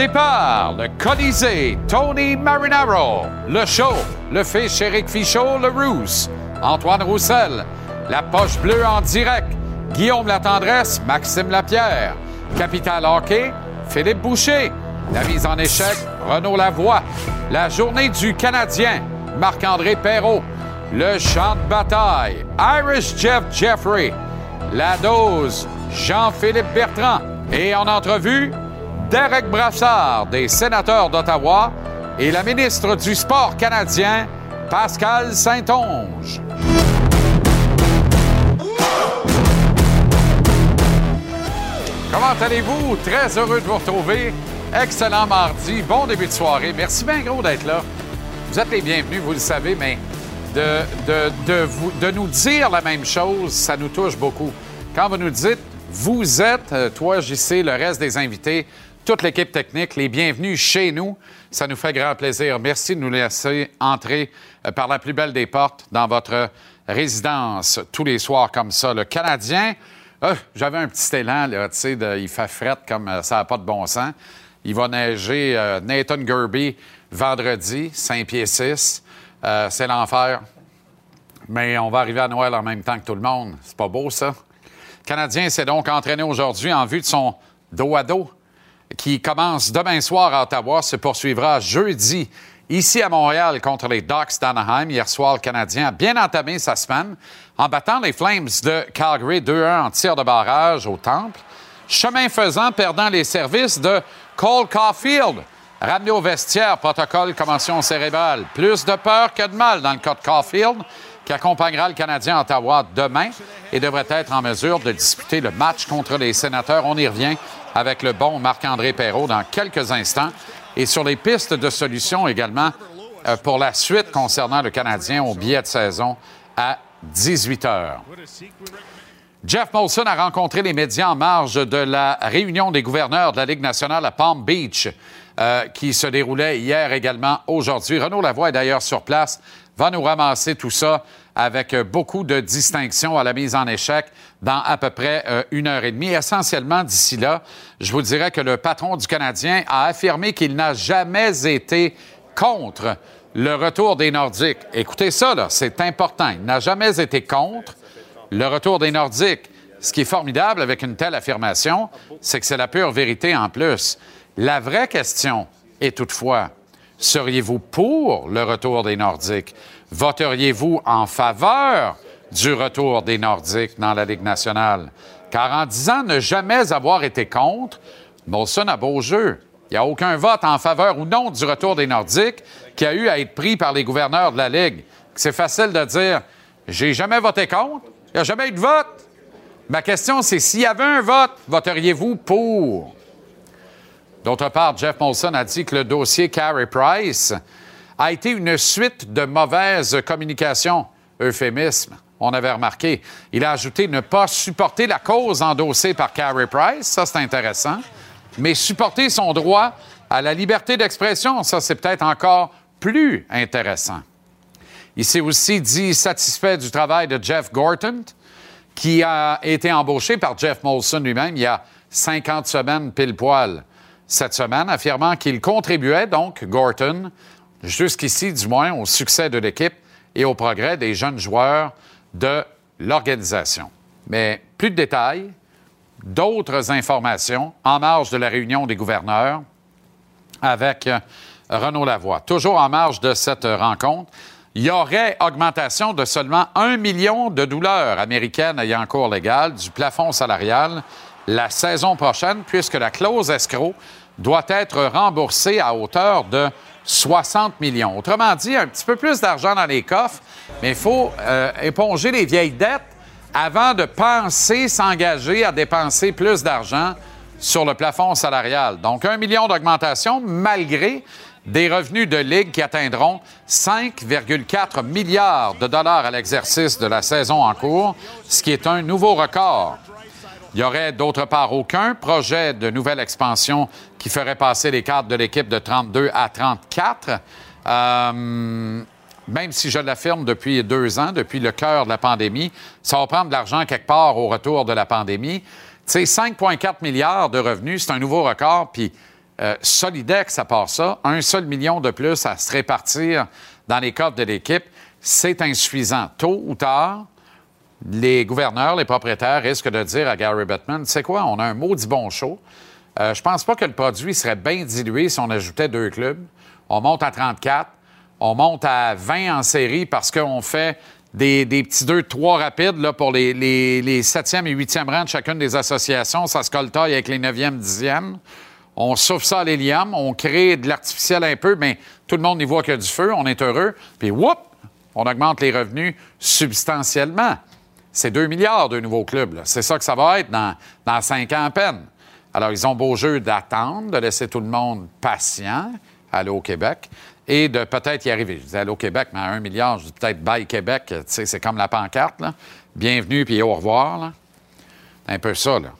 Départ, le Colisée, Tony Marinaro. Le show, le fiche Eric Fichot, le Rousse. Antoine Roussel. La poche bleue en direct, Guillaume Latendresse, Maxime Lapierre. Capital Hockey, Philippe Boucher. La mise en échec, Renaud Lavoie. La journée du Canadien, Marc-André Perrault. Le champ de bataille, Irish Jeff Jeffrey. La dose, Jean-Philippe Bertrand. Et en entrevue, Derek Brassard des sénateurs d'Ottawa et la ministre du Sport canadien, Pascal Saint-Onge. Comment allez-vous? Très heureux de vous retrouver. Excellent mardi. Bon début de soirée. Merci bien gros d'être là. Vous êtes les bienvenus, vous le savez, mais de, de, vous, de nous dire la même chose, ça nous touche beaucoup. Quand vous nous dites, vous êtes, euh, toi, JC, le reste des invités, toute l'équipe technique, les bienvenus chez nous, ça nous fait grand plaisir. Merci de nous laisser entrer euh, par la plus belle des portes dans votre résidence tous les soirs comme ça. Le Canadien, euh, j'avais un petit élan, là, tu sais, il fait fret comme ça n'a pas de bon sens. Il va neiger Nathan Gerby vendredi, 5 pieds 6. c'est l'enfer. Mais on va arriver à Noël en même temps que tout le monde. C'est pas beau, ça? Le Canadien s'est donc entraîné aujourd'hui en vue de son dos à dos qui commence demain soir à Ottawa, se poursuivra jeudi ici à Montréal contre les Ducks d'Anaheim. Hier soir, le Canadien a bien entamé sa semaine en battant les Flames de Calgary 2-1 en tir de barrage au Temple. Chemin faisant, perdant les services de Cole Caulfield. Ramené au vestiaire, protocole commotion cérébrale. Plus de peur que de mal dans le cas de Caulfield qui accompagnera le Canadien à Ottawa demain et devrait être en mesure de disputer le match contre les sénateurs. On y revient avec le bon Marc-André Perrault dans quelques instants et sur les pistes de solutions également euh, pour la suite concernant le Canadien au billet de saison à 18 heures. Jeff Molson a rencontré les médias en marge de la réunion des gouverneurs de la Ligue nationale à Palm Beach, euh, qui se déroulait hier également aujourd'hui. Renaud Lavoie est d'ailleurs sur place, va nous ramasser tout ça avec euh, beaucoup de distinctions à la mise en échec dans à peu près euh, une heure et demie. Essentiellement, d'ici là, je vous dirais que le patron du Canadien a affirmé qu'il n'a jamais été contre le retour des Nordiques. Écoutez ça, c'est important. Il n'a jamais été contre le retour des Nordiques. Ce qui est formidable avec une telle affirmation, c'est que c'est la pure vérité en plus. La vraie question est toutefois, seriez-vous pour le retour des Nordiques? Voteriez-vous en faveur du retour des Nordiques dans la Ligue nationale? Car en disant ne jamais avoir été contre, Molson a beau jeu. Il n'y a aucun vote en faveur ou non du retour des Nordiques qui a eu à être pris par les gouverneurs de la Ligue. C'est facile de dire j'ai jamais voté contre, il n'y a jamais eu de vote. Ma question, c'est s'il y avait un vote, voteriez-vous pour? D'autre part, Jeff Molson a dit que le dossier Carey Price a été une suite de mauvaises communications. Euphémisme, on avait remarqué. Il a ajouté ne pas supporter la cause endossée par Carey Price, ça c'est intéressant, mais supporter son droit à la liberté d'expression, ça c'est peut-être encore plus intéressant. Il s'est aussi dit satisfait du travail de Jeff Gorton, qui a été embauché par Jeff Molson lui-même il y a 50 semaines pile poil cette semaine, affirmant qu'il contribuait donc, Gorton, jusqu'ici du moins, au succès de l'équipe et au progrès des jeunes joueurs de l'organisation. Mais plus de détails, d'autres informations en marge de la réunion des gouverneurs avec euh, Renaud Lavoie. Toujours en marge de cette rencontre, il y aurait augmentation de seulement un million de douleurs américaines ayant cours légal du plafond salarial la saison prochaine, puisque la clause escroc doit être remboursée à hauteur de 60 millions. Autrement dit, un petit peu plus d'argent dans les coffres, mais il faut euh, éponger les vieilles dettes avant de penser s'engager à dépenser plus d'argent sur le plafond salarial. Donc, un million d'augmentation malgré des revenus de Ligue qui atteindront 5,4 milliards de dollars à l'exercice de la saison en cours, ce qui est un nouveau record. Il n'y aurait d'autre part aucun projet de nouvelle expansion qui ferait passer les cadres de l'équipe de 32 à 34. Euh, même si je l'affirme depuis deux ans, depuis le cœur de la pandémie, ça va prendre de l'argent quelque part au retour de la pandémie. Tu sais, 5,4 milliards de revenus, c'est un nouveau record. Puis euh, Solidex, à part ça, un seul million de plus à se répartir dans les coffres de l'équipe, c'est insuffisant. Tôt ou tard, les gouverneurs, les propriétaires risquent de dire à Gary Bettman, sais quoi, on a un maudit bon show. Euh, je pense pas que le produit serait bien dilué si on ajoutait deux clubs. On monte à 34, on monte à 20 en série parce qu'on fait des, petits deux, trois rapides là, pour les, les, les 7e et 8e rangs de chacune des associations. Ça se colle avec les 9e, 10e. On souffle ça à l'hélium, on crée de l'artificiel un peu, mais tout le monde y voit a du feu, on est heureux. Puis, whoop, on augmente les revenus substantiellement. C'est 2 milliards de nouveaux clubs. C'est ça que ça va être dans, dans 5 ans à peine. Alors, ils ont beau jeu d'attendre, de laisser tout le monde patient, aller au Québec, et de peut-être y arriver. Je disais aller au Québec, mais à 1 milliard, je dis peut-être bye Québec. c'est comme la pancarte, là. Bienvenue, puis au revoir, C'est un peu ça, là.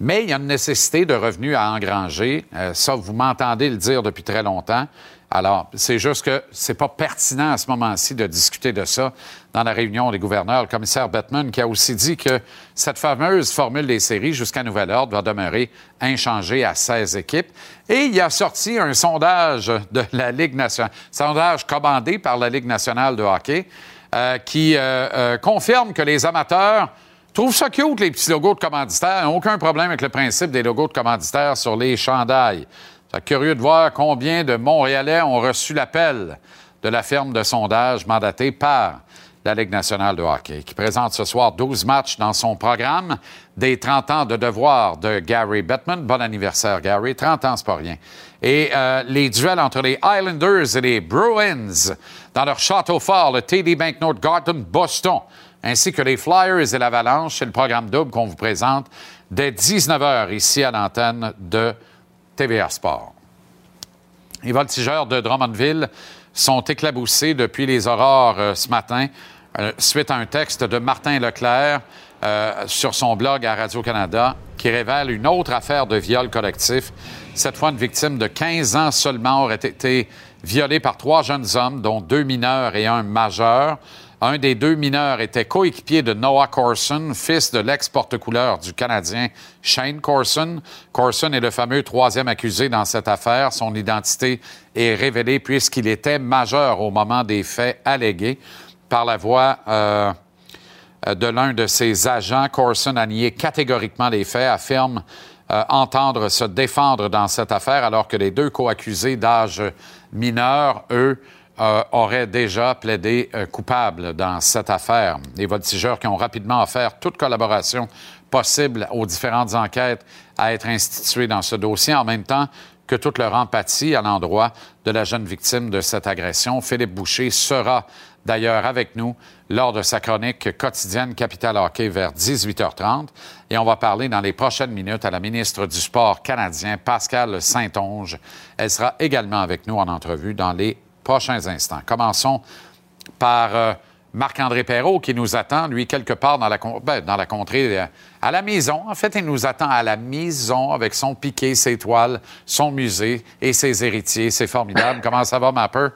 Mais il y a une nécessité de revenus à engranger. Euh, ça, vous m'entendez le dire depuis très longtemps. Alors, c'est juste que c'est pas pertinent à ce moment-ci de discuter de ça dans la réunion des gouverneurs. Le commissaire Bettman qui a aussi dit que cette fameuse formule des séries jusqu'à nouvel ordre va demeurer inchangée à 16 équipes. Et il a sorti un sondage de la Ligue nationale, sondage commandé par la Ligue nationale de hockey, euh, qui euh, euh, confirme que les amateurs trouvent ça cute, les petits logos de commanditaires. Aucun problème avec le principe des logos de commanditaires sur les chandails. C'est curieux de voir combien de Montréalais ont reçu l'appel de la firme de sondage mandatée par la Ligue nationale de hockey, qui présente ce soir 12 matchs dans son programme des 30 ans de devoir de Gary Bettman. Bon anniversaire, Gary. 30 ans, c'est pas rien. Et euh, les duels entre les Islanders et les Bruins dans leur château fort, le TD Banknote Garden Boston, ainsi que les Flyers et l'Avalanche, c'est le programme double qu'on vous présente dès 19h ici à l'antenne de Les voltigeurs de Drummondville sont éclaboussés depuis les aurores euh, ce matin euh, suite à un texte de Martin Leclerc euh, sur son blog à Radio-Canada qui révèle une autre affaire de viol collectif. Cette fois, une victime de 15 ans seulement aurait été violée par trois jeunes hommes, dont deux mineurs et un majeur. Un des deux mineurs était coéquipier de Noah Corson, fils de l'ex-porte-couleur du Canadien Shane Corson. Corson est le fameux troisième accusé dans cette affaire. Son identité est révélée puisqu'il était majeur au moment des faits allégués. Par la voix euh, de l'un de ses agents, Corson a nié catégoriquement les faits, affirme euh, entendre se défendre dans cette affaire alors que les deux co-accusés d'âge mineur, eux, euh, aurait déjà plaidé euh, coupable dans cette affaire. Les voltigeurs qui ont rapidement offert toute collaboration possible aux différentes enquêtes à être instituées dans ce dossier, en même temps que toute leur empathie à l'endroit de la jeune victime de cette agression. Philippe Boucher sera d'ailleurs avec nous lors de sa chronique quotidienne Capital Hockey vers 18h30. Et on va parler dans les prochaines minutes à la ministre du Sport canadien, Pascal Saint-Onge. Elle sera également avec nous en entrevue dans les prochains instants. Commençons par euh, Marc-André Perrault qui nous attend, lui, quelque part dans la, ben, dans la contrée, euh, à la maison. En fait, il nous attend à la maison avec son piqué, ses toiles, son musée et ses héritiers. C'est formidable. Comment ça va, Mapper?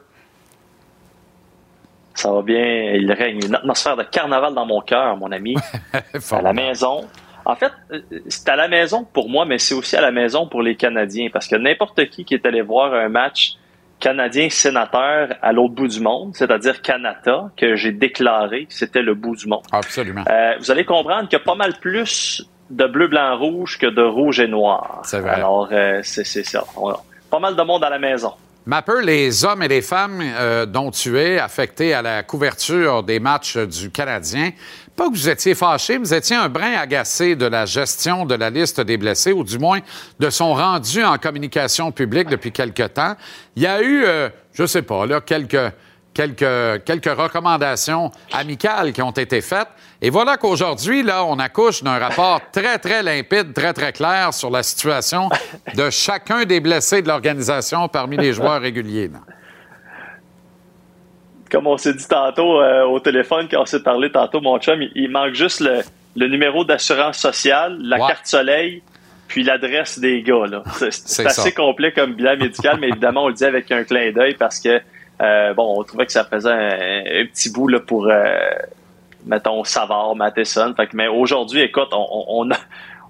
Ça va bien. Il règne une atmosphère de carnaval dans mon cœur, mon ami. à la maison. En fait, euh, c'est à la maison pour moi, mais c'est aussi à la maison pour les Canadiens. Parce que n'importe qui qui est allé voir un match Canadien sénateur à l'autre bout du monde, c'est-à-dire Canada, que j'ai déclaré que c'était le bout du monde. Absolument. Euh, vous allez comprendre qu'il y a pas mal plus de bleu, blanc, rouge que de rouge et noir. C'est vrai. Alors, euh, c'est ça. pas mal de monde à la maison. Mapper, les hommes et les femmes euh, dont tu es affectés à la couverture des matchs du Canadien, pas que vous étiez fâché, vous étiez un brin agacé de la gestion de la liste des blessés, ou du moins de son rendu en communication publique depuis quelque temps. Il y a eu, euh, je sais pas, là, quelques quelques, quelques recommandations amicales qui ont été faites. Et voilà qu'aujourd'hui, là, on accouche d'un rapport très, très limpide, très, très clair sur la situation de chacun des blessés de l'organisation parmi les joueurs réguliers. Comme on s'est dit tantôt euh, au téléphone, quand on s'est parlé tantôt, mon chum, il, manque juste le, numéro d'assurance sociale, la carte soleil, puis l'adresse des gars. C'est assez complet comme bilan médical, mais évidemment, on le dit avec un clin d'œil parce que euh, bon, on trouvait que ça faisait un, petit bout là, pour, euh, mettons, Savard, Matheson. Fait que, mais aujourd'hui, écoute, on, on, a,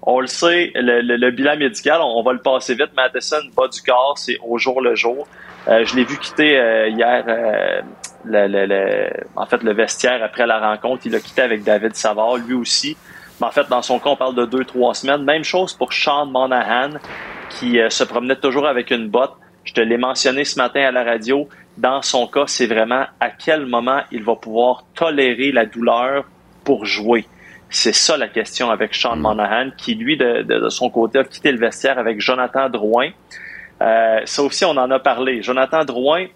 On le sait, le, bilan médical, on, va le passer vite. Madison, bas du corps, c'est au jour le jour. Euh, je l'ai vu quitter euh, hier euh, le, en fait, le vestiaire après la rencontre. Il a quitté avec David Savard, lui aussi. Mais en fait, dans son cas, on parle de deux, trois semaines. Même chose pour Sean Monahan, qui se promenait toujours avec une botte. Je te l'ai mentionné ce matin à la radio. Dans son cas, c'est vraiment à quel moment il va pouvoir tolérer la douleur pour jouer. C'est ça la question avec Sean mm. Monahan, qui lui, de, son côté, a quitté le vestiaire avec Jonathan Drouin. Euh, ça aussi, on en a parlé. Jonathan Drouin,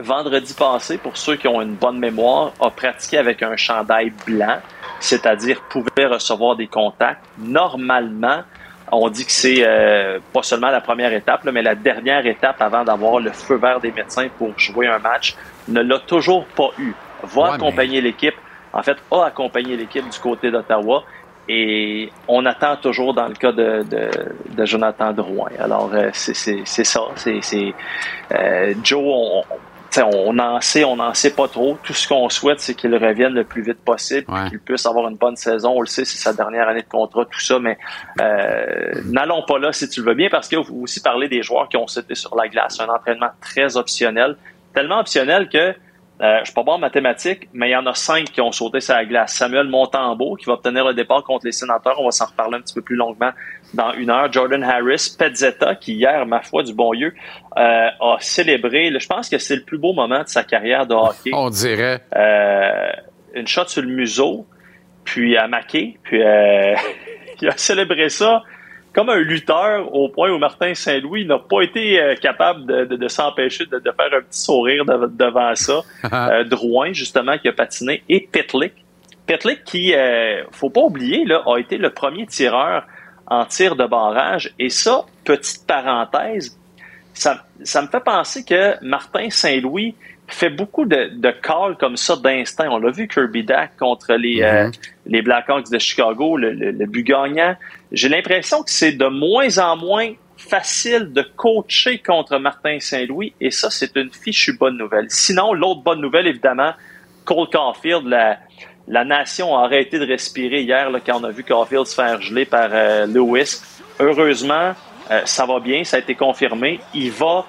vendredi passé, pour ceux qui ont une bonne mémoire, a pratiqué avec un chandail blanc, c'est-à-dire pouvait recevoir des contacts. Normalement, on dit que c'est euh, pas seulement la première étape, mais la dernière étape avant d'avoir le feu vert des médecins pour jouer un match. Ne l'a toujours pas eu. Va accompagner l'équipe en fait, a accompagné l'équipe du côté d'Ottawa. Et on attend toujours dans le cas de, de, Jonathan Drouin. Alors, euh, c'est ça. C'est euh, Joe, on, on n'en sait, on n'en sait pas trop. Tout ce qu'on souhaite, c'est qu'il revienne le plus vite possible, qu'il puisse avoir une bonne saison. On le sait, c'est sa dernière année de contrat, tout ça, mais euh, n'allons pas là si tu le veux bien, parce qu'il faut aussi parler des joueurs qui ont sauté sur la glace. Un entraînement très optionnel, tellement optionnel que euh, je suis pas bon en mathématiques, mais il y en a cinq qui ont sauté sur la glace. Samuel Montembeau, qui va obtenir le départ contre les sénateurs. On va s'en reparler un petit peu plus longuement dans une heure. Jordan Harris, Petzetta, qui hier, ma foi du bon Dieu, euh, a célébré, je pense que c'est le plus beau moment de sa carrière de hockey. On dirait. Euh, une shot sur le museau, puis à maquer, puis euh, il a célébré ça comme un lutteur au point où Martin Saint-Louis n'a pas été euh, capable de, s'empêcher de, faire un petit sourire devant ça. euh, Drouin, justement, qui a patiné, et Pitlick. Pitlick qui, euh, faut pas oublier, là, a été le premier tireur en tir de barrage. Et ça, petite parenthèse, ça, ça me fait penser que Martin Saint-Louis fait beaucoup de, de calls comme ça d'instinct. On l'a vu Kirby Dack contre les, euh, mm-hmm. les Blackhawks de Chicago, le, le, but gagnant. J'ai l'impression que c'est de moins en moins facile de coacher contre Martin Saint-Louis et ça, c'est une fichue bonne nouvelle. Sinon, l'autre bonne nouvelle, évidemment, Cole Caulfield, la, la nation a arrêté de respirer hier là, quand on a vu Caulfield se faire geler par euh, Lewis. Heureusement, euh, ça va bien, ça a été confirmé. Il va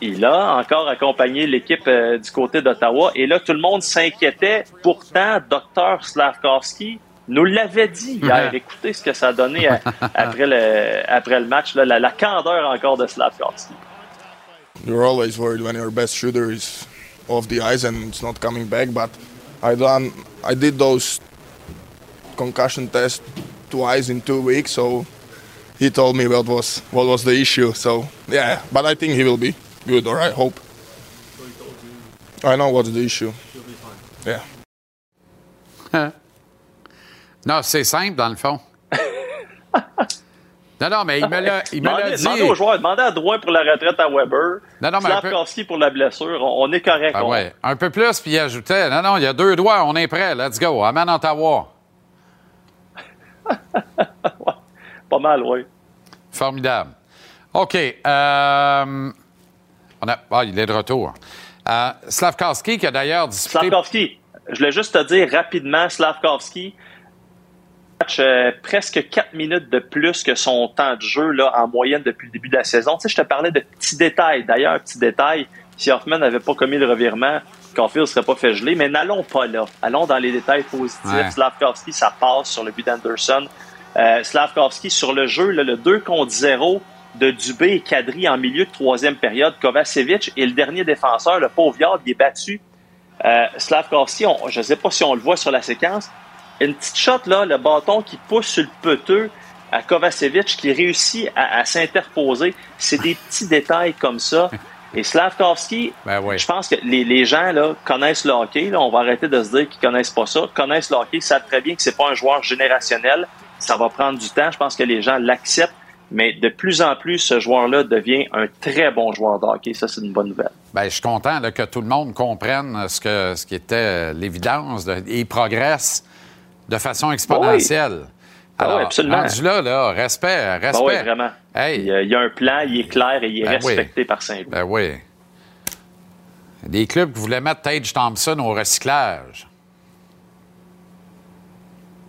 il a encore accompagné l'équipe euh, du côté d'Ottawa. Et là, tout le monde s'inquiétait. Pourtant, Dr. Slavkovski nous l'avait dit hier. Écoutez ce que ça a donné euh, après, le, après le match. Là, la, candeur encore de Slavkovski. You're always worried when your best shooter is off the ice and it's not coming back. But I done, I did those concussion tests twice in two weeks, so he told me what was what was the issue. So yeah, but I think he will be good, or I hope. I know what's the issue. Yeah. non, c'est simple dans le fond. non, non, mais il me l'a dit. Demandez aux joueurs, demandez à Drouin pour la retraite à Weber. Non, non, mais Slavkovski pour la blessure. On, est correct. Ah, ouais. Un peu plus, puis il ajoutait Non, non, il y a deux doigts, on est prêt. Let's go. Amène Ottawa. Pas mal, oui. Formidable. OK. Euh, ah, il est de retour. Euh, Slavkovski, qui a d'ailleurs disputé... Slavkovski, je voulais juste te dire rapidement, Slavkovski, match euh, presque 4 minutes de plus que son temps de jeu là, en moyenne depuis le début de la saison. Tu sais, je te parlais de petits détails. D'ailleurs, petit détail, si Hoffman n'avait pas commis le revirement, Caulfield ne serait pas fait geler. Mais n'allons pas là. Allons dans les détails positifs. Slavkovski, ça passe sur le but d'Anderson. Euh, Slavkovski sur le jeu, le 2 contre 0 de Dubé et Kadri en milieu de troisième période. Kovacevic et le dernier défenseur, le pauvre Yard, il est battu. Euh, Slavkovski, je ne sais pas si on le voit sur la séquence, une petite shot, là, le bâton qui pousse sur le peteux à Kovacevic qui réussit à, s'interposer. C'est des petits détails comme ça. Et Slavkovski, ben je pense que les, gens là, connaissent le hockey. Là, on va arrêter de se dire qu'ils connaissent pas ça. Connaissent le hockey, savent très bien que c'est pas un joueur générationnel. Ça va prendre du temps. Je pense que les gens l'acceptent. Mais de plus en plus, ce joueur-là devient un très bon joueur de hockey. Ça, c'est une bonne nouvelle. Bien, je suis content que tout le monde comprenne ce, que, ce qui était l'évidence. Il progresse de façon exponentielle. Ah Alors, oui, absolument. Rendu là, là, respect, respect. Ah oui, vraiment. Il, y a, un plan, il est clair et il est ben respecté par Saint-Louis. Ben oui. Des clubs qui voulaient mettre Tage Thompson au recyclage.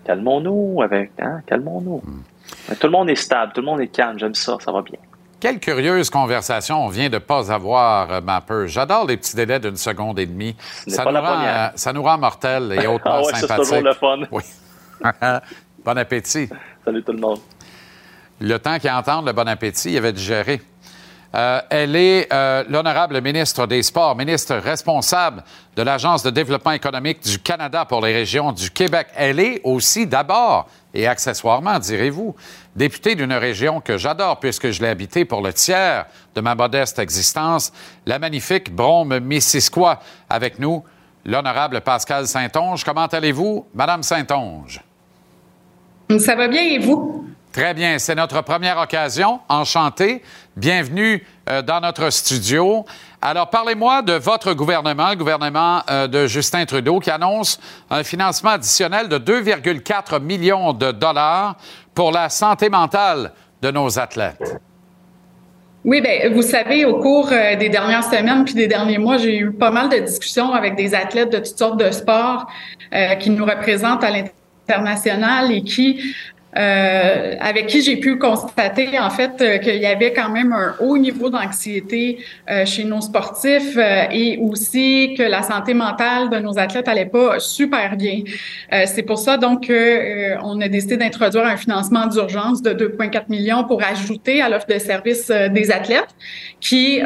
Calmons-nous avec, hein? Calmons-nous. Hmm. Tout le monde est stable, tout le monde est calme, j'aime ça, ça va bien. Quelle curieuse conversation on vient de pas avoir, euh, Mapper. J'adore les petits délais d'une seconde et demie. Ça nous, rend, euh, ça nous, rend, mortels et hautement ah ouais, sympathiques. C'est toujours le fun. Oui. bon appétit. Salut tout le monde. Le temps qu'ils entendent le bon appétit, il avait digéré. Euh, elle est euh, l'honorable ministre des Sports, ministre responsable de l'Agence de développement économique du Canada pour les régions du Québec. Elle est aussi d'abord et accessoirement, direz-vous, députée d'une région que j'adore puisque je l'ai habitée pour le tiers de ma modeste existence, la magnifique Brome-Missisquoi. Avec nous, l'honorable Pascal Saint-Onge. Comment allez-vous, Madame Saint-Onge? Ça va bien et vous? Très bien, c'est notre première occasion. Enchanté. Bienvenue euh, dans notre studio. Alors, parlez-moi de votre gouvernement, le gouvernement euh, de Justin Trudeau, qui annonce un financement additionnel de 2,4 millions de dollars pour la santé mentale de nos athlètes. Oui, bien, vous savez, au cours euh, des dernières semaines puis des derniers mois, j'ai eu pas mal de discussions avec des athlètes de toutes sortes de sports qui nous représentent à l'international et qui euh, avec qui j'ai pu constater en fait euh, qu'il y avait quand même un haut niveau d'anxiété euh, chez nos sportifs et aussi que la santé mentale de nos athlètes allait pas super bien. C'est pour ça donc qu'on a décidé d'introduire un financement d'urgence de 2,4 millions pour ajouter à l'offre de services des athlètes qui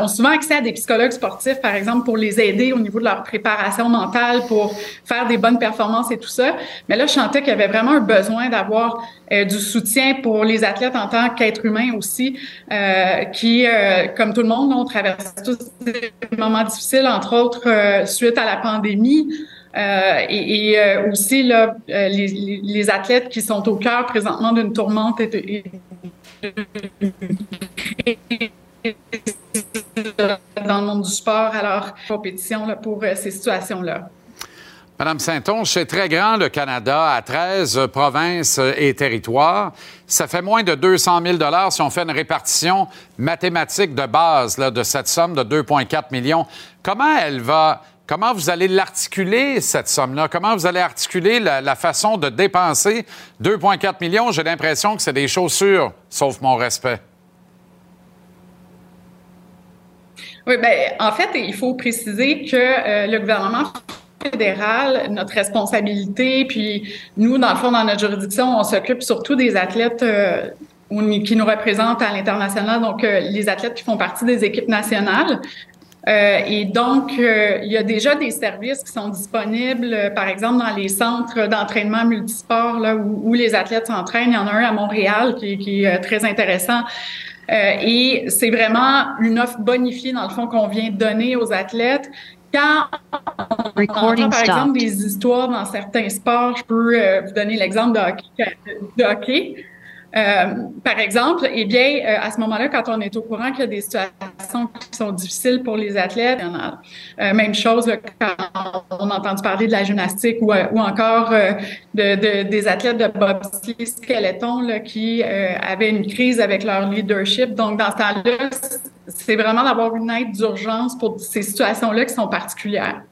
ont souvent accès à des psychologues sportifs par exemple pour les aider au niveau de leur préparation mentale pour faire des bonnes performances et tout ça. Mais là je sentais qu'il y avait vraiment un besoin d'avoir euh, du soutien pour les athlètes en tant qu'êtres humains aussi, euh, qui, euh, comme tout le monde, ont traversé tous des moments difficiles, entre autres suite à la pandémie. et, aussi les, athlètes qui sont au cœur présentement d'une tourmente dans le monde du sport, alors compétition pour ces situations-là. Madame Saint-Onge, c'est très grand, le Canada, à 13 provinces et territoires. Ça fait moins de 200 000 si on fait une répartition mathématique de base de cette somme de 2,4 millions. Comment elle va... Comment vous allez l'articuler, cette somme-là? Comment vous allez articuler la, façon de dépenser 2,4 millions? J'ai l'impression que c'est des chaussures, sauf mon respect. Oui, bien, en fait, il faut préciser que euh, le gouvernement fédéral, notre responsabilité, puis nous, dans le fond, dans notre juridiction, on s'occupe surtout des athlètes euh, qui nous représentent à l'international, donc euh, les athlètes qui font partie des équipes nationales. Euh, et donc, il y a déjà des services qui sont disponibles, par exemple, dans les centres d'entraînement multisport là, où, les athlètes s'entraînent. Il y en a un à Montréal qui, qui est très intéressant. et c'est vraiment une offre bonifiée, dans le fond, qu'on vient donner aux athlètes quand on entend, par exemple, des histoires dans certains sports, je peux euh, vous donner l'exemple de hockey. Euh, par exemple, eh bien, euh, à ce moment-là, quand on est au courant qu'il y a des situations qui sont difficiles pour les athlètes, euh, même chose quand on a entendu parler de la gymnastique ou, ou encore de, des athlètes de bobsleigh skeleton là, qui avaient une crise avec leur leadership. Donc, dans ce temps-là, c'est vraiment d'avoir une aide d'urgence pour ces situations-là qui sont particulières.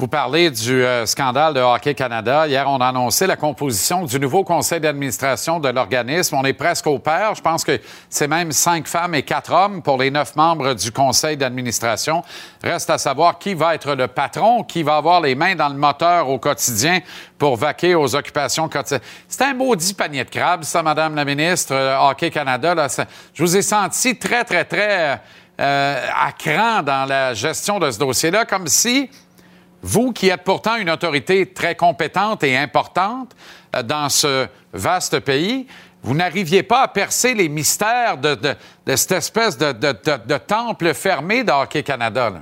Vous parlez du euh, scandale de Hockey Canada. Hier, on a annoncé la composition du nouveau conseil d'administration de l'organisme. On est presque au pair. Je pense que c'est même cinq femmes et quatre hommes pour les neuf membres du conseil d'administration. Reste à savoir qui va être le patron, qui va avoir les mains dans le moteur au quotidien pour vaquer aux occupations quotidiennes. C'est un maudit panier de crabes, ça, Madame la ministre. Euh, Hockey Canada, là, je vous ai senti très, très, très euh, à cran dans la gestion de ce dossier-là, comme si vous qui êtes pourtant une autorité très compétente et importante euh, dans ce vaste pays, vous n'arriviez pas à percer les mystères de, cette espèce de, temple fermé de Hockey Canada.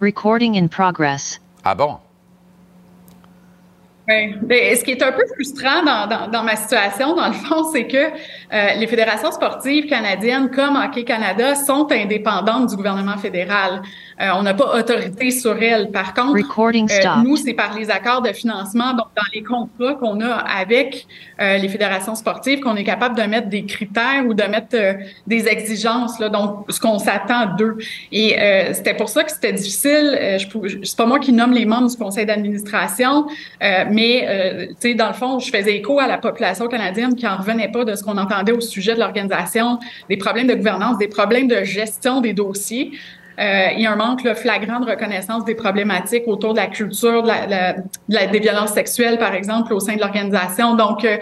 Recording in progress. Ah bon? Oui. Ben, ce qui est un peu frustrant dans, ma situation, dans le fond, c'est que euh, les fédérations sportives canadiennes comme Hockey Canada sont indépendantes du gouvernement fédéral. Euh, on n'a pas autorité sur elles. Par contre, euh, nous, c'est par les accords de financement, donc dans les contrats qu'on a avec euh, les fédérations sportives, qu'on est capable de mettre des critères ou de mettre des exigences, là, donc ce qu'on s'attend d'eux. Et c'était pour ça que c'était difficile. je c'est pas moi qui nomme les membres du conseil d'administration, mais tu sais, dans le fond, je faisais écho à la population canadienne qui en revenait pas de ce qu'on entendait au sujet de l'organisation, des problèmes de gouvernance, des problèmes de gestion des dossiers. Euh, il y a un manque flagrant de reconnaissance des problématiques autour de la culture, de la, des violences sexuelles, par exemple, au sein de l'organisation. Donc, euh,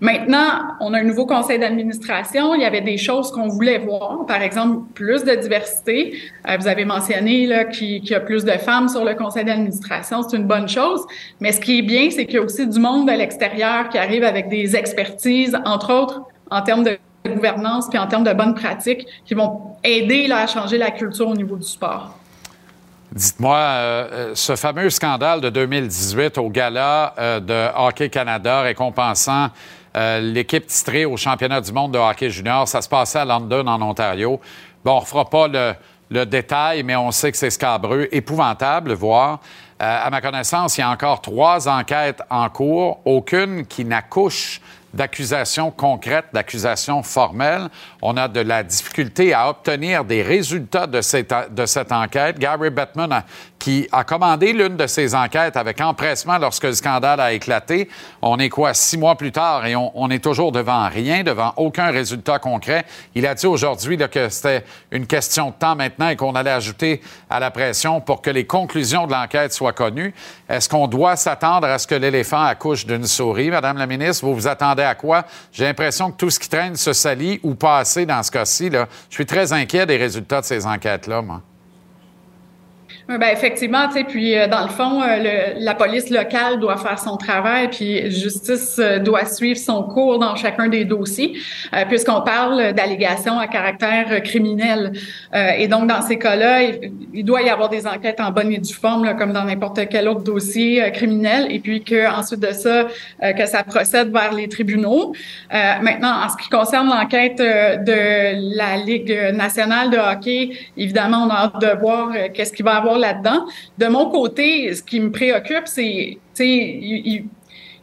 maintenant, on a un nouveau conseil d'administration. Il y avait des choses qu'on voulait voir, par exemple, plus de diversité. Euh, vous avez mentionné qu'il y a plus de femmes sur le conseil d'administration. C'est une bonne chose. Mais ce qui est bien, c'est qu'il y a aussi du monde de l'extérieur qui arrive avec des expertises, entre autres en termes de de gouvernance puis en termes de bonnes pratiques qui vont aider à changer la culture au niveau du sport. Dites-moi, euh, euh, ce fameux scandale de 2018 au gala euh, de Hockey Canada récompensant l'équipe titrée au championnat du monde de hockey junior, ça se passait à London, en Ontario. Bon, on ne fera pas le, le, détail, mais on sait que c'est scabreux, épouvantable, voire. à ma connaissance, il y a encore trois enquêtes en cours, aucune qui n'accouche d'accusations concrètes, d'accusations formelles. On a de la difficulté à obtenir des résultats de cette, enquête. Gary Bettman a qui a commandé l'une de ces enquêtes avec empressement lorsque le scandale a éclaté. On est quoi, six mois plus tard et on, est toujours devant rien, devant aucun résultat concret. Il a dit aujourd'hui que c'était une question de temps maintenant et qu'on allait ajouter à la pression pour que les conclusions de l'enquête soient connues. Est-ce qu'on doit s'attendre à ce que l'éléphant accouche d'une souris, Madame la ministre? Vous vous attendez à quoi? J'ai l'impression que tout ce qui traîne se salit ou pas assez dans ce cas-ci. Je suis très inquiet des résultats de ces enquêtes-là, moi. Ben effectivement, tu sais, puis euh, dans le fond, euh, la police locale doit faire son travail, puis justice euh, doit suivre son cours dans chacun des dossiers, puisqu'on parle d'allégations à caractère criminel. et donc, dans ces cas-là, il, doit y avoir des enquêtes en bonne et due forme, comme dans n'importe quel autre dossier criminel, et puis que ensuite de ça, que ça procède vers les tribunaux. maintenant, en ce qui concerne l'enquête de la Ligue nationale de hockey, évidemment, on a hâte de voir qu'est-ce qu'il va avoir là-dedans. De mon côté, ce qui me préoccupe, c'est, tu il,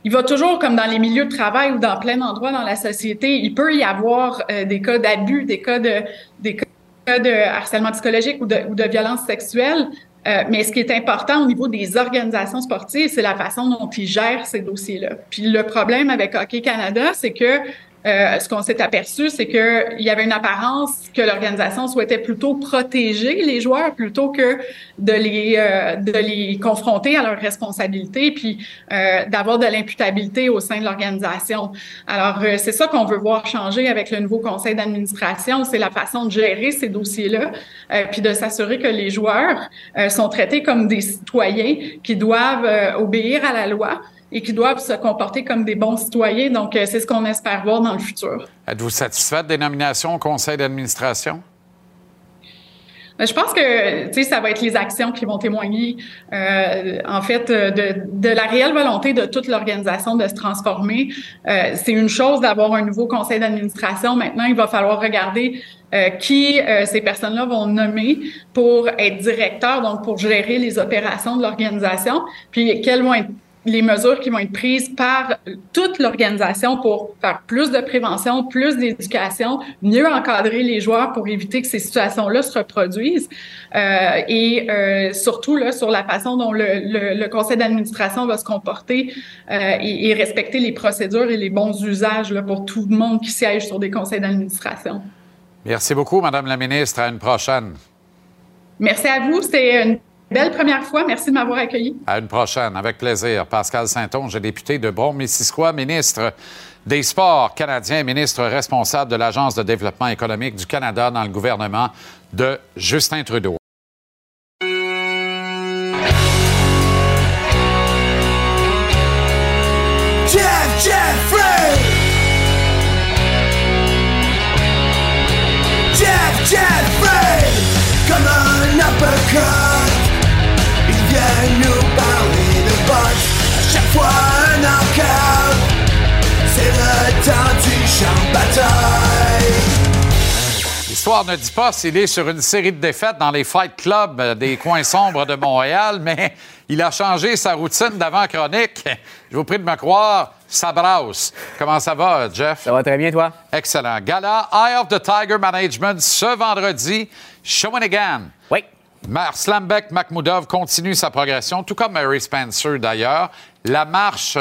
il, va toujours, comme dans les milieux de travail ou dans plein d'endroits dans la société, il peut y avoir euh, des cas d'abus, des cas de, des cas de harcèlement psychologique ou de, ou de violence sexuelle. Euh, mais ce qui est important au niveau des organisations sportives, c'est la façon dont ils gèrent ces dossiers-là. Puis le problème avec Hockey Canada, c'est que euh, ce qu'on s'est aperçu, c'est qu'il y avait une apparence que l'organisation souhaitait plutôt protéger les joueurs plutôt que de les, euh, de les confronter à leurs responsabilités, puis euh, d'avoir de l'imputabilité au sein de l'organisation. Alors, c'est ça qu'on veut voir changer avec le nouveau conseil d'administration, c'est la façon de gérer ces dossiers-là, puis de s'assurer que les joueurs sont traités comme des citoyens qui doivent obéir à la loi et qui doivent se comporter comme des bons citoyens. Donc, euh, c'est ce qu'on espère voir dans le futur. Êtes-vous satisfaite des nominations au conseil d'administration? Ben, je pense que tu sais, ça va être les actions qui vont témoigner, euh, en fait, de, de, la réelle volonté de toute l'organisation de se transformer. Euh, c'est une chose d'avoir un nouveau conseil d'administration. Maintenant, il va falloir regarder euh, qui euh, ces personnes-là vont nommer pour être directeurs, donc pour gérer les opérations de l'organisation, puis quelles vont être les mesures qui vont être prises par toute l'organisation pour faire plus de prévention, plus d'éducation, mieux encadrer les joueurs pour éviter que ces situations-là se reproduisent euh, et euh, surtout là, sur la façon dont le, le, conseil d'administration va se comporter euh, et, et, respecter les procédures et les bons usages là, pour tout le monde qui siège sur des conseils d'administration. Merci beaucoup, Madame la ministre. À une prochaine. Merci à vous. C'est une Belle première fois. Merci de m'avoir accueilli. À une prochaine. Avec plaisir. Pascal Saint-Onge, député de Bon-Missisquoi, ministre des Sports canadiens, ministre responsable de l'Agence de développement économique du Canada dans le gouvernement de Justin Trudeau. L'histoire ne dit pas s'il est sur une série de défaites dans les fight clubs euh, des coins sombres de Montréal, mais il a changé sa routine d'avant-chronique. Je vous prie de me croire, ça brasse. Comment ça va, Jeff? Ça va très bien, toi? Excellent. Gala Eye of the Tiger Management ce vendredi, Shawinigan. Oui. Slambeck Makhmoudov continue sa progression, tout comme Mary Spencer d'ailleurs. La marche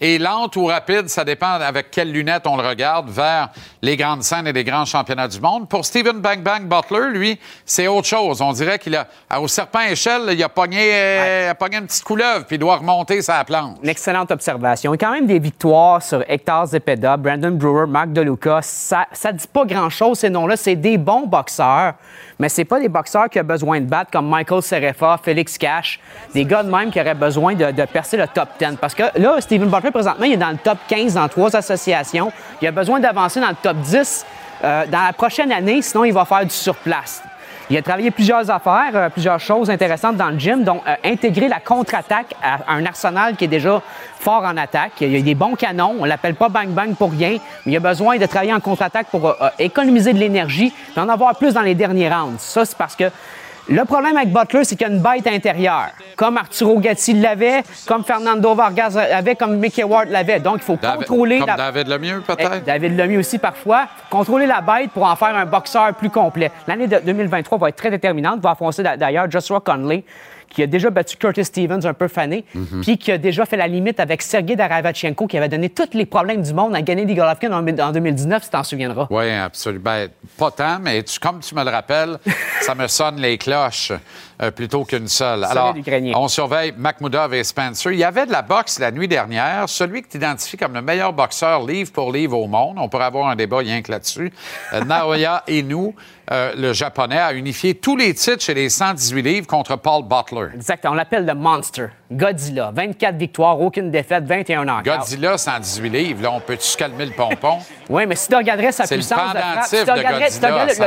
est lente ou rapide, ça dépend avec quelles lunettes on le regarde, vers les grandes scènes et les grands championnats du monde. Pour Stephen Bang Bang Butler, lui, c'est autre chose. On dirait qu'il a, au serpent échelle, il a pogné, a pogné une petite couleuvre, puis il doit remonter sa plante. Une excellente observation. Il y a quand même des victoires sur Hector Zepeda, Brandon Brewer, Mark DeLuca. Ça ne dit pas grand-chose, ces noms-là. C'est des bons boxeurs mais c'est pas des boxeurs qui ont besoin de battre comme Michael Serefa, Félix Cash, des gars de même qui auraient besoin de, percer le top 10. Parce que là, Steven Butler, présentement, il est dans le top 15 dans trois associations. Il a besoin d'avancer dans le top 10 euh, dans la prochaine année, sinon il va faire du surplace. Il a travaillé plusieurs affaires, euh, plusieurs choses intéressantes dans le gym, dont euh, intégrer la contre-attaque à un arsenal qui est déjà fort en attaque. Il y a des bons canons, on l'appelle pas bang bang pour rien, mais il a besoin de travailler en contre-attaque pour euh, économiser de l'énergie, d'en avoir plus dans les derniers rounds. Ça, c'est parce que le problème avec Butler, c'est qu'il y a une bête intérieure, comme Arturo Gatti l'avait, comme Fernando Vargas l'avait, comme Mickey Ward l'avait. Donc, il faut contrôler... Comme David Lemieux, peut-être? Eh, David Lemieux aussi, parfois. Contrôler la bête pour en faire un boxeur plus complet. L'année de 2023 va être très déterminante. Va affronter d'ailleurs Joshua Conley, qui a déjà battu Curtis Stevens, un peu fané, mhm. puis qui a déjà fait la limite avec Sergei Daravachenko, qui avait donné tous les problèmes du monde à gagner des Golovkin en, 2019, si tu t'en souviendras. Oui, absolument. Ben, pas tant, mais comme tu me le rappelles, ça me sonne les cloches. Euh, plutôt qu'une seule. Alors, on surveille Makhmoudov et Spencer. Il y avait de la boxe la nuit dernière. Celui que tu identifies comme le meilleur boxeur livre pour livre au monde, on pourrait avoir un débat rien que là-dessus, euh, Naoya Inu, euh, le japonais, a unifié tous les titres chez les 118 livres contre Paul Butler. Exact. On l'appelle le Monster. Godzilla. 24 victoires, aucune défaite, 21 ans. Godzilla, 118 livres. Là, on peut-tu calmer le pompon? oui, mais si tu regarderais sa puissance de frappe, si tu regarderais,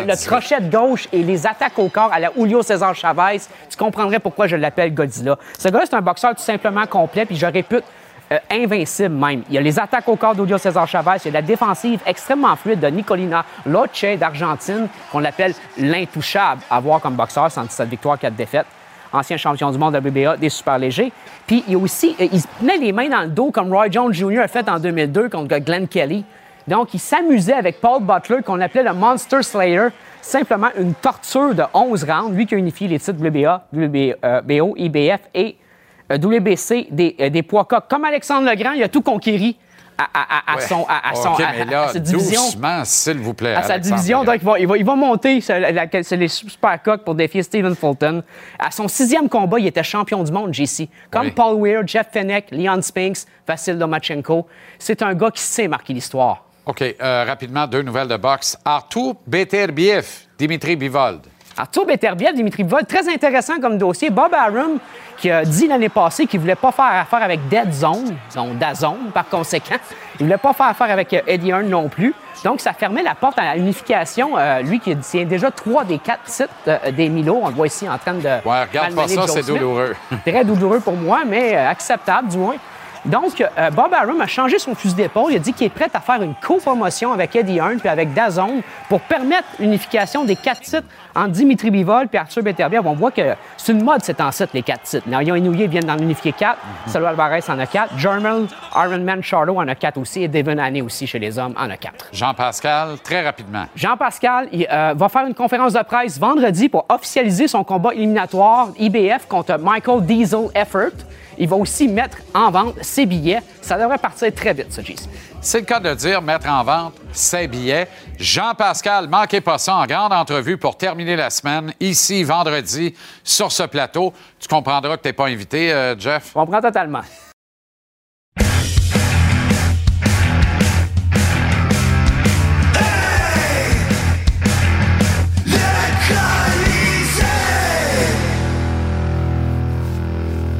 le, crochet de gauche et les attaques au corps à la Julio César Chavez, tu comprendrais pourquoi je l'appelle Godzilla. Ce gars c'est un boxeur tout simplement complet, puis je répute, euh, invincible même. Il y a les attaques au corps d'Audio César Chavez, il y a la défensive extrêmement fluide de Nicolina Loche d'Argentine, qu'on appelle l'intouchable à voir comme boxeur, 117 victoires, 4 défaites ancien champion du monde de WBA des super légers. Puis il a aussi, euh, il se tenait les mains dans le dos comme Roy Jones Jr. a fait en 2002 contre Glenn Kelly. Donc, il s'amusait avec Paul Butler, qu'on appelait le Monster Slayer, simplement une torture de 11 rounds, lui qui a unifié les titres WBA, WBO, IBF et euh, WBC des, euh, poids coques. Comme Alexandre Legrand, il a tout conquéri à, son, à, son sa division. s'il vous plaît. À sa division. Donc, il va, il va, monter sur, les super coques pour défier Stephen Fulton. À son sixième combat, il était champion du monde, JC. Comme Paul Weir, Jeff Fenech, Leon Spinks, Vassil Lomachenko. C'est un gars qui sait marquer l'histoire. OK. Euh, rapidement, deux nouvelles de boxe. Artur Beterbiev, Dimitri Bivold. Arthur Beterbiev, Dimitri Bivold, très intéressant comme dossier. Bob Arum, qui a dit l'année passée qu'il ne voulait pas faire affaire avec Dead Zone, donc Dazone par conséquent. Il ne voulait pas faire affaire avec euh, Eddie Hearn non plus. Donc, ça fermait la porte à la unification. Euh, lui qui tient déjà trois des quatre titres des Milo, on le voit ici en train de. Ouais, regarde pas ça, c'est douloureux. Très douloureux pour moi, mais acceptable du moins. Donc, euh, Bob Arum a changé son fusil d'épaule. Il a dit qu'il est prêt à faire une co-promotion avec Eddie Hearn puis avec Dazone pour permettre l'unification des quatre titres entre Dimitri Bivol et Arthur Beterbiev. On voit que c'est une mode, c'est en les quatre titres. Narion Inouye viennent d'en unifier quatre. Mm -hmm. Alvarez en a quatre. German Ironman Charlo en a quatre aussi. Et Devin Haney aussi chez les hommes en a quatre. Jean-Pascal, très rapidement. Jean-Pascal il, euh, va faire une conférence de presse vendredi pour officialiser son combat éliminatoire IBF contre Michael Diesel Effort. Il va aussi mettre en vente ses billets. Ça devrait partir très vite, ça, JC. C'est le cas de dire mettre en vente ses billets. Jean-Pascal, manquez pas ça en grande entrevue pour terminer la semaine, ici, vendredi, sur ce plateau. Tu comprendras que tu n'es pas invité, euh, Jeff? Je comprends totalement.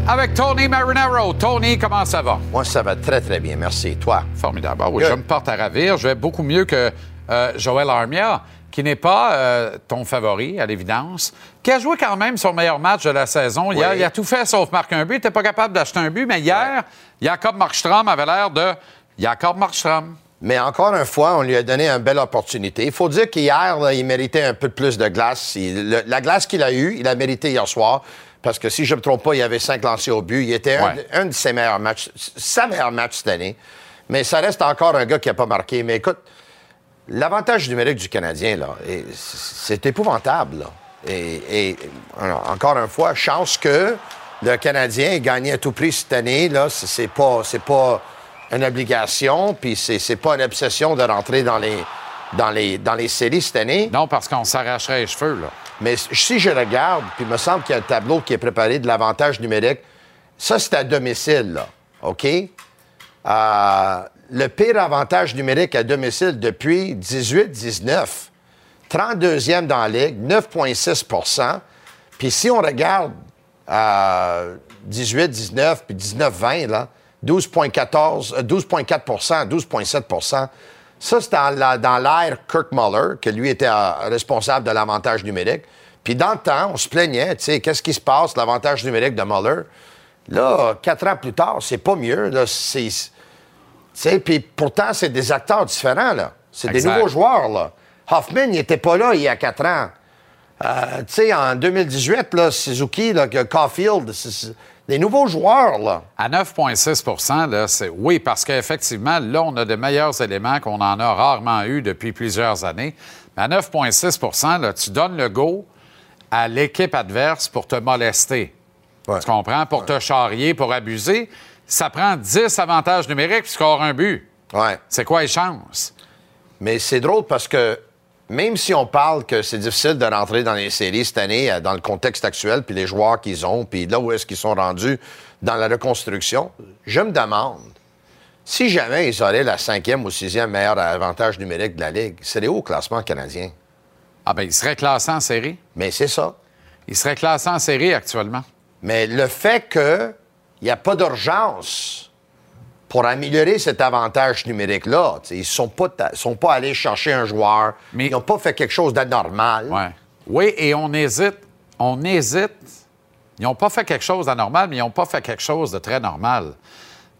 Avec Tony Marinaro. Tony, comment ça va? Moi, ça va très, très bien. Merci. Toi? Formidable. Ah oui, je me porte à ravir. Je vais beaucoup mieux que euh, Joël Armia, qui n'est pas euh, ton favori, à l'évidence, qui a joué quand même son meilleur match de la saison. Il, a, tout fait sauf marquer un but. Il n'était pas capable d'acheter un but, mais hier, Jacob Markstrom avait l'air de Jacob Markstrom. Mais encore une fois, on lui a donné une belle opportunité. Il faut dire qu'hier, il méritait un peu plus de glace. Il- le- la glace qu'il a eue, il a mérité hier soir. Parce que si je ne me trompe pas, il avait cinq lancers au but. Il était un- Ouais. un, de ses meilleurs matchs, sa meilleur match cette année. Mais ça reste encore un gars qui n'a pas marqué. Mais écoute, l'avantage numérique du Canadien, là, est- c'est épouvantable. là. Et, et, alors, encore une fois, chance que le Canadien ait gagné à tout prix cette année. Là, c'est c'est pas, c'est pas une obligation, puis c'est c'est pas une obsession de rentrer dans les, dans les, dans les séries cette année. Non, parce qu'on s'arracherait les cheveux, là. Mais si je regarde, puis il me semble qu'il y a un tableau qui est préparé de l'avantage numérique, ça, c'est à domicile, là. OK? Euh, le pire avantage numérique à domicile depuis 18-19. 32e dans la Ligue, 9,6% Puis si on regarde euh, 18-19 puis 19-20, là, 12,14, euh, 12,4% 12,7 Ça, c'est dans l'ère Kirk Muller, que lui était euh, responsable de l'avantage numérique. Puis dans le temps, on se plaignait, tu sais, qu'est-ce qui se passe, l'avantage numérique de Muller? Là, quatre ans plus tard, c'est pas mieux. Là, c'est, tu sais, puis pourtant, c'est des acteurs différents, là. C'est des nouveaux joueurs, là. Hoffman, il n'était pas là il y a quatre ans. Euh, tu sais, en 2018, là, Suzuki, là, Caulfield, des nouveaux joueurs, là. À 9,6% là, c'est oui, parce qu'effectivement, là, on a de meilleurs éléments qu'on en a rarement eu depuis plusieurs années. Mais à 9,6% là, tu donnes le go à l'équipe adverse pour te molester. Ouais. Tu comprends? Pour te charrier, pour abuser. Ça prend 10 avantages numériques puis score un but. Ouais. C'est quoi les chances? Mais c'est drôle parce que même si on parle que c'est difficile de rentrer dans les séries cette année, euh, dans le contexte actuel, puis les joueurs qu'ils ont, puis là où est-ce qu'ils sont rendus dans la reconstruction, je me demande si jamais ils auraient la cinquième ou sixième meilleur avantage numérique de la Ligue, c'est au classement canadien? Ah ben, il serait classé en série. Mais c'est ça. Il serait classé en série actuellement. Mais le fait qu'il n'y a pas d'urgence pour améliorer cet avantage numérique-là, ils ne sont pas, sont pas allés chercher un joueur, Mais- ils n'ont pas fait quelque chose d'anormal. Ouais. Oui, et on hésite. On hésite. Ils n'ont pas fait quelque chose d'anormal, mais ils n'ont pas fait quelque chose de très normal.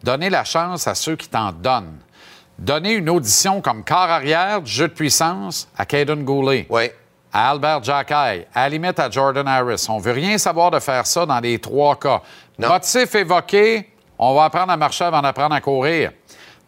Donner la chance à ceux qui t'en donnent. Donner une audition comme quart arrière du jeu de puissance à Caden Goulet, Oui. à Albert Jacquet, à la limite à Jordan Harris. On veut rien savoir de faire ça dans les trois cas. Non. Motif évoqué, on va apprendre à marcher avant d'apprendre à courir.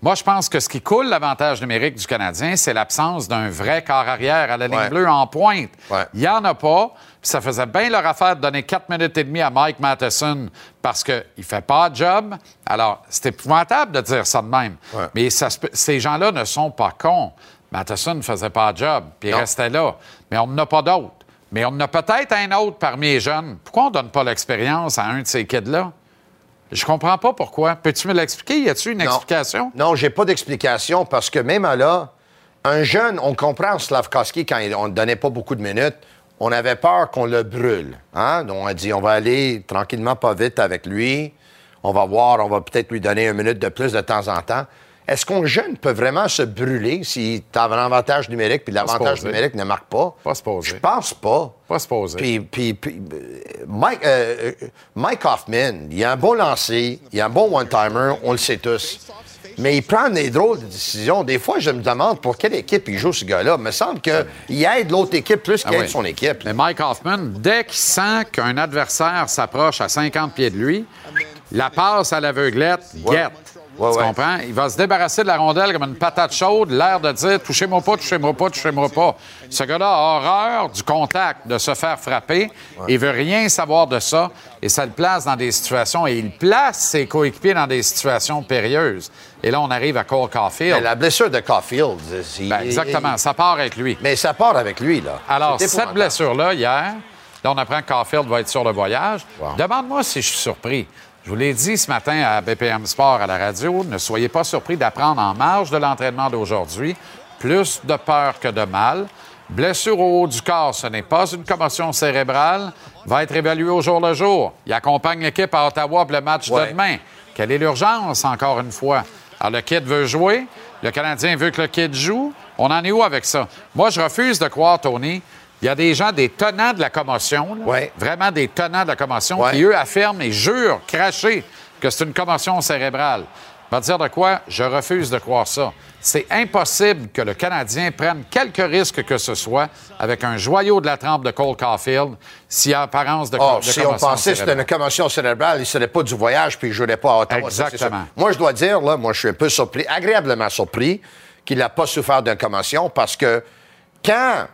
Moi, je pense que ce qui coule l'avantage numérique du Canadien, c'est l'absence d'un vrai quart arrière à la ligne Ouais. bleue en pointe. Ouais. Il n'y en a pas. Puis ça faisait bien leur affaire de donner 4 minutes et demie à Mike Matheson parce qu'il ne fait pas de job. Alors, c'est épouvantable de dire ça de même. Ouais. Mais ça ces gens-là ne sont pas cons. Matheson ne faisait pas de job, puis il restait là. Mais on n'en a pas d'autres. Mais on en a peut-être un autre parmi les jeunes. Pourquoi on ne donne pas l'expérience à un de ces kids-là? Je comprends pas pourquoi. Peux-tu me l'expliquer? Y a-tu une Non. explication? Non, j'ai pas d'explication parce que même là, un jeune, on comprend Slavkowski quand on ne donnait pas beaucoup de minutes, on avait peur qu'on le brûle. Hein? Donc, on a dit, on va aller tranquillement, pas vite avec lui. On va voir, on va peut-être lui donner une minute de plus de temps en temps. Est-ce qu'un jeune peut vraiment se brûler s'il a un avantage numérique puis l'avantage numérique ne marque pas? Pas supposé. Je pense pas. Pas supposé. Puis, puis- puis, euh, Mike, euh, euh, Mike Hoffman, il a un bon lancer, il a un bon one-timer, on le sait tous. Mais il prend des drôles de décisions. Des fois, je me demande pour quelle équipe il joue, ce gars-là. Il me semble qu'il aide l'autre équipe plus qu'il Ah aide oui. son équipe. Mais Mike Hoffman, dès qu'il sent qu'un adversaire s'approche à 50 pieds de lui, la passe à l'aveuglette, guette. Ouais, tu ouais. comprends? Il va se débarrasser de la rondelle comme une patate chaude, l'air de dire touchez-moi pas, touchez-moi pas, touchez-moi pas. Ce gars-là a horreur du contact, de se faire frapper. Il veut rien savoir de ça et ça le place dans des situations et il place ses coéquipiers dans des situations périlleuses. Et là, on arrive à Cole Caulfield. Mais la blessure de Caulfield, c'est- Ben, exactement, ça part avec lui. Mais ça part avec lui, là. Alors, C'est cette blessure-là, hier, là, on apprend que Caulfield va être sur le voyage. Wow. Demande-moi si je suis surpris. Je vous l'ai dit ce matin à BPM Sport à la radio, ne soyez pas surpris d'apprendre en marge de l'entraînement d'aujourd'hui plus de peur que de mal. Blessure au haut du corps, ce n'est pas une commotion cérébrale, va être évalué au jour le jour. Il accompagne l'équipe à Ottawa pour le match Ouais. de demain. Quelle est l'urgence, encore une fois? Alors, le kid veut jouer, le Canadien veut que le kid joue. On en est où avec ça? Moi, je refuse de croire, Tony. Il y a des gens, des tenants de la commotion, là, Ouais. vraiment des tenants de la commotion, Ouais. qui, eux, affirment et jurent, cracher, que c'est une commotion cérébrale. Va dire de quoi? Je refuse de croire ça. C'est impossible que le Canadien prenne quelque risque que ce soit avec un joyau de la trempe de Cole Caulfield s'il y a apparence de, oh, de Si on pensait que c'était une commotion cérébrale, il ne serait pas du voyage puis il ne jouerait pas à Ottawa. Exactement. Moi, je dois dire, là, moi, je suis un peu surpris, agréablement surpris qu'il n'a pas souffert d'une commotion parce que quand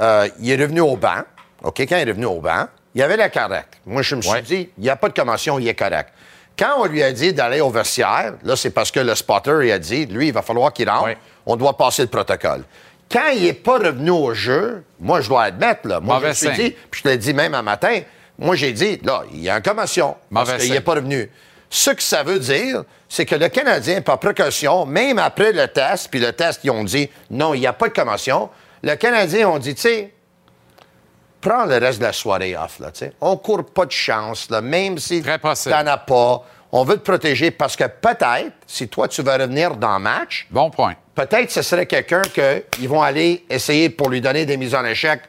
euh, il est revenu au banc, OK, quand il est revenu au banc, il avait la correct. Moi, je me suis Ouais. dit, il n'y a pas de commotion, il est correct. Quand on lui a dit d'aller au vestiaire, là, c'est parce que le spotter, il a dit, lui, il va falloir qu'il rentre, Ouais. on doit passer le protocole. Quand il n'est pas revenu au jeu, moi, je dois admettre, là, moi, je me suis dit, puis je te l'ai dit même un matin, moi, j'ai dit, là, il y a une commotion parce Mauvais qu'il signe. n'est pas revenu. Ce que ça veut dire, c'est que le Canadien, par précaution, même après le test, puis le test, ils ont dit, non, il n'y a pas de commotion, le Canadien ont dit, tu sais, prends le reste de la soirée off, là, tu sais. On court pas de chance, là, même si possible. t'en as pas. On veut te protéger parce que peut-être, si toi, tu vas revenir dans le match, Bon point. peut-être ce serait quelqu'un qu'ils vont aller essayer pour lui donner des mises en échec.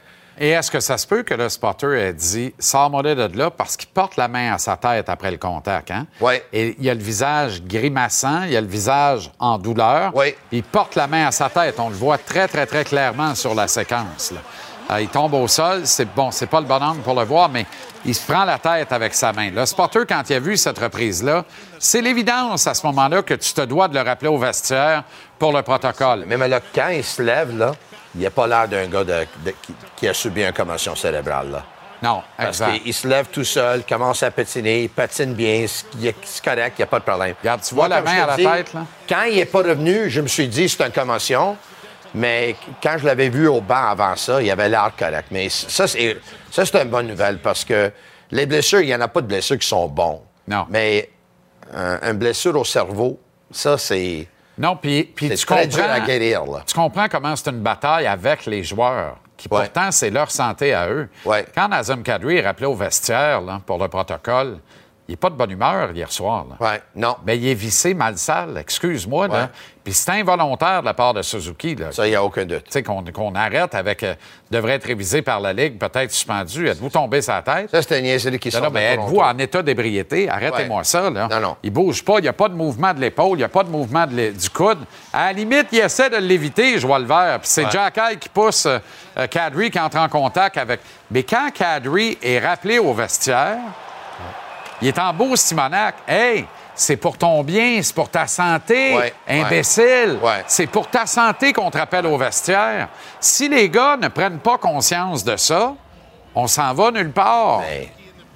Et est-ce que ça se peut que le spotter ait dit sors-moi de là parce qu'il porte la main à sa tête après le contact, hein? Ouais. Et il a le visage grimaçant, il a le visage en douleur. Ouais. Il porte la main à sa tête. On le voit très, très, très clairement sur la séquence. là. Euh, il tombe au sol. C'est bon, c'est pas le bon angle pour le voir, mais il se prend la tête avec sa main. Le spotter, quand il a vu cette reprise-là, c'est l'évidence à ce moment-là que tu te dois de le rappeler au vestiaire pour le protocole. Même là, quand il se lève, là, il n'a pas l'air d'un gars de- de- qui, qui a subi une commotion cérébrale. Là. Non, Parce qu'il il se lève tout seul, commence à patiner, il patine bien, c'est correct, il n'y a pas de problème. Regarde, tu vois la main à la dis, tête, là? Quand il n'est pas revenu, je me suis dit c'est une commotion, mais quand je l'avais vu au banc avant ça, il avait l'air correct. Mais ça, c'est ça, c'est une bonne nouvelle parce que les blessures, il n'y en a pas de blessures qui sont bons. Non. Mais un, une blessure au cerveau, ça, c'est Non, puis, tu comprends. dur à guérir. Là. Tu comprends comment c'est une bataille avec les joueurs, qui Ouais. pourtant, c'est leur santé à eux. Ouais. Quand Nazem Kadri est rappelé au vestiaire là, pour le protocole, il n'est pas de bonne humeur hier soir. Là. Ouais, non. Ben, il est vissé mal sale, excuse-moi. Ouais. Puis c'est involontaire de la part de Suzuki. Là. Ça, il n'y a aucun doute. Tu sais, qu'on qu'on arrête avec. euh, devrait être révisé par la Ligue, peut-être suspendu. Êtes-vous tombé sa tête? Ça, c'était une niaiserie qui sort non, mais êtes-vous en état d'ébriété? Arrêtez-moi Ouais. ça, là. Non, non. Il bouge pas, il n'y a pas de mouvement de l'épaule, il n'y a pas de mouvement de l'é- du coude. À la limite, il essaie de l'éviter, je vois le vert. Puis c'est. Jack High qui pousse euh, euh, Kadri qui entre en contact avec. Mais quand Kadri est rappelé au vestiaire, il est en beau Simonac. Hey! C'est pour ton bien, c'est pour ta santé, Ouais, imbécile. ouais. C'est pour ta santé qu'on te rappelle au vestiaire. Si les gars ne prennent pas conscience de ça, on s'en va nulle part. Mais-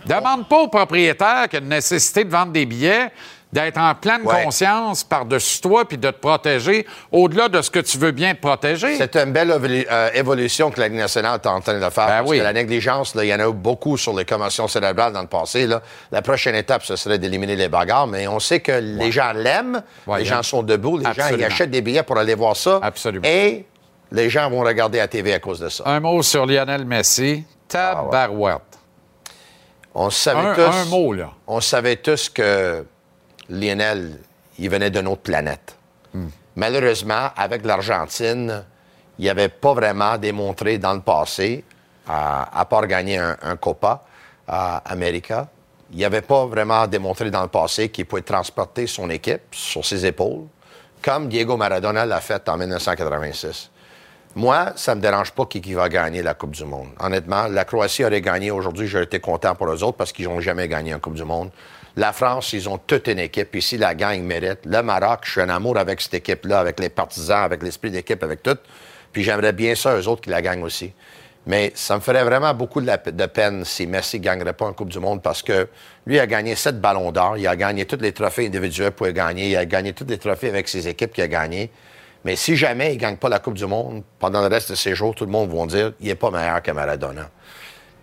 Demande pas au propriétaire qui a une nécessité de vendre des billets d'être en pleine Ouais. conscience par-dessus toi puis de te protéger au-delà de ce que tu veux bien te protéger. C'est une belle évolu- euh, évolution que la Ligue nationale est en train de faire. Ben parce oui. que la négligence, il y en a eu beaucoup sur les commotions cérébrales dans le passé. là. La prochaine étape, ce serait d'éliminer les bagarres, mais on sait que les gens l'aiment, Ouais, les gens sont debout, les gens ils achètent des billets pour aller voir ça. Absolument. Et les gens vont regarder à TV à cause de ça. Un mot sur Lionel Messi. Tabarouette. On savait Un, tous. un mot, là. On savait tous que Lionel, il venait d'une autre planète. Malheureusement, avec l'Argentine, il n'avait pas vraiment démontré dans le passé, à, à part gagner un, un Copa à América, il n'avait pas vraiment démontré dans le passé qu'il pouvait transporter son équipe sur ses épaules, comme Diego Maradona l'a fait en 1986. Moi, ça ne me dérange pas qui, qui va gagner la Coupe du Monde. Honnêtement, la Croatie aurait gagné aujourd'hui, j'aurais été content pour eux autres parce qu'ils n'ont jamais gagné en Coupe du Monde. La France, ils ont toute une équipe. Ici, la gang mérite. Le Maroc, je suis en amour avec cette équipe-là, avec les partisans, avec l'esprit d'équipe, avec tout. Puis j'aimerais bien ça, eux autres, qui la gagnent aussi. Mais ça me ferait vraiment beaucoup de, peine si Messi ne gagnerait pas en Coupe du Monde parce que lui a gagné sept ballons d'or. Il a gagné tous les trophées individuels pour gagner. Il a gagné tous les trophées avec ses équipes qu'il a gagné. Mais si jamais il ne gagne pas la Coupe du Monde, pendant le reste de ses jours, tout le monde va dire il n'est pas meilleur que Maradona.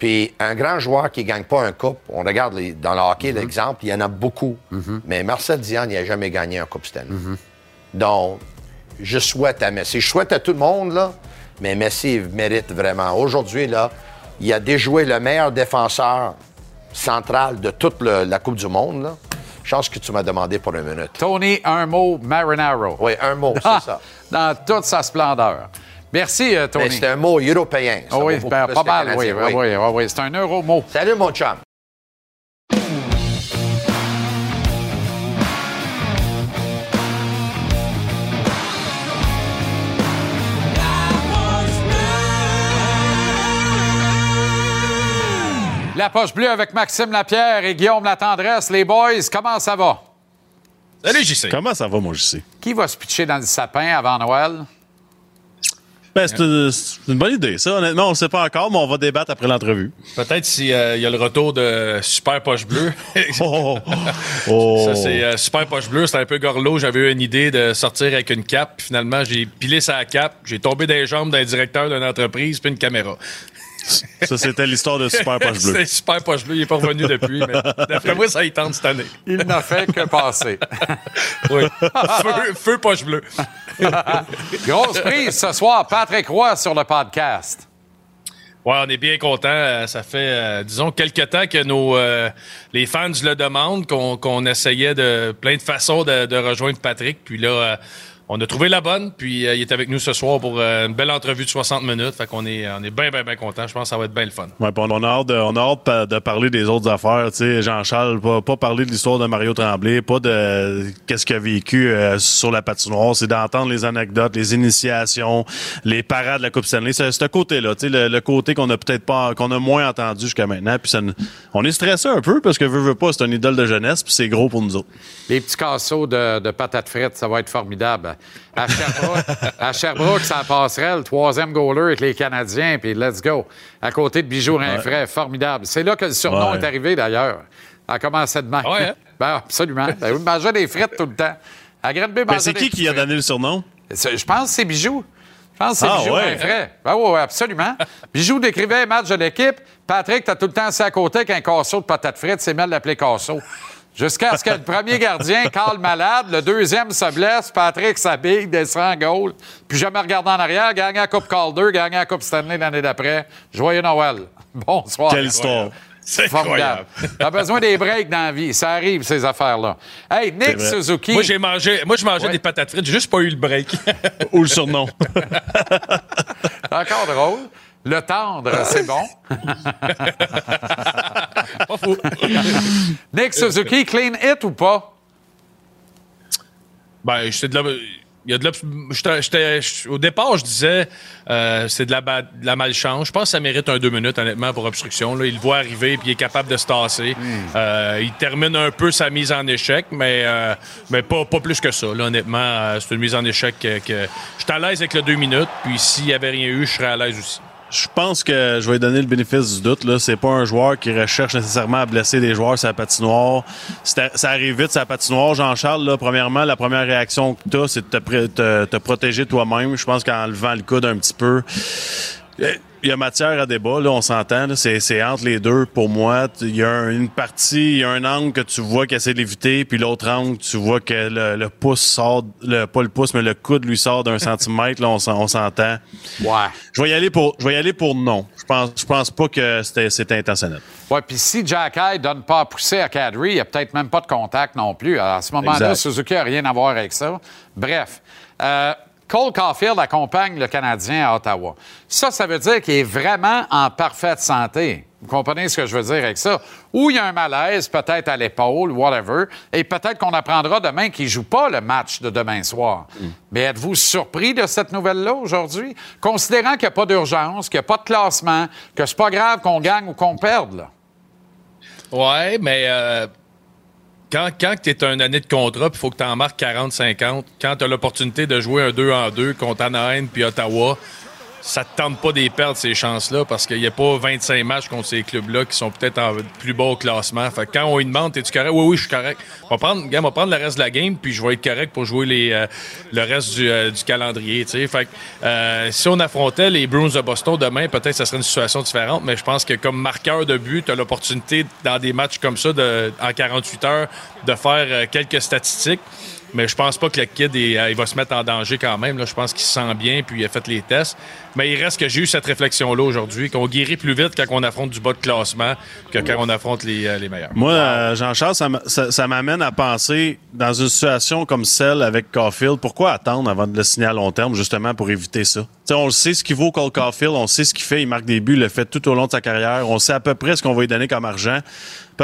Puis un grand joueur qui ne gagne pas un coupe, on regarde les- dans le hockey, l'exemple, il y en a beaucoup. Mais Marcel Diane, il n'a jamais gagné un coupe Stanley. Donc, je souhaite à Messi. Je souhaite à tout le monde, là, mais Messi il mérite vraiment. Aujourd'hui, là, il a déjoué le meilleur défenseur central de toute le- la Coupe du Monde. Là. Chance que tu m'as demandé pour une minute. Tony, un mot, Marinaro. Oui, un mot, Ah, c'est ça. Dans toute sa splendeur. Merci, euh, Tony. Ben, c'est un mot européen. Oh oui, ben, pas mal, oui, oui. oui, oui c'est un euro-mot. Salut, mon chum. La poche bleue avec Maxime Lapierre et Guillaume Latendresse. Les boys, comment ça va? Salut, JC. Comment ça va, mon JC? Qui va se pitcher dans le sapin avant Noël? Ben, c'est une, une, bonne idée, ça. Honnêtement, on ne sait pas encore, mais on va débattre après l'entrevue. Peut-être s'il euh, y a le retour de Super Poche Bleue. oh, oh. Ça, c'est euh, Super Poche Bleue. C'était un peu gorlot. J'avais eu une idée de sortir avec une cape. Puis finalement, j'ai pilé sa cape. J'ai tombé des jambes d'un directeur d'une entreprise puis une caméra. Ça, c'était l'histoire de Super Poche Bleu. C'est Super Poche Bleu. Il n'est pas revenu depuis, mais d'après moi, ça y tente cette année. Il n'a fait que passer. oui. Feu, feu Poche Bleu. Grosse prise ce soir. Patrick Roy sur le podcast. Ouais, on est bien content. Ça fait, euh, disons, quelques temps que nos euh, les fans le demandent, qu'on qu'on essayait de plein de façons de, de rejoindre Patrick. Puis là, euh, on a trouvé la bonne, puis euh, il est avec nous ce soir pour euh, une belle entrevue de 60 minutes. Fait qu'on est, on est bien, bien, bien content. Je pense que ça va être bien le fun. Ouais, on a hâte, de, on a hâte de parler des autres affaires. Tu sais, Jean-Charles, pas, pas, parler de l'histoire de Mario Tremblay, pas de qu'est-ce qu'il a vécu euh, sur la patinoire. C'est d'entendre les anecdotes, les initiations, les parades de la Coupe Stanley. C'est ce côté-là, tu sais, le, le, côté qu'on a peut-être pas, qu'on a moins entendu jusqu'à maintenant. Puis ça, on est stressé un peu parce que veut, veut pas, c'est une idole de jeunesse, puis c'est gros pour nous autres. Les petits casseaux de, de patates frites, ça va être formidable. À Sherbrooke, à Sherbrooke, ça passerait le troisième goaler avec les Canadiens, puis let's go. À côté de Bijoux Rinfray, ouais. formidable. C'est là que le surnom ouais. est arrivé, d'ailleurs. À commencer de même. Ouais, hein? ben, absolument. Ben, vous mangez des frites tout le temps. À Granby, Mais c'est qui qui a donné le surnom? Je pense que c'est Bijoux. Je pense que c'est ah, Bijoux ouais. Rinfray. Ben, oui, absolument. Bijoux décrivait un match de l'équipe. Patrick, t'as tout le temps assis à côté avec un casseau de patates frites. C'est mal d'appeler casseau. Jusqu'à ce que le premier gardien cale malade, le deuxième se blesse, Patrick s'habille, descend en goal, puis jamais regarde en arrière, gagne la Coupe Calder, gagne la Coupe Stanley l'année d'après. Joyeux Noël. Bonsoir. Quelle histoire. C'est formidable. T'as besoin des breaks dans la vie. Ça arrive, ces affaires-là. Hey, Nick Suzuki. Moi, j'ai mangé, moi, je mangeais ouais. des patates frites. J'ai juste pas eu le break. Ou le surnom. Encore drôle. Le tendre, c'est bon. pas fou. Nick Suzuki, clean hit ou pas? Ben, j'étais de la. Il y a de la, j'étais, j'étais, au départ, je disais euh, c'est de la, de la malchance. Je pense que ça mérite un deux minutes, honnêtement, pour obstruction. Là. Il le voit arriver puis il est capable de se tasser. Mm. Euh, il termine un peu sa mise en échec, mais, euh, mais pas, pas plus que ça. Là, honnêtement, c'est une mise en échec que, que j'étais à l'aise avec le deux minutes. Puis s'il n'y avait rien eu, je serais à l'aise aussi. Je pense que je vais donner le bénéfice du doute. Là. C'est pas un joueur qui recherche nécessairement à blesser des joueurs sur la patinoire. Ça arrive vite, sa patinoire. Jean-Charles, là, premièrement, la première réaction que tu as, c'est de te, te, te protéger toi-même. Je pense qu'en levant le coude un petit peu. Il y a matière à débat, là, on s'entend. C'est entre les deux pour moi. Il y a une partie, il y a un angle que tu vois qu'il essaie d'éviter, puis l'autre angle, tu vois que le, le, pouce sort, le, pas le pouce, mais le coude lui sort d'un centimètre. Là, on, on s'entend. Ouais. Je vais y aller pour, je vais y aller pour non. Je pense, je pense pas que c'était intentionnel. Ouais, puis si Jack High donne pas à pousser à Kadri, il y a peut-être même pas de contact non plus. Alors, à ce moment-là, Suzuki a rien à voir avec ça. Bref. Euh, Cole Caulfield accompagne le Canadien à Ottawa. Ça, ça veut dire qu'il est vraiment en parfaite santé. Vous comprenez ce que je veux dire avec ça? Ou il y a un malaise, peut-être à l'épaule, whatever, et peut-être qu'on apprendra demain qu'il ne joue pas le match de demain soir. Mm. Mais êtes-vous surpris de cette nouvelle-là aujourd'hui? Considérant qu'il n'y a pas d'urgence, qu'il n'y a pas de classement, que c'est pas grave qu'on gagne ou qu'on perde, là. Ouais, mais euh, quand, quand tu es un année de contrat, il faut que tu en marques 40-50, quand tu as l'opportunité de jouer un 2 en 2 contre Anaheim puis Ottawa, ça te tente pas d'y perdre ces chances-là parce qu'il n'y a pas 25 matchs contre ces clubs-là qui sont peut-être en plus bas classement. Fait que quand on lui demande, es-tu correct? Oui, oui, je suis correct. On va prendre, on va prendre le reste de la game, puis je vais être correct pour jouer les, euh, le reste du, euh, du calendrier. T'sais. Fait que, euh, si on affrontait les Bruins de Boston demain, peut-être ça serait une situation différente, mais je pense que comme marqueur de but, tu as l'opportunité dans des matchs comme ça, de, en 48 heures, de faire quelques statistiques. Mais je pense pas que le kid est, il va se mettre en danger quand même. Là. Je pense qu'il se sent bien puis il a fait les tests. Mais il reste que j'ai eu cette réflexion-là aujourd'hui, qu'on guérit plus vite quand on affronte du bas de classement que quand on affronte les, les meilleurs. Moi, euh, Jean-Charles, ça, m'amène à penser, dans une situation comme celle avec Caulfield, pourquoi attendre avant de le signer à long terme, justement, pour éviter ça? On le sait ce qu'il vaut, Cole Caulfield, on sait ce qu'il fait, il marque des buts, il le fait tout au long de sa carrière, on sait à peu près ce qu'on va lui donner comme argent.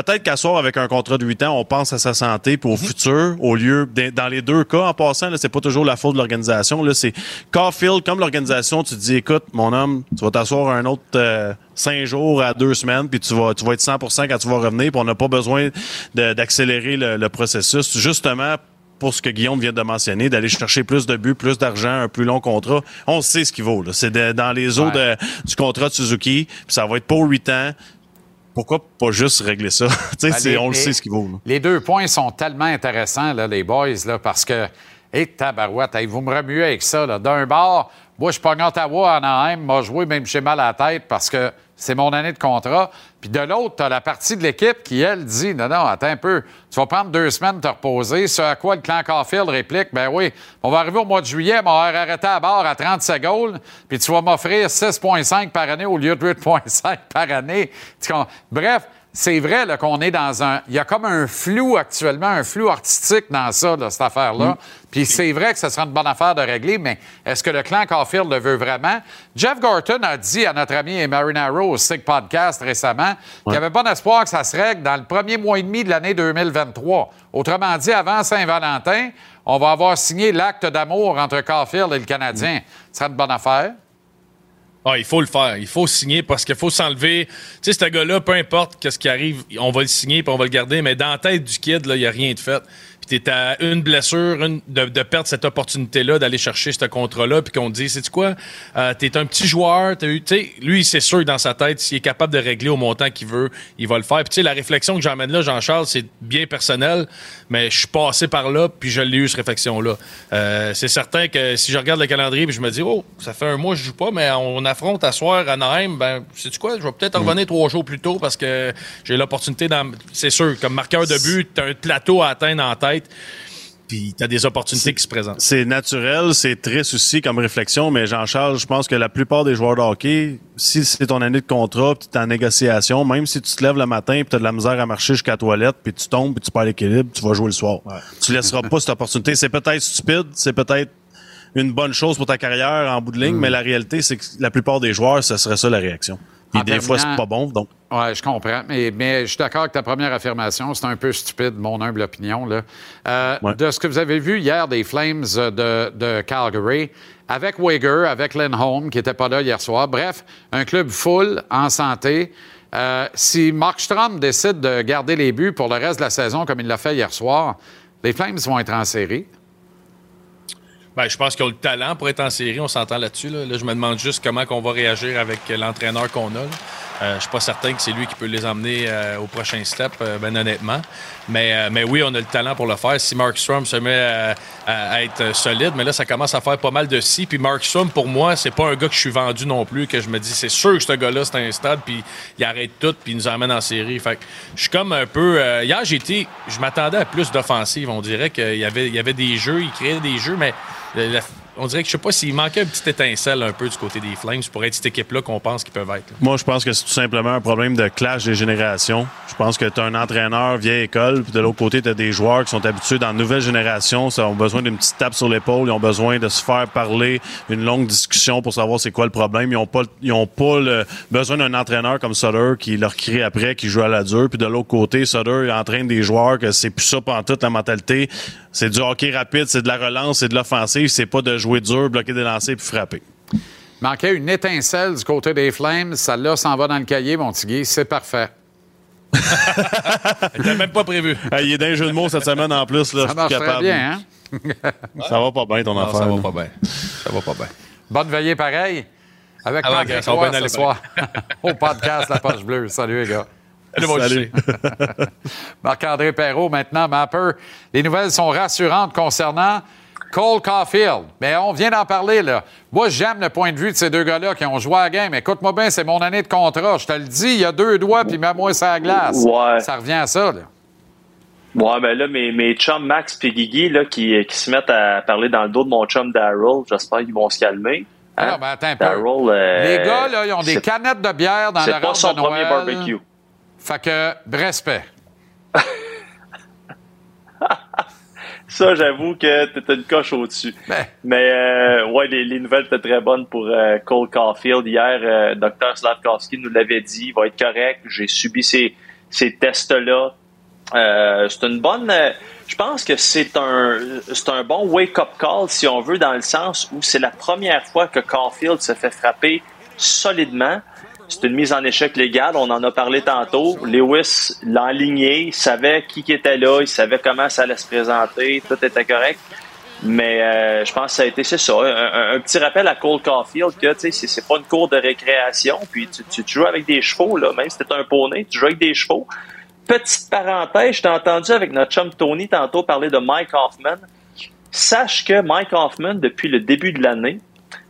Peut-être qu'asseoir avec un contrat de 8 ans, on pense à sa santé puis au mhm. futur, au lieu, dans les deux cas, en passant, c'est pas toujours la faute de l'organisation. Là, c'est Caulfield, comme l'organisation, tu te dis, écoute, mon homme, tu vas t'asseoir un autre euh, cinq jours à deux semaines, puis tu vas, tu vas être 100% quand tu vas revenir, puis on n'a pas besoin d'accélérer le, le processus, justement pour ce que Guillaume vient de mentionner, d'aller chercher plus de buts, plus d'argent, un plus long contrat. On sait ce qu'il vaut. C'est dans les eaux du contrat de Suzuki, puis ça va être pour huit ans. Pourquoi pas juste régler ça? Ben, on le sait ce qu'il vaut. Les deux points sont tellement intéressants, là, les boys, là, parce que, hé, tabarouette, vous me remuez avec ça. D'un bord, moi, je pogne Ottawa, Anaheim, m'a joué, même j'ai mal à la tête parce que c'est mon année de contrat. Puis de l'autre, tu as la partie de l'équipe qui, elle, dit Non, non, attends un peu, tu vas prendre deux semaines de te reposer. Ce à quoi le clan Caulfield réplique Ben oui, on va arriver au mois de juillet, on va arrêter à bord à 30 secondes, puis tu vas m'offrir 6,5 par année au lieu de 8,5 par année. Bref, c'est vrai qu'on est dans un. Il y a comme un flou actuellement, un flou artistique dans ça, cette affaire-là. Mm. Puis c'est vrai que ce sera une bonne affaire de régler, mais est-ce que le clan Caulfield le veut vraiment? Jeff Gorton a dit à notre ami Marinaro au SIG Podcast récemment qu'il avait bon espoir que ça se règle dans le premier mois et demi de l'année 2023. Autrement dit, avant Saint-Valentin, on va avoir signé l'acte d'amour entre Caulfield et le Canadien. Ce serait une bonne affaire? Ah, il faut le faire. Il faut signer parce qu'il faut s'enlever. Tu sais, ce gars-là, peu importe ce qui arrive, on va le signer puis on va le garder. Mais dans la tête du kid, il n'y a rien de fait tu es à une blessure de, perdre cette opportunité-là, d'aller chercher ce contrat-là, puis qu'on te dit, c'est quoi, euh, tu es un petit joueur, as eu, lui, c'est sûr dans sa tête, s'il est capable de régler au montant qu'il veut, il va le faire. Puis tu sais, la réflexion que j'emmène là, Jean-Charles, c'est bien personnel, mais je suis passé par là, puis je l'ai eu, cette réflexion-là. Euh, c'est certain que si je regarde le calendrier, puis je me dis, oh, ça fait un mois que je joue pas, mais on affronte à soir à Naheim, ben, sais-tu quoi, je vais peut-être mm. revenir trois jours plus tôt parce que j'ai l'opportunité, dans... c'est sûr, comme marqueur de but, tu as un plateau à atteindre en tête puis tu as des opportunités qui se présentent. C'est naturel, c'est triste aussi comme réflexion, mais Jean-Charles, je pense que la plupart des joueurs de hockey, si c'est ton année de contrat, tu es en négociation, même si tu te lèves le matin et tu as de la misère à marcher jusqu'à la toilette, puis tu tombes, puis tu perds l'équilibre, tu vas jouer le soir. Tu laisseras pas cette opportunité. C'est peut-être stupide, c'est peut-être une bonne chose pour ta carrière en bout de ligne, mm. mais la réalité, c'est que la plupart des joueurs, ce serait ça la réaction. Et des fois, c'est pas bon, donc. Oui, je comprends. Mais, mais, je suis d'accord avec ta première affirmation. C'est un peu stupide, mon humble opinion. Là. Euh, de ce que vous avez vu hier des Flames de, de Calgary, avec Wager, avec Lindholm, qui n'était pas là hier soir. Bref, un club full, en santé. Euh, si Markstrom décide de garder les buts pour le reste de la saison comme il l'a fait hier soir, les Flames vont être en série. Ben, je pense qu'ils ont le talent pour être en série, on s'entend là-dessus. Là. je me demande juste comment on va réagir avec l'entraîneur qu'on a. Euh, je suis pas certain que c'est lui qui peut les emmener euh, au prochain step, euh, ben honnêtement. Mais, mais oui, on a le talent pour le faire. Si Mark Strom se met à, être solide, mais là, ça commence à faire pas mal de si. Puis Mark Strom, pour moi, c'est pas un gars que je suis vendu non plus, que je me dis, c'est sûr que ce gars-là, c'est un stade, puis il arrête tout, puis il nous emmène en série. Fait je suis comme un peu. hier, j'étais. Je m'attendais à plus d'offensive. On dirait qu'il y avait, il y avait des jeux, il créait des jeux, mais on dirait que je sais pas s'il manquait une petite étincelle un peu du côté des Flames pour être cette équipe-là qu'on pense qu'ils peuvent être. Moi, je pense que c'est tout simplement un problème de clash des générations. Je pense que tu as un entraîneur vieille école, puis de l'autre côté, tu as des joueurs qui sont habitués dans la nouvelle génération, ça ont besoin d'une petite tape sur l'épaule, ils ont besoin de se faire parler, une longue discussion pour savoir c'est quoi le problème. Ils n'ont pas, ils pas le, besoin d'un entraîneur comme Sutter qui leur crie après, qui joue à la dure. Puis de l'autre côté, Sutter entraîne des joueurs que c'est plus ça pendant toute la mentalité. C'est du hockey rapide, c'est de la relance, c'est de l'offensive, c'est pas de jouer dur, bloquer des lancers puis frapper. Manquait une étincelle du côté des Flames. Celle-là s'en va dans le cahier, mon Tigui. C'est parfait. T'as même pas prévu. il est d'un jeu de mots cette semaine en plus. Là, ça marche très bien, hein? ça va pas bien, ton affaire. Ça va pas bien. Ça va pas bien. Bonne veillée pareil. Avec ah, Patrick ce soir au podcast La Poche Bleue. Salut, les gars. Salut. Marc-André Perrault, maintenant, Mapper. Les nouvelles sont rassurantes concernant Cole Caulfield. Mais on vient d'en parler, là. Moi, j'aime le point de vue de ces deux gars-là qui ont joué à la game. Écoute-moi bien, c'est mon année de contrat. Je te le dis, il y a deux doigts, puis mets-moi ça à glace. Ça revient à ça, là. Ouais, ben là, mes, mes chums Max et Guigui, là, qui, qui se mettent à parler dans le dos de mon chum Daryl, j'espère qu'ils vont se calmer. Ah, ben attends un peu. Euh, les gars, là, ils ont des canettes de bière dans leur C'est pas son premier barbecue. Fait que, respect. Ça, j'avoue que t'étais une coche au-dessus. Ben. Mais euh, ouais, les, nouvelles étaient très bonnes pour euh, Cole Caulfield. Hier, euh, Dr. Slavkowski nous l'avait dit, il va être correct. J'ai subi ses, ces tests-là. Euh, c'est une bonne. je pense que c'est un, c'est un bon wake-up call, si on veut, dans le sens où c'est la première fois que Caulfield se fait frapper solidement. C'est une mise en échec légale, on en a parlé tantôt. Lewis l'a aligné, il savait qui était là, il savait comment ça allait se présenter, tout était correct. Mais euh, je pense que ça a été c'est ça, un, petit rappel à Cole Caulfield que tu sais c'est pas une cour de récréation, puis tu, joues avec des chevaux là, même si t'es un poney, tu joues avec des chevaux. Petite parenthèse, je t'ai entendu avec notre chum Tony tantôt parler de Mike Hoffman. Sache que Mike Hoffman depuis le début de l'année,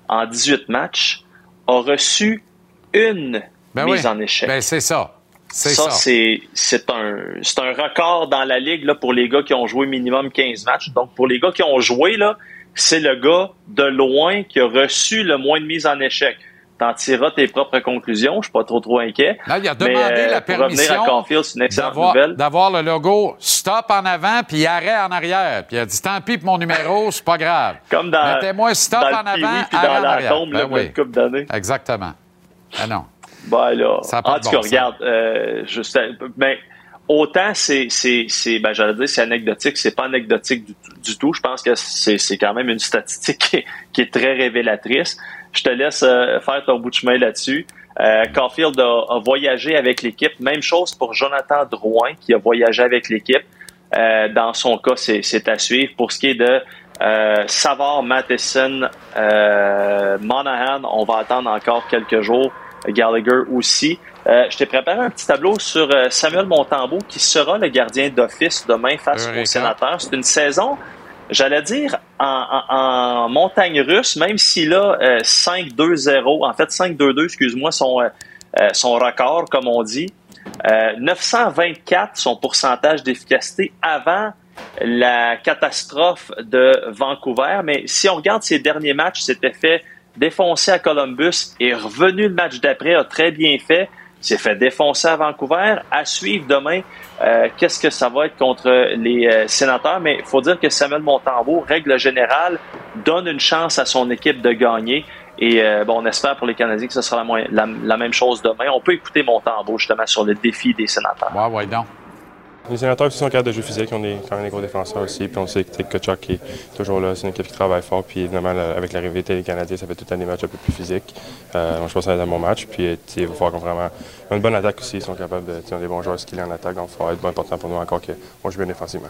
en 18 matchs, a reçu une ben mise en échec. Ben c'est ça. Ça, ça. c'est un, un record dans la ligue là, pour les gars qui ont joué minimum 15 matchs. Donc, pour les gars qui ont joué, là, c'est le gars de loin qui a reçu le moins de mise en échec. T'en tireras tes propres conclusions. Je suis pas trop trop inquiet. il a demandé la euh, permission d'avoir le logo stop en avant puis arrêt en arrière. Puis il a dit tant pis pour mon numéro, c'est pas grave. Comme dans Mettez-moi stop en avant, arrêt en arrière. Tombe, ben oui. coupe d'années. Exactement. Ah non. Ben là, en tout cas, regarde, euh, juste, ben, autant c'est, c'est, c'est, ben, j'allais dire, c'est anecdotique, c'est pas anecdotique du, tout. Je pense que c'est, c'est quand même une statistique qui est, très révélatrice. Je te laisse euh, faire ton bout de chemin là-dessus. Euh, Caulfield a, voyagé avec l'équipe. Même chose pour Jonathan Drouin, qui a voyagé avec l'équipe. Euh, dans son cas, c'est, c'est à suivre. Pour ce qui est de euh, Savard, Matheson, euh, Monahan, on va attendre encore quelques jours. Gallagher aussi. Euh, je t'ai préparé un petit tableau sur euh, Samuel Montembeau, qui sera le gardien d'office demain face aux sénateurs. C'est une saison, j'allais dire, en, montagne russe, même s'il a 5-2-0, en fait 5-2-2, excuse-moi, son, son record, comme on dit. 924, son pourcentage d'efficacité avant la catastrophe de Vancouver. Mais si on regarde ses derniers matchs, c'était fait défoncé à Columbus et revenu le match d'après, a très bien fait. S'est fait défoncer à Vancouver. À suivre demain, euh, qu'est-ce que ça va être contre les euh, sénateurs? Mais il faut dire que Samuel Montembeau, règle générale, donne une chance à son équipe de gagner. Et euh, bon, on espère pour les Canadiens que ce sera la, la, même chose demain. On peut écouter Montembeau justement sur le défi des sénateurs. Ouais, ouais, donc. Les sénateurs aussi sont capables de jeu physique, on est quand même des gros défenseurs aussi. Puis on sait que Kachuk est toujours là, c'est une équipe qui travaille fort. Puis évidemment, avec l'arrivée des Canadiens, ça fait tout temps des matchs un peu plus physiques. Euh, moi, je pense que ça va être un bon match. Puis il va falloir qu'on vraiment. une bonne attaque aussi, ils sont capables de. Ils ont des bons joueurs skillés en attaque, donc ça va être important pour nous encore qu'on joue bien défensivement.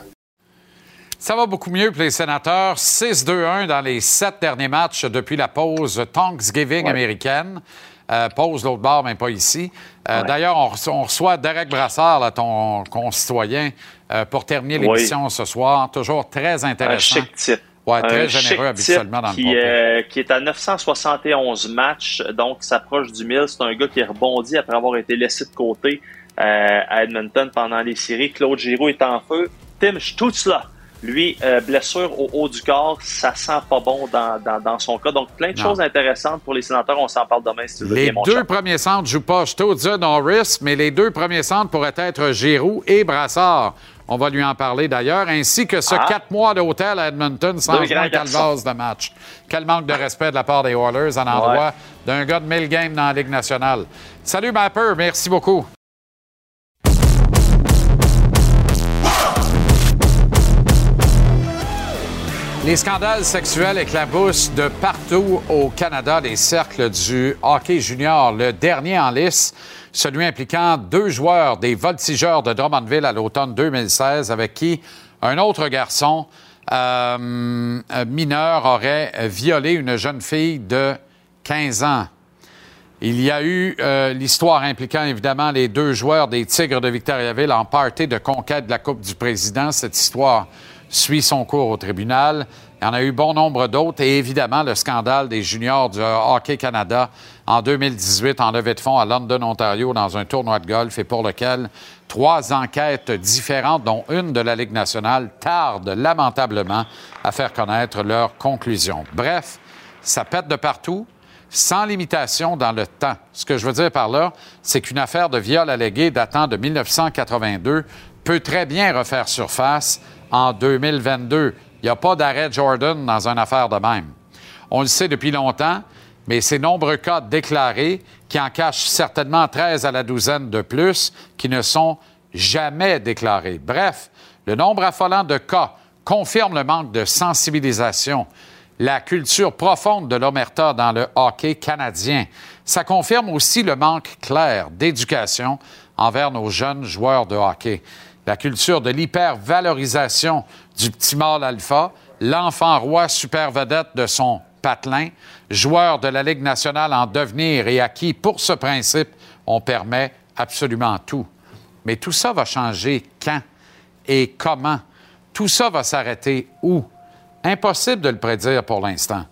Ça va beaucoup mieux pour les sénateurs. 6-2-1 dans les sept derniers matchs depuis la pause Thanksgiving américaine. Euh, pose l'autre bord, mais pas ici. Euh, d'ailleurs, on, reçoit Derek Brassard, ton concitoyen, euh, pour terminer l'émission ce soir. Toujours très intéressant. Un chic type. Ouais, très généreux habituellement dans qui, le qui est à 971 matchs, donc s'approche du 1000. C'est un gars qui est rebondi après avoir été laissé de côté à Edmonton pendant les séries. Claude Giroux est en feu. Tim là. Lui, euh, blessure au haut du corps, ça sent pas bon dans, dans, son cas. Donc, plein de choses intéressantes pour les sénateurs. On s'en parle demain si tu veux. Les deux premiers centres jouent pas. Je te Norris, mais les deux premiers centres pourraient être Giroux et Brassard. On va lui en parler d'ailleurs, ainsi que ce ah. quatre mois d'hôtel à Edmonton sans calvase de match. Quel manque de respect de la part des Oilers en endroit d'un gars de 1000 games dans la Ligue nationale. Salut Mapper, merci beaucoup. Les scandales sexuels éclaboussent de partout au Canada des cercles du hockey junior. Le dernier en lice, celui impliquant deux joueurs des voltigeurs de Drummondville à l'automne 2016, avec qui un autre garçon euh, mineur aurait violé une jeune fille de 15 ans. Il y a eu euh, l'histoire impliquant évidemment les deux joueurs des Tigres de Victoriaville en partie de conquête de la Coupe du Président. Cette histoire suit son cours au tribunal. Il y en a eu bon nombre d'autres et évidemment le scandale des juniors du Hockey Canada en 2018 en levée de fonds à London, Ontario, dans un tournoi de golf et pour lequel trois enquêtes différentes, dont une de la Ligue nationale, tardent lamentablement à faire connaître leurs conclusions. Bref, ça pète de partout, sans limitation dans le temps. Ce que je veux dire par là, c'est qu'une affaire de viol allégué datant de 1982 peut très bien refaire surface en 2022. Il n'y a pas d'arrêt Jordan dans une affaire de même. On le sait depuis longtemps, mais ces nombreux cas déclarés qui en cachent certainement 13 à la douzaine de plus, qui ne sont jamais déclaré. Bref, le nombre affolant de cas confirme le manque de sensibilisation, la culture profonde de l'omerta dans le hockey canadien. Ça confirme aussi le manque clair d'éducation envers nos jeunes joueurs de hockey. La culture de l'hypervalorisation du petit mâle alpha, l'enfant roi super vedette de son patelin, joueur de la Ligue nationale en devenir et à qui, pour ce principe, on permet absolument tout. Mais tout ça va changer quand et comment? Tout ça va s'arrêter où? Impossible de le prédire pour l'instant.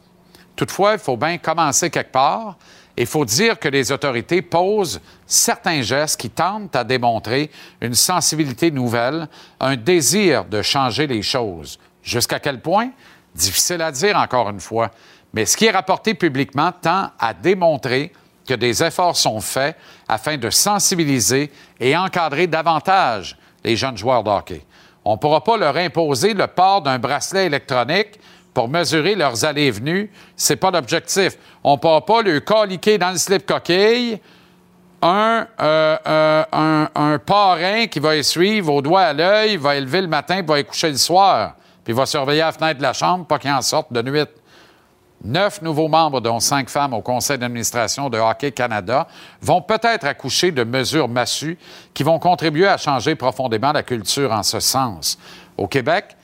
Toutefois, il faut bien commencer quelque part. Il faut dire que les autorités posent certains gestes qui tentent à démontrer une sensibilité nouvelle, un désir de changer les choses. Jusqu'à quel point? Difficile à dire encore une fois. Mais ce qui est rapporté publiquement tend à démontrer que des efforts sont faits afin de sensibiliser et encadrer davantage les jeunes joueurs de hockey. On ne pourra pas leur imposer le port d'un bracelet électronique pour mesurer leurs allées et venues. Ce n'est pas l'objectif. On pourra pas leur caliquer dans le slip coquille un, euh, euh, un, un, parrain qui va y suivre au doigt à l'œil, va élever le matin, va y coucher le soir, puis va surveiller la fenêtre de la chambre, pas qu'il en sorte de nuit. Neuf nouveaux membres, dont cinq femmes au conseil d'administration de Hockey Canada, vont peut-être accoucher de mesures massues qui vont contribuer à changer profondément la culture en ce sens. Au Québec,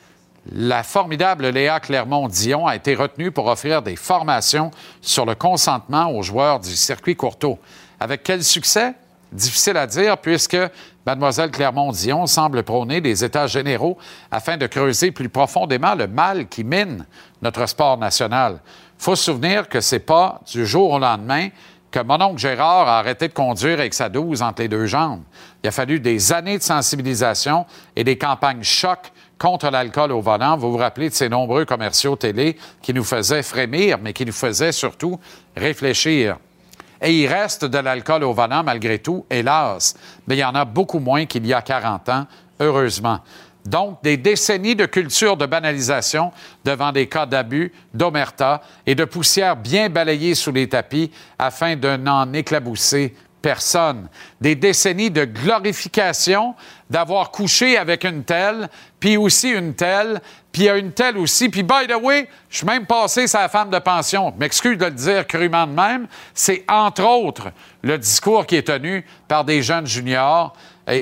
la formidable Léa Clermont-Dion a été retenue pour offrir des formations sur le consentement aux joueurs du circuit courteau. Avec quel succès? Difficile à dire puisque Mademoiselle Clermont-Dion semble prôner des états généraux afin de creuser plus profondément le mal qui mine notre sport national. Faut se souvenir que c'est pas du jour au lendemain que mon oncle Gérard a arrêté de conduire avec sa douze entre les deux jambes. Il a fallu des années de sensibilisation et des campagnes choc contre l'alcool au volant. Vous vous rappelez de ces nombreux commerciaux télé qui nous faisaient frémir, mais qui nous faisaient surtout réfléchir. Et il reste de l'alcool au volant malgré tout, hélas, mais il y en a beaucoup moins qu'il y a 40 ans, heureusement. Donc, des décennies de culture de banalisation devant des cas d'abus, d'omerta et de poussière bien balayée sous les tapis afin de n'en éclabousser personne. Des décennies de glorification d'avoir couché avec une telle, puis aussi une telle, puis une telle aussi. Puis, by the way, je suis même passé sa femme de pension. M'excuse de le dire crûment de même. C'est entre autres le discours qui est tenu par des jeunes juniors,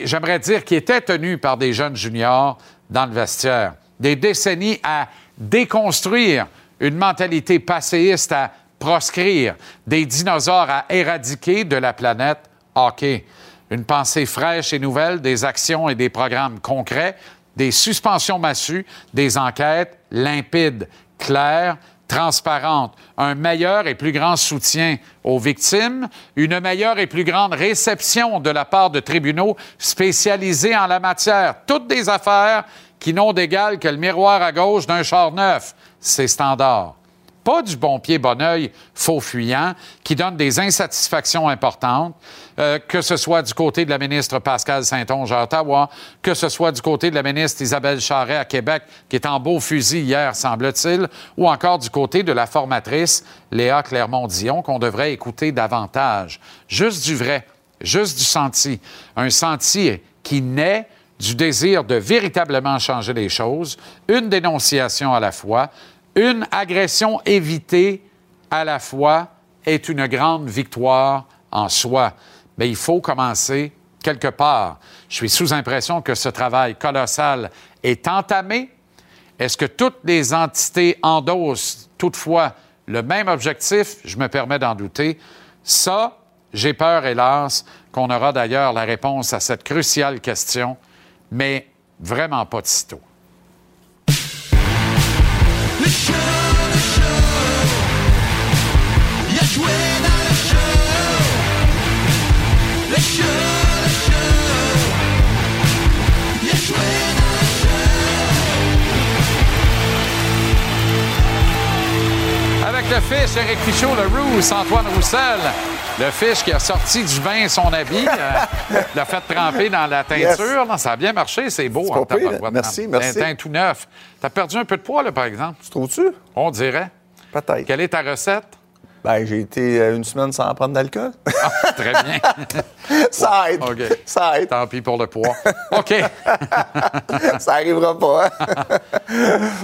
j'aimerais dire qui était tenu par des jeunes juniors dans le vestiaire. Des décennies à déconstruire une mentalité passéiste, à proscrire des dinosaures à éradiquer de la planète hockey. Une pensée fraîche et nouvelle, des actions et des programmes concrets, des suspensions massues, des enquêtes limpides, claires, transparentes, un meilleur et plus grand soutien aux victimes, une meilleure et plus grande réception de la part de tribunaux spécialisés en la matière. Toutes des affaires qui n'ont d'égal que le miroir à gauche d'un char neuf. C'est standard pas du bon pied, bon oeil, faux fuyant, qui donne des insatisfactions importantes, euh, que ce soit du côté de la ministre Pascal Saint-Onge à Ottawa, que ce soit du côté de la ministre Isabelle Charret à Québec, qui est en beau fusil hier, semble-t-il, ou encore du côté de la formatrice Léa Clermont-Dion, qu'on devrait écouter davantage. Juste du vrai, juste du senti. Un senti qui naît du désir de véritablement changer les choses, une dénonciation à la fois, une agression évitée à la fois est une grande victoire en soi. Mais il faut commencer quelque part. Je suis sous impression que ce travail colossal est entamé. Est-ce que toutes les entités endossent toutefois le même objectif? Je me permets d'en douter. Ça, j'ai peur, hélas, qu'on aura d'ailleurs la réponse à cette cruciale question, mais vraiment pas de sitôt. Avec le fiche, Eric Pichot, le Rousse, Antoine Roussel. Le fiche qui a sorti du vin son habit, euh, l'a fait tremper dans la teinture. ça a bien marché, c'est beau. Hein, merci, merci. Un teint tout neuf. T'as perdu un peu de poids, là, par exemple? Tu trouves-tu? On dirait. Peut-être. Quelle est ta recette? Ben, j'ai été euh, une semaine sans prendre d'alcool. Ah, très bien. ça aide. Ça aide. Tant pis pour le poids. OK. ça arrivera pas. hein?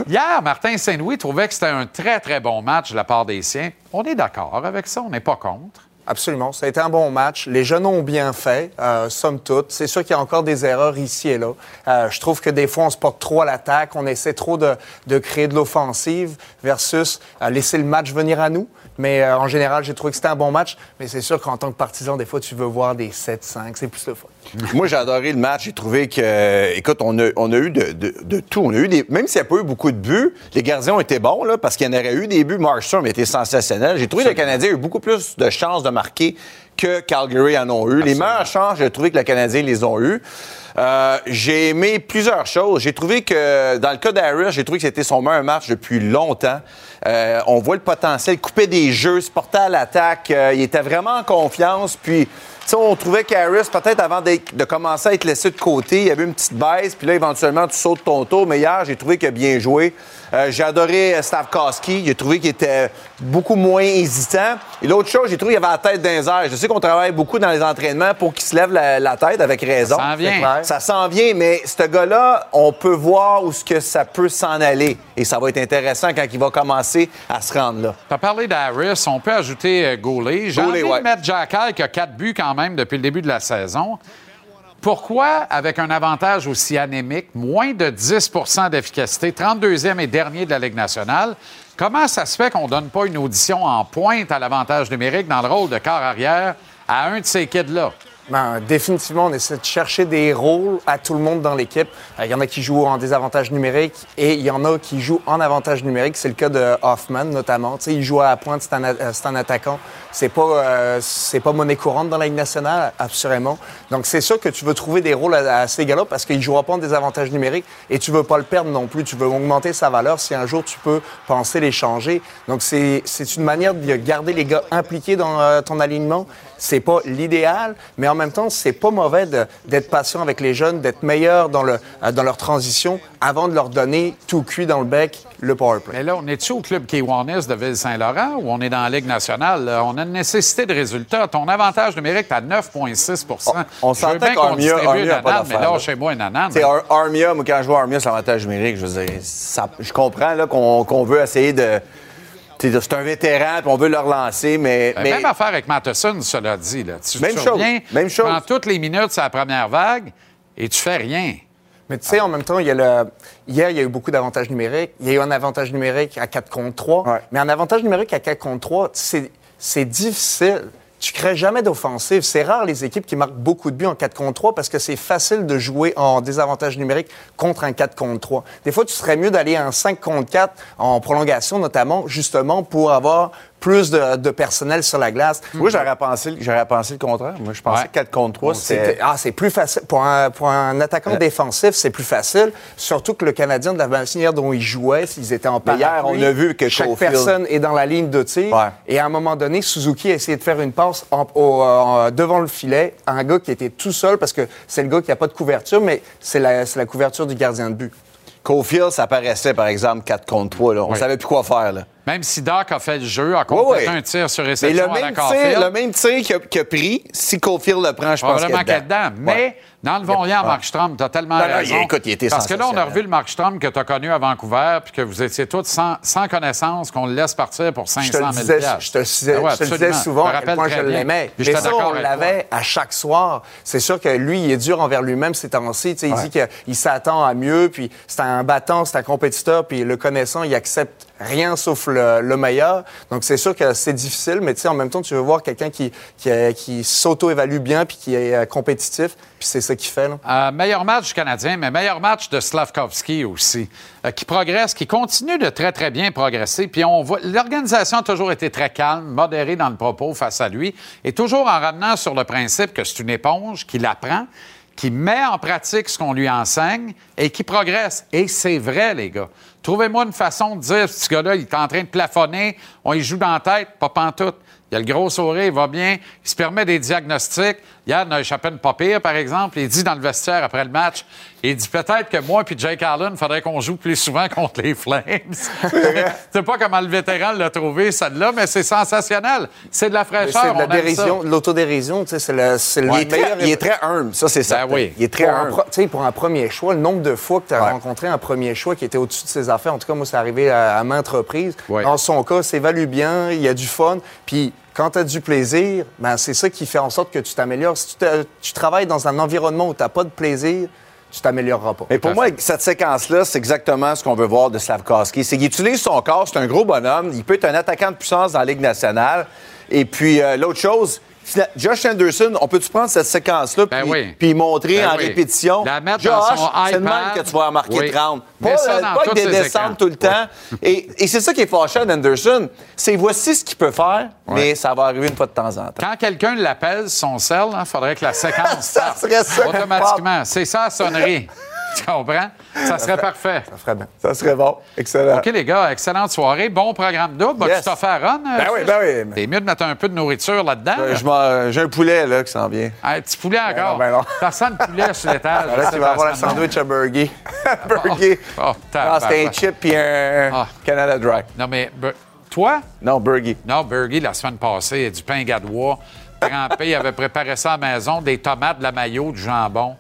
Hier, Martin Saint-Louis trouvait que c'était un très, très bon match de la part des siens. On est d'accord avec ça, on n'est pas contre. Absolument. Ça a été un bon match. Les jeunes ont bien fait, euh, somme toute. C'est sûr qu'il y a encore des erreurs ici et là. Euh, je trouve que des fois, on se porte trop à l'attaque. On essaie trop de, créer de l'offensive versus euh, laisser le match venir à nous. Mais euh, en général, j'ai trouvé que c'était un bon match. Mais c'est sûr qu'en tant que partisan, des fois, tu veux voir des 7-5. C'est plus le fun. Moi, j'ai adoré le match. J'ai trouvé que, écoute, on a, on a eu de, de- de tout. On a eu des, même s'il n'y a pas eu beaucoup de buts, les gardiens ont été bons, là, parce qu'il y en aurait eu des buts. Markstrom était sensationnel. J'ai trouvé que le Canadien a eu beaucoup plus de chances de marquer que Calgary en ont eu. Les meilleures chances, j'ai trouvé que le Canadien les ont eues. Euh, j'ai aimé plusieurs choses. J'ai trouvé que, dans le cas d'Harris, j'ai trouvé que c'était son meilleur match depuis longtemps. Euh, on voit le potentiel, couper des jeux, se porter à l'attaque. Euh, il était vraiment en confiance. Puis, tu sais, on trouvait qu'Harris, peut-être avant de commencer à être laissé de côté, il y avait une petite baisse. Puis là, éventuellement, tu sautes ton tour. Mais hier, j'ai trouvé qu'il a bien joué. Euh, j'ai adoré Stavkowski. J'ai trouvé qu'il était beaucoup moins hésitant. Et l'autre chose, j'ai trouvé qu'il avait la tête airs. Je sais qu'on travaille beaucoup dans les entraînements pour qu'il se lève la, la tête avec raison. Ça s'en vient. Ça s'en vient, mais ce gars-là, on peut voir où ce que ça peut s'en aller. Et ça va être intéressant quand il va commencer à se rendre là. Tu as parlé d'Harris, on peut ajouter euh, Goulet. J'ai envie ouais. de mettre Jackal qui a quatre buts quand même depuis le début de la saison. Pourquoi, avec un avantage aussi anémique, moins de 10% d'efficacité, 32e et dernier de la Ligue nationale, comment ça se fait qu'on ne donne pas une audition en pointe à l'avantage numérique dans le rôle de quart arrière à un de ces kids-là? Ben, définitivement, on essaie de chercher des rôles à tout le monde dans l'équipe. Euh, Il y en a qui jouent en désavantage numérique et il y en a qui jouent en avantage numérique. C'est le cas de Hoffman, notamment. Tu sais, il joue à la pointe, c'est un, euh, un attaquant. C'est pas, euh, c'est pas monnaie courante dans la Ligue nationale, assurément. Donc, c'est sûr que tu veux trouver des rôles à, à ces gars-là parce qu'il jouera pas en désavantage numérique et tu veux pas le perdre non plus. Tu veux augmenter sa valeur si un jour tu peux penser les changer. Donc, c'est, c'est une manière de garder les gars impliqués dans euh, ton alignement. C'est pas l'idéal, mais même temps, c'est pas mauvais d'être patient avec les jeunes, d'être meilleur dans, le, euh, dans leur transition avant de leur donner tout cuit dans le bec le power play. Mais là, on est-tu au club Kiwanis de Ville-Saint-Laurent ou on est dans la Ligue nationale? là? On a une nécessité de résultats. Ton avantage numérique, t'as 9,6% On veux s'entend qu'Armia distribue Armia une a pas mais là, chez moi, une anane. C'est Ar- Armia, moi, quand je vois Armia, c'est l'avantage numérique. Je veux dire, ça- je comprends qu'on veut essayer de. C'est un vétéran, puis on veut le relancer, mais. Ben, mais- Même affaire avec Matheson, cela dit. Là. Tu, Même tu chose, reviens, même tu chose. prends toutes les minutes sur la première vague et tu fais rien. Mais tu sais, en même temps, il y a le... hier, il y a eu beaucoup d'avantages numériques. Il y a eu un avantage numérique à 4 contre 3. Mais un avantage numérique à 4 contre 3, c'est c'est difficile. Tu crées jamais d'offensive. C'est rare les équipes qui marquent beaucoup de buts en 4 contre 3 parce que c'est facile de jouer en désavantage numérique contre un 4 contre 3. Des fois, tu serais mieux d'aller en 5 contre 4 en prolongation, notamment, justement, pour avoir plus de, de personnel sur la glace. Moi, j'aurais pensé, j'aurais pensé le contraire. Moi, je pensais Ouais. que 4 contre 3, C'était- c'était. Ah, c'est plus facile. Pour un, pour un attaquant Ouais. défensif, c'est plus facile. Surtout que le Canadien, de la manière dont ils jouaient, s'ils étaient en hier, parapluie, on a vu que chaque personne est dans la ligne de tir. Ouais. Et à un moment donné, Suzuki a essayé de faire une passe en- au- en- devant le filet à un gars qui était tout seul parce que c'est le gars qui n'a pas de couverture, mais c'est la, couverture du gardien de but. Cofield, ça paraissait, par exemple, 4 contre 3. Là. On savait plus quoi faire. Là. Même si Doc a fait le jeu, a complété un tir sur Mais réception le à la même, tir, Caulfield, le même tir qu'il a, pris, si Cofield le prend, je pense qu'il Probablement est dedans. dedans. Mais Ouais. dans le en Ouais. Markstrom, tu as tellement Non, non, raison. il- écoute, il était Parce que là, on a revu le Markstrom que tu as connu à Vancouver, puis que vous étiez tous sans, sans connaissance, qu'on le laisse partir pour 500 Je te 000 le disais, piastres. je te le disais, Ah ouais, je te le disais absolument. souvent très je l'aimais. Mais ça, on l'avait à chaque soir. C'est sûr que lui, il est dur envers lui-même ces temps-ci. Il dit qu'il s'attend à mieux, puis c'est un battant, c'est un compétiteur, puis le connaissant, il accepte rien sauf le, le meilleur. Donc c'est sûr que c'est difficile, mais en même temps, tu veux voir quelqu'un qui, qui, euh, qui s'auto-évalue bien, puis qui est euh, compétitif, puis c'est ça qu'il fait. Là. Euh, meilleur match Canadien, mais meilleur match de Slavkovski aussi, qui progresse, qui continue de très, très bien progresser. Puis on voit, l'organisation a toujours été très calme, modérée dans le propos face à lui, et toujours en ramenant sur le principe que c'est une éponge, qu'il apprend, qui met en pratique ce qu'on lui enseigne et qui progresse. Et c'est vrai, les gars. Trouvez-moi une façon de dire, ce gars-là, il est en train de plafonner, on y joue dans la tête, pas pantoute. Il a le gros sourire, il va bien, il se permet des diagnostics. Il a échappé une pas pire, par exemple. Il dit dans le vestiaire après le match, il dit peut-être que moi et Jake Allen, il faudrait qu'on joue plus souvent contre les Flames. Je sais pas comment le vétéran l'a trouvé, celle-là, mais c'est sensationnel. C'est de la fraîcheur. C'est de la dérision, de l'autodérision. tu sais, C'est le, c'est le Il est, meilleur. très, il est très humble, ça, c'est ça. Ben oui. Il est très pour un, humble. sais, pour un premier choix, le nombre de fois que tu as Ouais. rencontré un premier choix qui était au-dessus de ses affaires, en tout cas, moi, c'est arrivé à, à maintes reprises. Ouais. Dans son cas, bien, il y a du fun. Puis quand tu as du plaisir, ben, c'est ça qui fait en sorte que tu t'améliores. Si tu, travailles dans un environnement où tu n'as pas de plaisir, tu t'amélioreras pas. Mais pour moi, cette séquence-là, c'est exactement ce qu'on veut voir de Slavkowski. C'est qu'il utilise son corps, c'est un gros bonhomme, il peut être un attaquant de puissance dans la Ligue nationale. Et puis, euh, l'autre chose, Josh Anderson, on peut-tu prendre cette séquence-là Ben puis, oui. puis montrer Ben en oui. répétition? La mettre Josh, c'est le même que tu vas marquer Oui. 30. Mets Pas, ça euh, pas des descentes tout le temps. Et, et c'est ça qui est fâchant d'Anderson. C'est voici ce qu'il peut faire, mais ça va arriver une fois de temps en temps. Quand quelqu'un l'appelle son sel, il faudrait que la séquence Ça parte serait ça. automatiquement. C'est ça la sonnerie. tu comprends? Ça serait parfait. Ça ferait bien. Ça serait bon. Excellent. OK, les gars, excellente soirée. Bon programme double. Yes. Tu t'as fait Ron? Ben oui, ben oui. C'est mieux de mettre un peu de nourriture là-dedans. Euh, J'ai un poulet là, qui s'en vient. Un petit poulet encore. non, ben non. Personne de poulet sur l'étage. Là, tu vas avoir un sandwich à Burger. Burger. Oh, tabarnak. c'était un chip puis un Ah. Canada Dry. Non, mais toi? Non, Burger. Non, Burgie, la semaine passée, du pain gadois. Trempé, il avait préparé ça à la maison, des tomates, de la maillot, du jambon,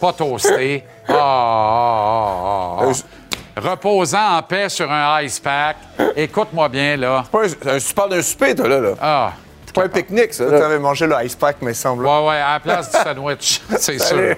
pas toasté. Ah, ah, ah, ah, ah. Reposant en paix sur un ice pack. Écoute-moi bien, là. Pas un- tu parles d'un souper, toi, là. là. Ah, C'est pas un pique-nique, ça. Tu avais mangé le ice pack, mais semble. ouais, ouais, à la place du sandwich, c'est sûr.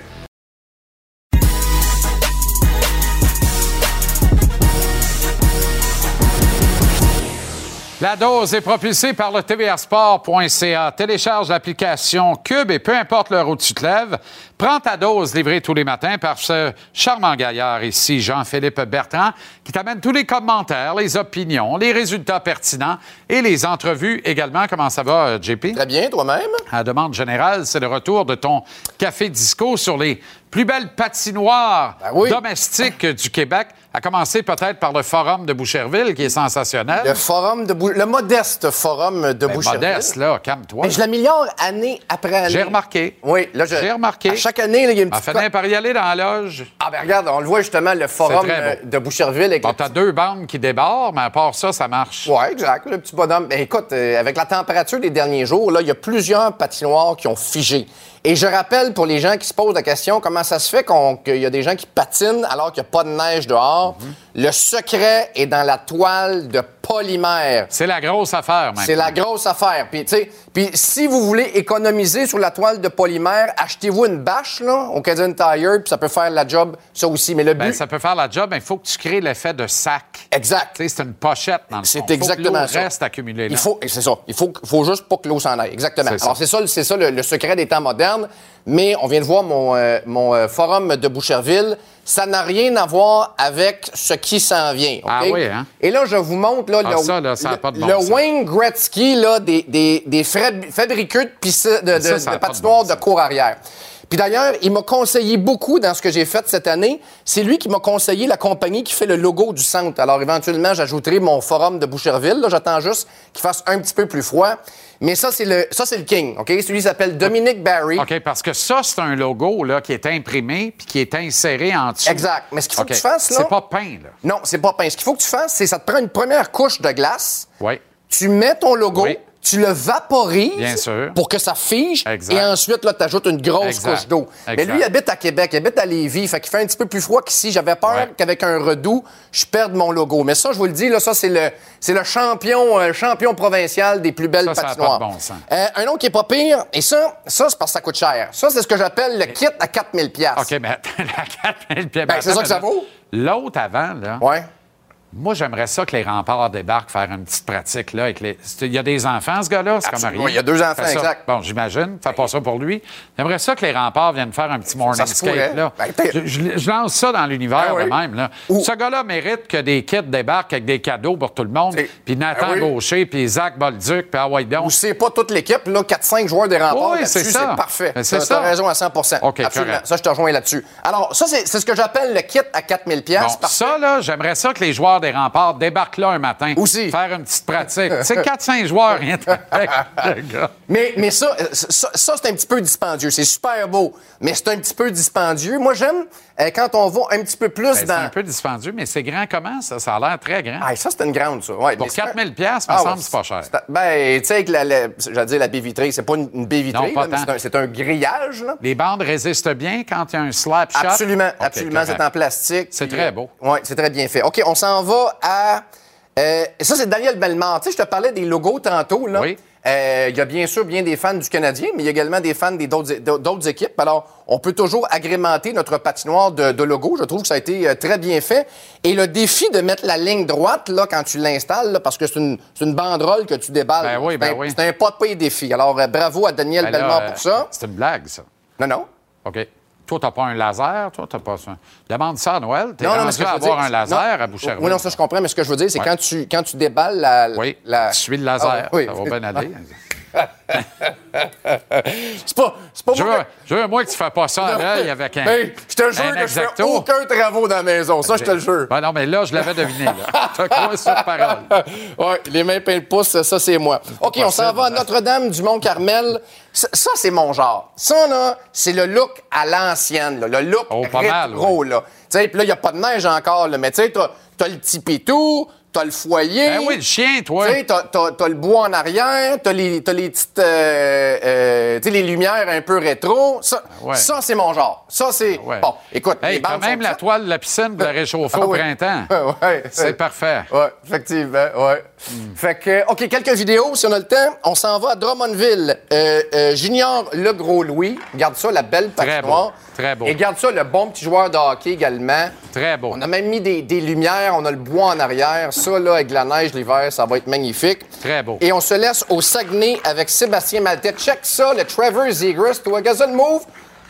La dose est propulsée par le tvrsport.ca. Télécharge l'application Cube et peu importe l'heure où tu te lèves, prends ta dose livrée tous les matins par ce charmant gaillard ici, Jean-Philippe Bertrand, qui t'amène tous les commentaires, les opinions, les résultats pertinents et les entrevues également. Comment ça va, euh, JP? Très bien, toi-même? À la demande générale, c'est le retour de ton café disco sur les plus belles patinoires Ben oui. domestiques du Québec, à commencer peut-être par le Forum de Boucherville, qui est sensationnel. Le forum de Bou- le modeste forum de Ben, Boucherville. modeste, là, calme-toi. Mais je l'améliore année après année. J'ai remarqué. Oui, là, je... J'ai remarqué. À chaque année, là, il y a une petite... finir par y aller dans la loge. Ah, ben regarde, on le voit justement, le forum euh, de Boucherville. Avec Bon, t'as deux bandes qui débarrent, mais à part ça, ça marche. Oui, exact. Le petit bonhomme. Ben, écoute, euh, avec la température des derniers jours, là, il y a plusieurs patinoires qui ont figé. Et je rappelle pour les gens qui se posent la question comment ça se fait qu'il y a des gens qui patinent alors qu'il n'y a pas de neige dehors? Mm-hmm. Le secret est dans la toile de polymère. C'est la grosse affaire, maintenant. C'est la grosse affaire. Puis, tu sais, puis si vous voulez économiser sur la toile de polymère, achetez-vous une bâche, là, au Canadian Tire, puis ça peut faire la job, ça aussi. Mais le but... Ben, ça peut faire la job, mais il faut que tu crées l'effet de sac. Exact. C'est une pochette dans le C'est exactement faut que ça. reste accumulée là. Il faut, c'est ça. Il faut, faut juste pas que l'eau s'en aille. Exactement. Alors, c'est ça, c'est ça le, le secret des temps modernes. Mais on vient de voir mon, euh, mon euh, forum de Boucherville. Ça n'a rien à voir avec ce qui s'en vient. OK? Ah oui, hein? Et là, je vous montre là, Ah, le, ça, là, ça le- bon le. Wayne Gretzky là, des, des, des fab- fabricants de, pisci- de, de, Ça, de pas de patinoires bon de cours arrière. Puis d'ailleurs, il m'a conseillé beaucoup dans ce que j'ai fait cette année. C'est lui qui m'a conseillé la compagnie qui fait le logo du centre. Alors éventuellement, j'ajouterai mon forum de Boucherville. J'attends juste qu'il fasse un petit peu plus froid. Mais ça, c'est le, ça, c'est le king. OK? Celui s'appelle Dominic Barry. OK, parce que ça, c'est un logo là, qui est imprimé puis qui est inséré en dessous. Exact. Mais ce qu'il faut que tu fasses, là. C'est pas peint, là. Non, c'est pas pince. Ce qu'il faut que tu fasses, c'est ça te prend une première couche de glace. Oui. Tu mets ton logo. Oui. Tu le vaporises Bien sûr. pour que ça fige. Exact. Et ensuite, là, tu ajoutes une grosse Exact. couche d'eau. Mais lui, il habite à Québec, il habite à Lévis. Fait qu'il fait un petit peu plus froid qu'ici. J'avais peur Ouais. qu'avec un redoux, je perde mon logo. Mais ça, je vous le dis, là, ça, c'est le, c'est le champion, euh, champion provincial des plus belles Ça, ça a patinoires. pas de bon sens. Euh, un autre qui est pas pire, et ça, ça, c'est parce que ça coûte cher. Ça, c'est ce que j'appelle le kit à 4000 pièces. OK, mais la 4000 pieds. Ben, c'est ça que ça vaut. L'autre avant, là. Ouais. Moi, j'aimerais ça que les remparts débarquent faire une petite pratique là. Avec les... Il y a des enfants, ce gars-là, c'est comme rien. Il y a deux enfants, exact. Bon, j'imagine. Fais pas ça pour lui. J'aimerais ça que les remparts viennent faire un petit morning skate là. Ben, je, je- je lance ça dans l'univers Ben oui. même. Là. Ce gars-là mérite que des kits débarquent avec des cadeaux pour tout le monde. Puis Nathan Ben oui. Gaucher, puis Zach Bolduc, puis Hawaii Ou c'est pas toute l'équipe, là, 4-5 joueurs des remparts Oui, c'est ça. c'est parfait. Ben, c'est ça. T'as raison à 100 OK, Absolument. correct. Ça, je te rejoins là-dessus. Alors, ça, c'est ce que j'appelle le kit à 4000 pièces Bon, ça, là, j'aimerais ça que les joueurs des des remparts, débarque là un matin. Aussi. Faire une petite pratique. C'est 4-5 joueurs, rien. Mais, mais ça, euh, ça, ça, c'est un petit peu dispendieux. C'est super beau, mais c'est un petit peu dispendieux. Moi, j'aime euh, quand on va un petit peu plus Ben, c'est dans... un peu dispendieux, mais c'est grand comment, ça? Ça a l'air très grand. Ah, ça, c'est une grande, ça. Ouais, Pour mais c'est 4000 un- pièces, me Ah, semble ouais, c'est pas cher. c'est- Ben, tu sais, que la, la- j'allais dire la baie vitrée, c'est pas une, une baie vitrée, c'est un, c'est un grillage, là. Les bandes résistent bien quand il y a un slap shot? Absolument, absolument, c'est en plastique. C'est très euh, beau. Oui, c'est très bien fait. OK, on s'en va à... euh, ça, c'est Daniel Bellemare. Tu sais, je te parlais des logos tantôt, là. Oui. Euh, Il y a bien sûr bien des fans du Canadien, mais il y a également des fans des d'autres équipes. Alors, on peut toujours agrémenter notre patinoire de, de logos. Je trouve que ça a été euh, très bien fait. Et le défi de mettre la ligne droite, là, quand tu l'installes, parce que c'est une, une banderole que tu déballes. Ben oui, c'est ben un, oui. c'est un pas de pays défi. Alors, bravo à Daniel Ben Bellemare pour ça. C'est une blague, ça. Non, non. OK. Toi, t'as pas un laser, toi, t'as pas ça. Demande ça à Noël. T'es Non, non, rendu à avoir dire, un laser non. à Boucherville. Oui, non, ça, je comprends, mais ce que je veux dire, c'est Ouais. quand, tu, quand tu déballes la. Oui, la... tu suis le laser. Ah, oui. Ça va bien aller. C'est pas, c'est pas Je moi veux, je veux, moi, que tu fais pas ça à l'œil avec un. Hey, je te jure que je fais aucun travaux dans la maison. Ça, je te le jure. Ben non, mais là, je l'avais deviné. T'as quoi sur parole? oui, les mains pleines de pouces, ça, c'est moi. OK, on s'en va à Notre-Dame du Mont-Carmel. Ça, ça, c'est mon genre. Ça, là, c'est le look à l'ancienne, là, le look Oh, pas mal, rétro, là. Tu sais, puis là, il n'y a pas de neige encore, là, mais tu sais, t'as t'as le petit pitou, t'as le foyer. Ben oui, le chien, toi. Tu t'as, t'as- t'as le bois en arrière, t'as les, t'as les petites, euh, euh, les lumières un peu rétro. Ça, Ouais. ça c'est mon genre. Ça, c'est... Ouais. Bon, écoute, Hey, les même la toile de la piscine pour la réchauffer Ah au oui. printemps. ouais. C'est parfait. Oui, effectivement, ouais. Fait que, OK, quelques vidéos, si on a le temps. On s'en va à Drummondville. Euh, euh, Junior Le Gros Louis. Garde ça, la belle Très patinoire. beau, très beau. Et garde ça, le bon petit joueur de hockey également. Très beau. On a même mis des, des lumières, on a le bois en arrière. Ça, là, avec la neige l'hiver, ça va être magnifique. Très beau. Et on se laisse au Saguenay avec Sébastien Maltais. Check ça, le Trevor Zegras. Toi, Gazon Move.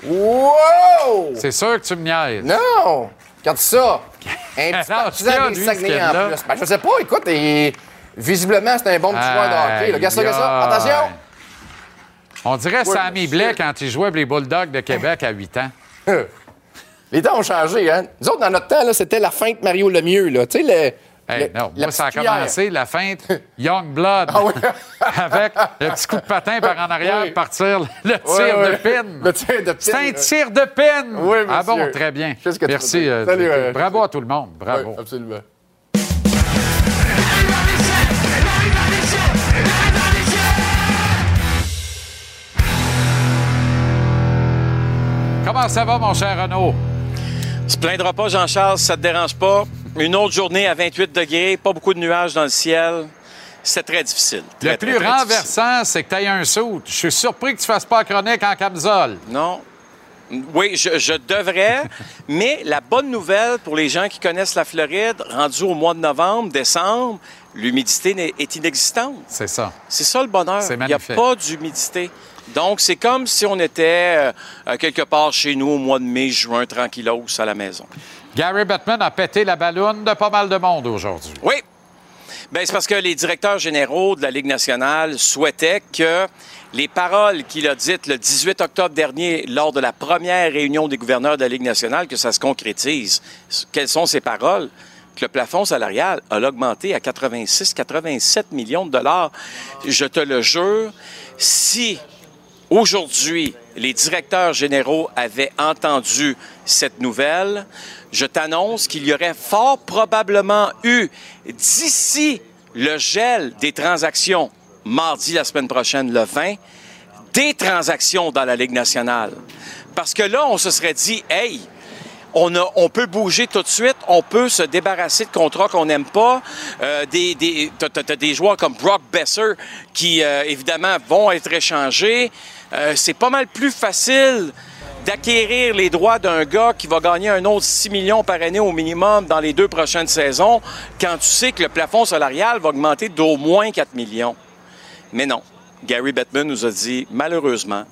Wow! C'est sûr que tu me niaises. Non! Regarde ça! Un petit partisan des Saguenay en plus. Ben, je sais pas, écoute, et visiblement, c'est un bon petit joueur de hockey. Regarde ça, regarde ça. Attention! On dirait Sammy. Blais quand il jouait les Bulldogs de Québec à 8 ans. Les temps ont changé, hein? Nous autres, dans notre temps, c'était la feinte Mario Lemieux, là. Tu sais, le. Hey, le- non, moi, ça a cuillère. commencé la feinte Young Blood. Ah oui. avec le petit coup de patin par en arrière, Oui. partir le tir de pin. Le tir de pin. C'est un tir de pin. Oui, Ah bon, très bien. Que Merci. euh, Salut, euh, Bravo à tout le monde. Bravo. Absolument. Comment ça va, mon cher Renaud? Se plaindra pas, Jean-Charles, ça te dérange pas. Une autre journée à 28 degrés, pas beaucoup de nuages dans le ciel. C'est très difficile. Très, Le plus très renversant, c'est que tu aies un saut. Je suis surpris que tu fasses pas la chronique en camisole. Non. Oui, je, je devrais, mais la bonne nouvelle pour les gens qui connaissent la Floride, rendu au mois de novembre, décembre, l'humidité est inexistante. C'est ça. C'est ça le bonheur. C'est Il n'y a pas d'humidité. Donc, c'est comme si on était euh, quelque part chez nous au mois de mai, juin, tranquillos à la maison. Gary Bettman a pété la balloune de pas mal de monde aujourd'hui. Oui. Bien, c'est parce que les directeurs généraux de la Ligue nationale souhaitaient que les paroles qu'il a dites le 18 octobre dernier lors de la première réunion des gouverneurs de la Ligue nationale, que ça se concrétise. Quelles sont ces paroles? Que le plafond salarial a augmenté à 86-87 millions de dollars. Je te le jure, si aujourd'hui les directeurs généraux avaient entendu cette nouvelle, je t'annonce qu'il y aurait fort probablement eu, d'ici le gel des transactions, mardi la semaine prochaine, le 20, des transactions dans la Ligue nationale. Parce que là, on se serait dit, hey, on, peut bouger tout de suite, on peut se débarrasser de contrats qu'on n'aime pas. Euh, des, des joueurs comme Brock Besser qui, euh, évidemment, vont être échangés. Euh, c'est pas mal plus facile d'acquérir les droits d'un gars qui va gagner un autre 6 millions par année au minimum dans les deux prochaines saisons quand tu sais que le plafond salarial va augmenter d'au moins 4 millions. Mais non, Gary Bettman nous a dit, malheureusement,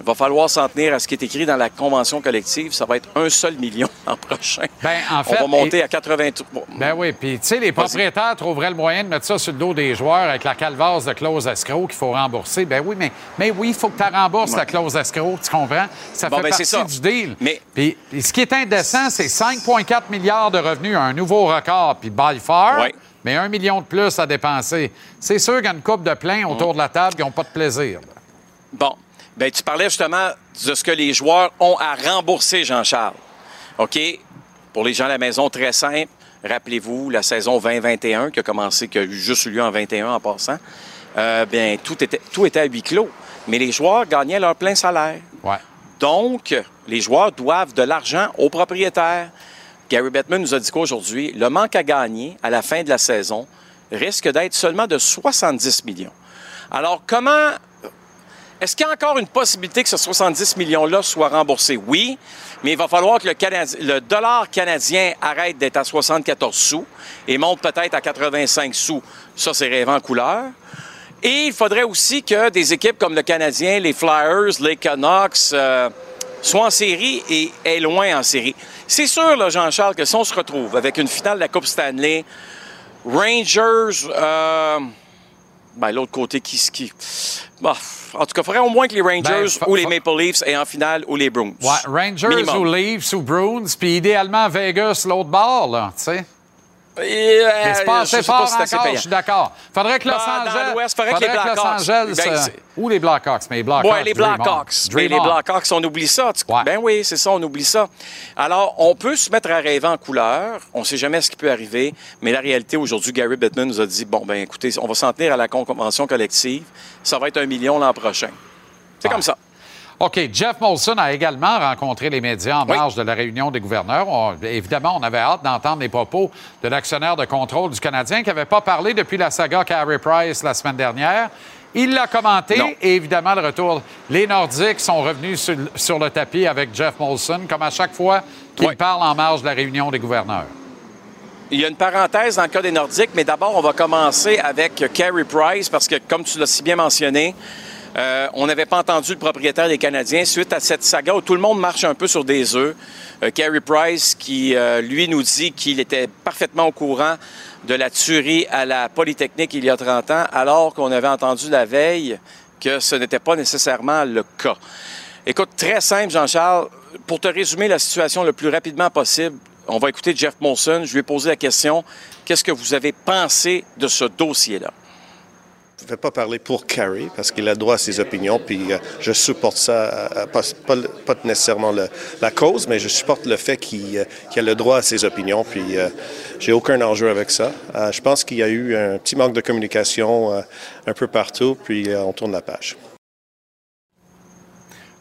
Il va falloir s'en tenir à ce qui est écrit dans la convention collective. Ça va être un seul million l'an prochain. Ben, en fait, On va monter à 83. Ben oui, puis tu sais, les propriétaires trouveraient le moyen de mettre ça sur le dos des joueurs avec la calvasse de clause escroc qu'il faut rembourser. Ben oui, mais, mais oui, il faut que tu rembourses la clause escroc, tu comprends? Ça Bon, fait ben, partie ça. du deal. Mais- Puis, puis ce qui est indécent, c'est 5,4 milliards de revenus, un nouveau record, puis by far, Ouais. mais un million de plus à dépenser. C'est sûr qu'il y a une coupe de plein autour de la table qui n'ont pas de plaisir. Bon. Ben, tu parlais justement de ce que les joueurs ont à rembourser, Jean-Charles. OK? Pour les gens à la maison, très simple. Rappelez-vous, la saison 2021 qui a commencé, qui a eu juste eu lieu en 21 en passant, euh, bien, tout était, tout était à huis clos. Mais les joueurs gagnaient leur plein salaire. Ouais. Donc, les joueurs doivent de l'argent aux propriétaires. Gary Bettman nous a dit qu'aujourd'hui, le manque à gagner à la fin de la saison risque d'être seulement de 70 millions. Alors, comment est-ce qu'il y a encore une possibilité que ce 70 millions-là soit remboursé? Oui, mais il va falloir que le, dollar canadien arrête d'être à 74 sous et monte peut-être à 85 sous. Ça, c'est rêvant en couleur. Et il faudrait aussi que des équipes comme le Canadien, les Flyers, les Canucks euh, soient en série et aient loin en série. C'est sûr, Jean-Charles, que si on se retrouve avec une finale de la Coupe Stanley, Rangers, euh, ben, l'autre côté, qui. qui bah, en tout cas, il faudrait au moins que les Rangers Ben, fa- ou les Maple Leafs aient en finale ou les Bruins. Ouais, Rangers Minimum. ou Leafs ou Bruins, puis idéalement Vegas, l'autre bord, là, tu sais. Et, euh, Mais c'est pas assez sais pas fort si encore, je suis d'accord. Faudrait que Los Angeles... faudrait que les Los Angeles... Ben, euh, ou les Blackhawks, mais les Blackhawks... Oui, les. Blackhawks. Mais les. Blackhawks, on oublie ça. Tu- Ben oui, c'est ça, on oublie ça. Alors, on peut se mettre à rêver en couleur. On ne sait jamais ce qui peut arriver. Mais la réalité, aujourd'hui, Gary Bettman nous a dit bon, ben écoutez, on va s'en tenir à la convention collective. Ça va être un million l'an prochain. C'est comme ça. OK. Jeff Molson a également rencontré les médias en marge de la réunion des gouverneurs. On- évidemment, on avait hâte d'entendre les propos de l'actionnaire de contrôle du Canadien qui n'avait pas parlé depuis la saga Carey Price la semaine dernière. Il l'a commenté et évidemment, le retour. Les Nordiques sont revenus sur, sur le tapis avec Jeff Molson, comme à chaque fois qu'il parle en marge de la réunion des gouverneurs. Il y a une parenthèse dans le cas des Nordiques, mais d'abord, on va commencer avec Carey Price, parce que, comme tu l'as si bien mentionné, euh, on n'avait pas entendu le propriétaire des Canadiens suite à cette saga où tout le monde marche un peu sur des œufs. Euh, Price, qui, euh, lui, nous dit qu'il était parfaitement au courant de la tuerie à la Polytechnique il y a 30 ans, alors qu'on avait entendu la veille que ce n'était pas nécessairement le cas. Écoute, très simple, Jean-Charles. Pour te résumer la situation le plus rapidement possible, on va écouter Jeff Molson. Je lui ai posé la question qu'est-ce que vous avez pensé de ce dossier-là? Ne vais pas parler pour Carrie parce qu'il a droit à ses opinions, puis euh, je supporte ça, euh, pas, pas, nécessairement la cause, mais je supporte le fait qu'il euh, a le droit à ses opinions, puis euh, j'ai aucun enjeu avec ça. Euh, je pense qu'il y a eu un petit manque de communication euh, un peu partout, puis euh, on tourne la page.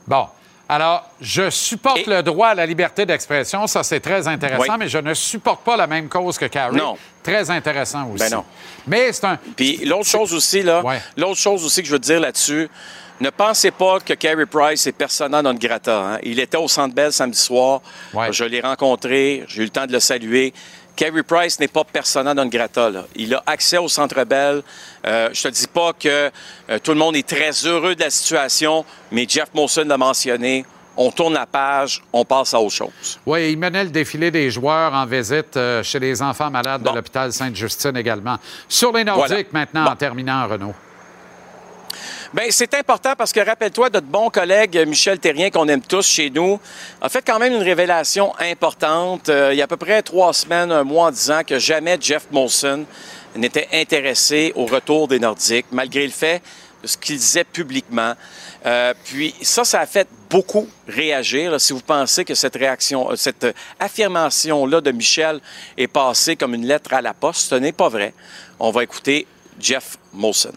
Bon. Alors, je supporte le droit à la liberté d'expression. Ça, c'est très intéressant, Oui. mais je ne supporte pas la même cause que Carey. Non. Très intéressant aussi. Ben non. Mais c'est un. Puis l'autre chose aussi, là, l'autre chose aussi que je veux te dire là-dessus, ne pensez pas que Carey Price est persona non grata. hein. Il était au Centre Bell samedi soir. Je l'ai rencontré, j'ai eu le temps de le saluer. Carey Price n'est pas persona non grata. là. Il a accès au Centre Bell. Euh, je te dis pas que euh, tout le monde est très heureux de la situation, mais Jeff Molson l'a mentionné. On tourne la page, on passe à autre chose. Oui, il menait le défilé des joueurs en visite euh, chez les enfants malades de l'hôpital Sainte-Justine également. Sur les Nordiques, maintenant, en terminant, Renaud. Bien, c'est important parce que rappelle-toi, notre bon collègue Michel Terrien, qu'on aime tous chez nous, a fait quand même une révélation importante euh, il y a à peu près trois semaines, un mois en disant que jamais Jeff Molson n'était intéressé au retour des Nordiques, malgré le fait de ce qu'il disait publiquement. Euh, puis ça, ça a fait beaucoup réagir. si vous pensez que cette réaction, euh, cette affirmation-là de Michel est passée comme une lettre à la poste, ce n'est pas vrai. On va écouter Jeff Molson.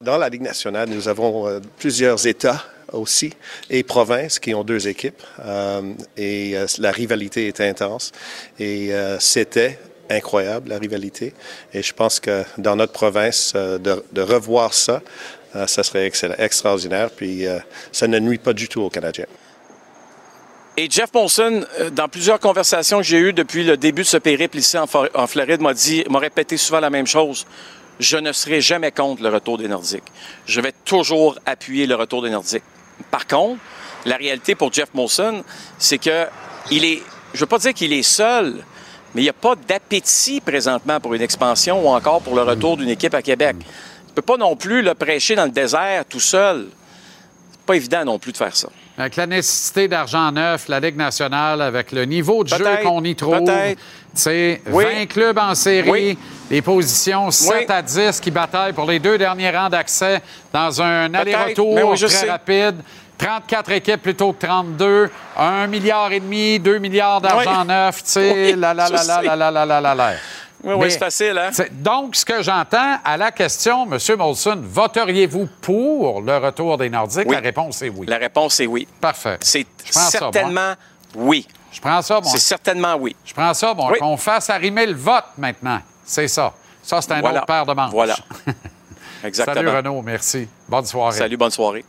Dans la Ligue nationale, nous avons euh, plusieurs États aussi et provinces qui ont deux équipes euh, et euh, la rivalité est intense et c'était incroyable la rivalité et je pense que dans notre province de, revoir ça, ça serait extraordinaire puis ça ne nuit pas du tout aux Canadiens. Et Jeff Monson, dans plusieurs conversations que j'ai eues depuis le début de ce périple ici en, en Floride, m'a dit, m'a répété souvent la même chose. Je ne serai jamais contre le retour des Nordiques. Je vais toujours appuyer le retour des Nordiques. Par contre, la réalité pour Jeff Molson, c'est que il est, je veux pas dire qu'il est seul, mais il n'y a pas d'appétit présentement pour une expansion ou encore pour le retour d'une équipe à Québec. Il ne peut pas non plus le prêcher dans le désert tout seul. Pas évident non plus de faire ça. Avec la nécessité d'argent neuf, la Ligue nationale, avec le niveau de jeu qu'on y trouve, c'est 20 clubs en série, les positions 7 à 10 qui bataillent pour les deux derniers rangs d'accès dans un aller-retour très rapide. 34 équipes plutôt que 32, 1 milliard et demi, 2 milliards d'argent neuf, tu sais, la la la la la la la la la la. Oui, oui, c'est facile, hein? Donc, ce que j'entends à la question, M. Molson, voteriez-vous pour le retour des Nordiques? La réponse est oui. La réponse est oui. Parfait. C'est certainement oui. Je prends ça, bon. C'est certainement oui. Je prends ça, bon, qu'on fasse arrimer le vote maintenant. C'est ça. Ça, c'est un autre paire de manches. Voilà. Exactement. Salut, Renaud. Merci. Bonne soirée. Salut, bonne soirée.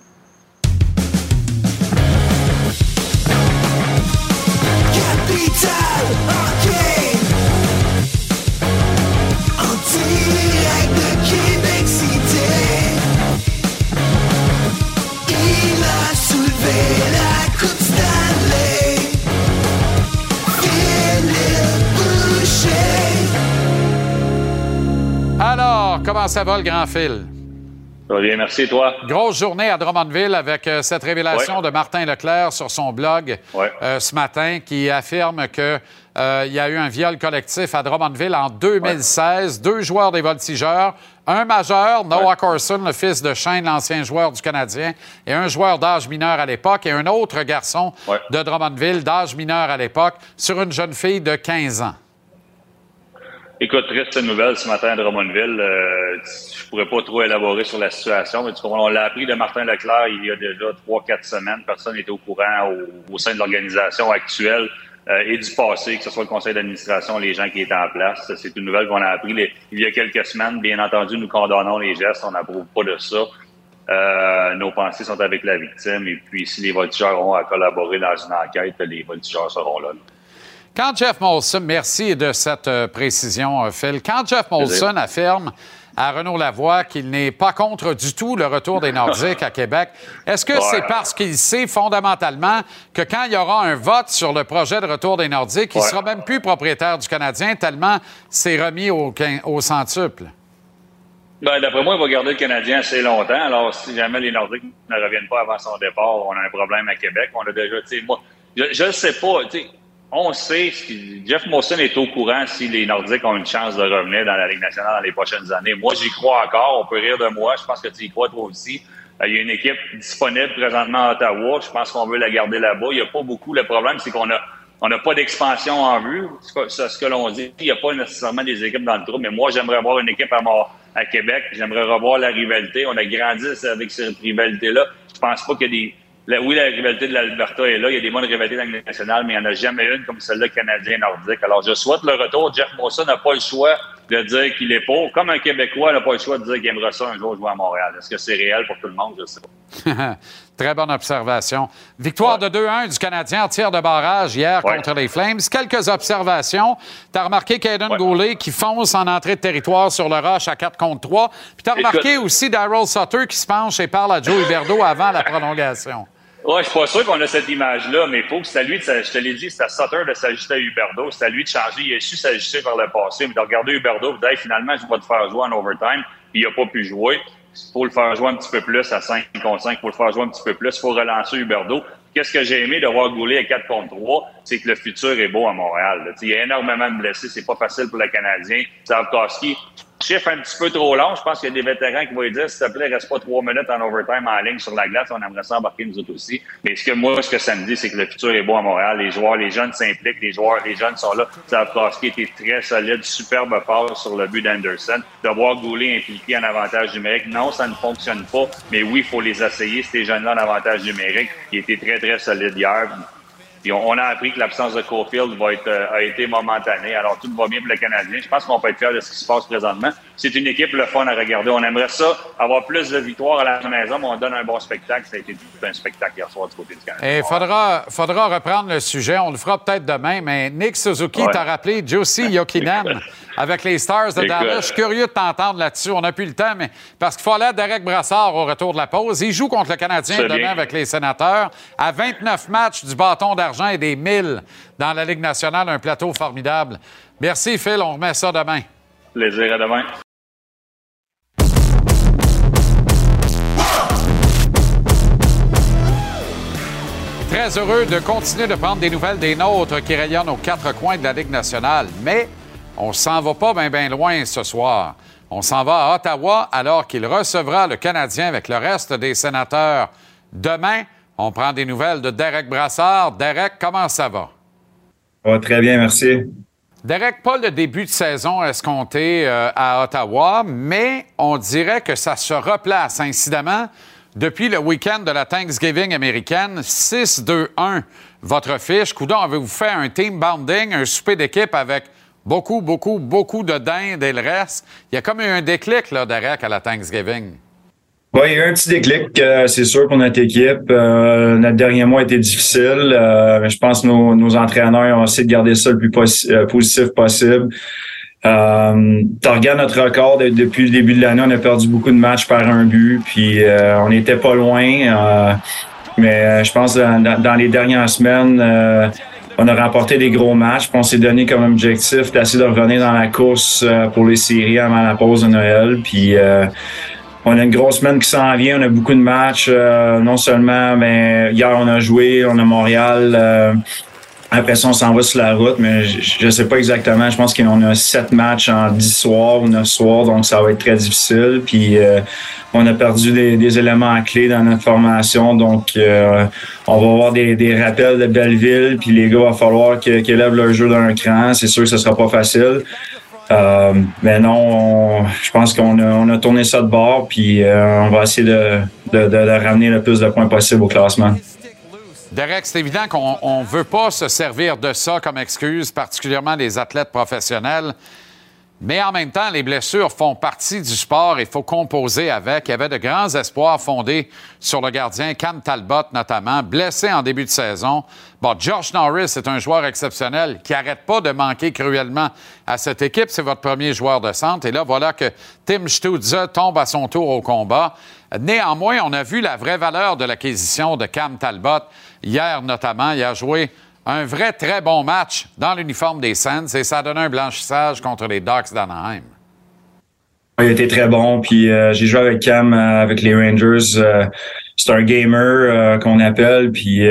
Comment ça va le grand fil? Ça va bien, merci, toi. Grosse journée à Drummondville avec euh, cette révélation de Martin Leclerc sur son blog euh, ce matin qui affirme qu'il euh, y a eu un viol collectif à Drummondville en 2016. Deux joueurs des voltigeurs, un majeur, Noah Corson, le fils de Shane, l'ancien joueur du Canadien, et un joueur d'âge mineur à l'époque, et un autre garçon de Drummondville d'âge mineur à l'époque, sur une jeune fille de 15 ans. Écoute, triste nouvelle ce matin à Drummondville. Euh, je pourrais pas trop élaborer sur la situation, mais on l'a appris de Martin Leclerc il y a déjà trois, quatre semaines. Personne n'était au courant au, sein de l'organisation actuelle euh, et du passé, que ce soit le conseil d'administration, les gens qui étaient en place. C'est une nouvelle qu'on a appris il y a quelques semaines. Bien entendu, nous condamnons les gestes, on n'approuve pas de ça. Euh, nos pensées sont avec la victime et puis si les voltigeurs ont à collaborer dans une enquête, les voltigeurs seront là. Quand Jeff Molson, merci de cette euh, précision, euh, Phil. Quand Jeff Molson affirme à Renaud Lavoie qu'il n'est pas contre du tout le retour des Nordiques à Québec, est-ce que c'est parce qu'il sait fondamentalement que quand il y aura un vote sur le projet de retour des Nordiques, il ne sera même plus propriétaire du Canadien tellement c'est remis au, au centuple? Ben, D'après moi, il va garder le Canadien assez longtemps. Alors, si jamais les Nordiques ne reviennent pas avant son départ, on a un problème à Québec. On a déjà, tu sais, moi, je ne sais pas, tu sais, on sait, Jeff Molson est au courant si les Nordiques ont une chance de revenir dans la Ligue nationale dans les prochaines années. Moi, j'y crois encore. On peut rire de moi. Je pense que tu y crois toi aussi. Euh, il y a une équipe disponible présentement à Ottawa. Je pense qu'on veut la garder là-bas. Il n'y a pas beaucoup. Le problème, c'est qu'on a on n'a pas d'expansion en vue. C'est ce que l'on dit. Il n'y a pas nécessairement des équipes dans le trou. Mais moi, j'aimerais voir une équipe à, à Québec. J'aimerais revoir la rivalité. On a grandi avec cette rivalité-là. Je pense pas qu'il y a des oui, la rivalité de l'Alberta est là. Il y a des bonnes rivalités dans le national, mais il n'y en a jamais une comme celle-là canadien-nordique. Alors, je souhaite le retour. Jeff Molson n'a pas le choix de dire qu'il est pour. Comme un Québécois n'a pas le choix de dire qu'il aimerait ça un jour jouer à Montréal. Est-ce que c'est réel pour tout le monde? Je ne sais pas. Très bonne observation. Victoire de 2-1 du Canadien en tir de barrage hier contre les Flames. Quelques observations. Tu as remarqué Caden Goulet qui fonce en entrée de territoire sur le rush à 4 contre 3. Puis tu as remarqué aussi Daryl Sutter qui se penche et parle à Joe Huberdeau avant la prolongation. Ouais, je suis pas sûr qu'on a cette image-là, mais faut que c'est à lui, de, je te l'ai dit, c'est à Sutter de s'ajuster à Huberdo, c'est à lui de changer. Il a su s'ajuster par le passé, mais de regarder Huberdo, vous dire finalement, je vais te faire jouer en overtime, puis il a pas pu jouer. Il faut le faire jouer un petit peu plus à 5 contre 5, il faut le faire jouer un petit peu plus, il faut relancer Huberdo. Qu'est-ce que j'ai aimé de voir Goulet à 4 contre 3, c'est que le futur est beau à Montréal. Il y a énormément de blessés, c'est pas facile pour le Canadien. Chiffre un petit peu trop long. Je pense qu'il y a des vétérans qui vont dire, s'il te plaît, reste pas trois minutes en overtime en ligne sur la glace. On aimerait ça embarquer nous autres aussi. Mais ce que moi, ce que ça me dit, c'est que le futur est beau à Montréal. Les joueurs, les jeunes s'impliquent, les joueurs, les jeunes sont là. Savkowski était très solide, superbe passe sur le but d'Anderson. De voir Goulet impliqué en avantage numérique, non, ça ne fonctionne pas. Mais oui, il faut les essayer, ces jeunes-là en avantage numérique. Il était très, très solide hier on, a appris que l'absence de Cofield va être, euh, a été momentanée. Alors, tout va bien pour le Canadien. Je pense qu'on peut être fiers de ce qui se passe présentement. C'est une équipe le fun à regarder. On aimerait ça, avoir plus de victoires à la maison, mais on donne un bon spectacle. Ça a été tout un spectacle hier soir du côté du Canada. Il faudra, faudra reprendre le sujet. On le fera peut-être demain, mais Nick Suzuki t'a rappelé Josie Yokinen avec les Stars de Dallas. Je suis curieux de t'entendre là-dessus. On n'a plus le temps, mais parce qu'il faut aller à Derek Brassard au retour de la pause. Il joue contre le Canadien demain avec les sénateurs. À 29 matchs du bâton d'argent et des 1000 dans la Ligue nationale, un plateau formidable. Merci, Phil. On remet ça demain. Plaisir à demain. Très heureux de continuer de prendre des nouvelles des nôtres qui rayonnent aux quatre coins de la Ligue nationale. Mais on s'en va pas bien ben loin ce soir. On s'en va à Ottawa alors qu'il recevra le Canadien avec le reste des sénateurs. Demain, on prend des nouvelles de Derek Brassard. Derek, comment ça va? va très bien, merci. Derek, pas le début de saison escompté euh, à Ottawa, mais on dirait que ça se replace incidemment depuis le week-end de la Thanksgiving américaine. 6-2-1, votre fiche. Coudon, avez-vous fait un team bounding, un souper d'équipe avec beaucoup, beaucoup, beaucoup de dinde et le reste? Il y a comme eu un déclic, là, Derek, à la Thanksgiving. Oui, il y a eu un petit déclic, euh, c'est sûr, pour notre équipe. Euh, notre dernier mois a été difficile. Euh, je pense que nos, entraîneurs ont essayé de garder ça le plus positif possible. Euh, tu regardes notre record depuis le début de l'année, on a perdu beaucoup de matchs par un but, puis on n'était pas loin. mais je pense que dans, les dernières semaines, on a remporté des gros matchs. Puis on s'est donné comme objectif d'essayer de revenir dans la course pour les séries avant la pause de Noël. Puis on a une grosse semaine qui s'en vient, on a beaucoup de matchs. Euh, non seulement, mais hier on a joué, on a Montréal. Euh, après ça, on s'en va sur la route, mais je ne sais pas exactement. Je pense qu'on a sept matchs en dix soirs ou neuf soirs, donc ça va être très difficile. Puis euh, on a perdu des, éléments clés dans notre formation, donc on va avoir des, rappels de Belleville, puis les gars, va falloir qu'ils élèvent leur jeu d'un cran. C'est sûr que ce sera pas facile. Euh, mais non, je pense qu'on a, on a tourné ça de bord, puis euh, on va essayer de, de, de, ramener le plus de points possible au classement. Derek, c'est évident qu'on ne veut pas se servir de ça comme excuse, particulièrement les athlètes professionnels. Mais en même temps, les blessures font partie du sport. Il faut composer avec. Il y avait de grands espoirs fondés sur le gardien Cam Talbot, notamment, blessé en début de saison. Bon, Josh Norris est un joueur exceptionnel qui n'arrête pas de manquer cruellement à cette équipe. C'est votre premier joueur de centre. Et là, voilà que Tim Stutze tombe à son tour au combat. Néanmoins, on a vu la vraie valeur de l'acquisition de Cam Talbot hier, notamment. Il a joué un vrai très bon match dans l'uniforme des Sens et ça a donné un blanchissage contre les Ducks d'Anaheim. Il a été très bon, puis euh, j'ai joué avec Cam euh, avec les Rangers. Euh, un gamer qu'on appelle, puis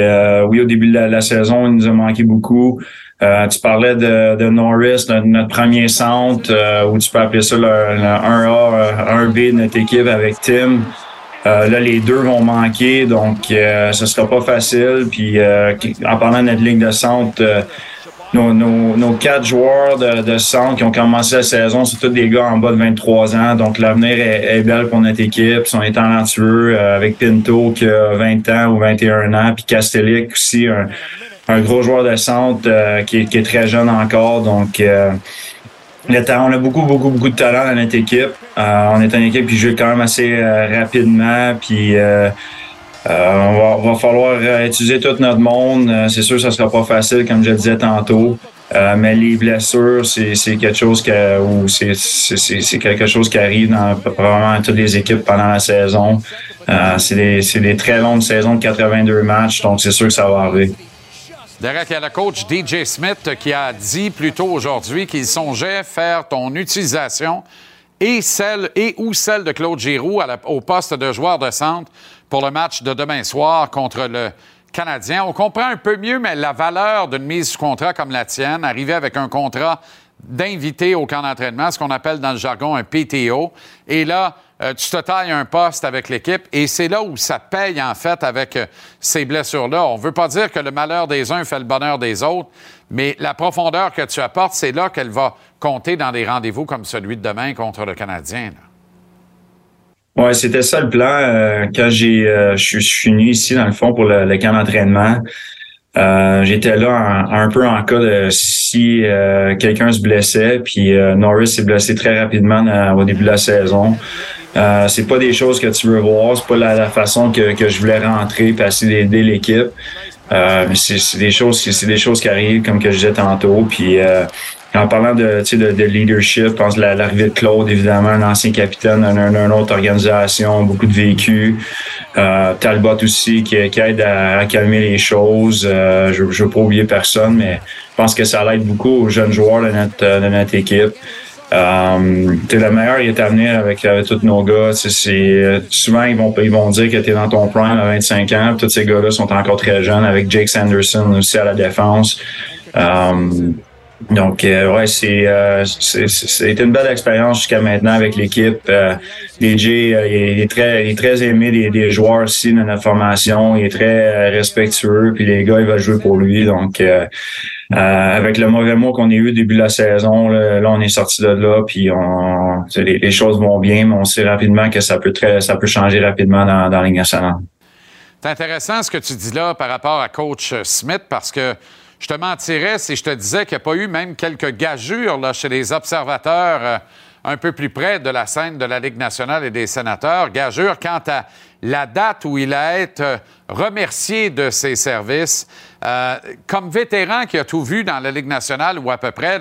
oui, au début de la, saison, il nous a manqué beaucoup. tu parlais de, Norris, notre premier centre, ou tu peux appeler ça le, 1A, 1B de notre équipe avec Tim. Euh, là, les deux vont manquer, donc euh, ce sera pas facile. Puis euh, en parlant de notre ligne de centre, euh, nos, nos, nos, quatre joueurs de, de, centre qui ont commencé la saison, c'est tous des gars en bas de 23 ans. Donc l'avenir est, est, belle pour notre équipe. Ils sont talentueux avec Pinto qui a 20 ans ou 21 ans, puis Castellic aussi, un, un gros joueur de centre qui, qui, est très jeune encore. Donc on a beaucoup, beaucoup, beaucoup de talent dans notre équipe. Euh, on est une équipe qui joue quand même assez euh, rapidement. Puis euh, on va, falloir utiliser tout notre monde. c'est sûr que ça sera pas facile, comme je le disais tantôt. mais les blessures, c'est quelque chose c'est quelque chose qui arrive dans probablement toutes les équipes pendant la saison. c'est des, des très longues saisons de 82 matchs, donc c'est sûr que ça va arriver. Derek, il y a le coach DJ Smith qui a dit plus tôt aujourd'hui qu'il songeait faire ton utilisation et celle et ou celle de Claude Giroux au poste de joueur de centre pour le match de demain soir contre le Canadien. On comprend un peu mieux, mais la valeur d'une mise sous contrat comme la tienne, arriver avec un contrat d'invité au camp d'entraînement, ce qu'on appelle dans le jargon un PTO. Et là, euh, tu te tailles un poste avec l'équipe et c'est là où ça paye en fait avec euh, ces blessures-là. On ne veut pas dire que le malheur des uns fait le bonheur des autres, mais la profondeur que tu apportes, c'est là qu'elle va compter dans des rendez-vous comme celui de demain contre le Canadien. Oui, c'était ça le plan. Euh, quand j'ai, je suis venu ici, dans le fond, pour le, camp d'entraînement, j'étais là un, peu en cas de si quelqu'un se blessait, puis Norris s'est blessé très rapidement au début de la saison. Euh, c'est pas des choses que tu veux voir, c'est pas la, façon que, que, je voulais rentrer et essayer d'aider l'équipe. Euh, c'est des choses, c'est des choses qui arrivent, comme que je disais tantôt. Puis euh, en parlant de, de, de leadership, je pense la l'arrivée de Claude, évidemment, un ancien capitaine d'une autre organisation, beaucoup de vécu. Euh, Talbot aussi, qui, qui aide à, calmer les choses. Euh, je ne veux pas oublier personne, mais je pense que ça l'aide beaucoup aux jeunes joueurs de notre, de notre équipe. Euh, le meilleur il est à venir avec, avec tous nos gars. C'est, souvent, ils vont, ils vont dire que tu es dans ton prime à 25 ans. Tous ces gars-là sont encore très jeunes avec Jake Sanderson aussi à la défense. Euh, donc, euh, ouais, c'est, euh, c'était une belle expérience jusqu'à maintenant avec l'équipe. DJ, il, est très, il est très aimé des, des, joueurs aussi de notre formation. Il est très respectueux, puis les gars, ils veulent jouer pour lui. Donc, avec le mauvais mot qu'on a eu au début de la saison, là, on est sorti de là, puis les, choses vont bien, mais on sait rapidement que ça peut très, changer rapidement dans, la Ligue nationale. C'est intéressant ce que tu dis là par rapport à coach Smith, parce que je te mentirais si je te disais qu'il n'y a pas eu même quelques gagures là, chez les observateurs euh, un peu plus près de la scène de la Ligue nationale et des sénateurs. Gagures quant à la date où il a été euh, remercié de ses services. Euh, comme vétéran qui a tout vu dans la Ligue nationale ou à peu près,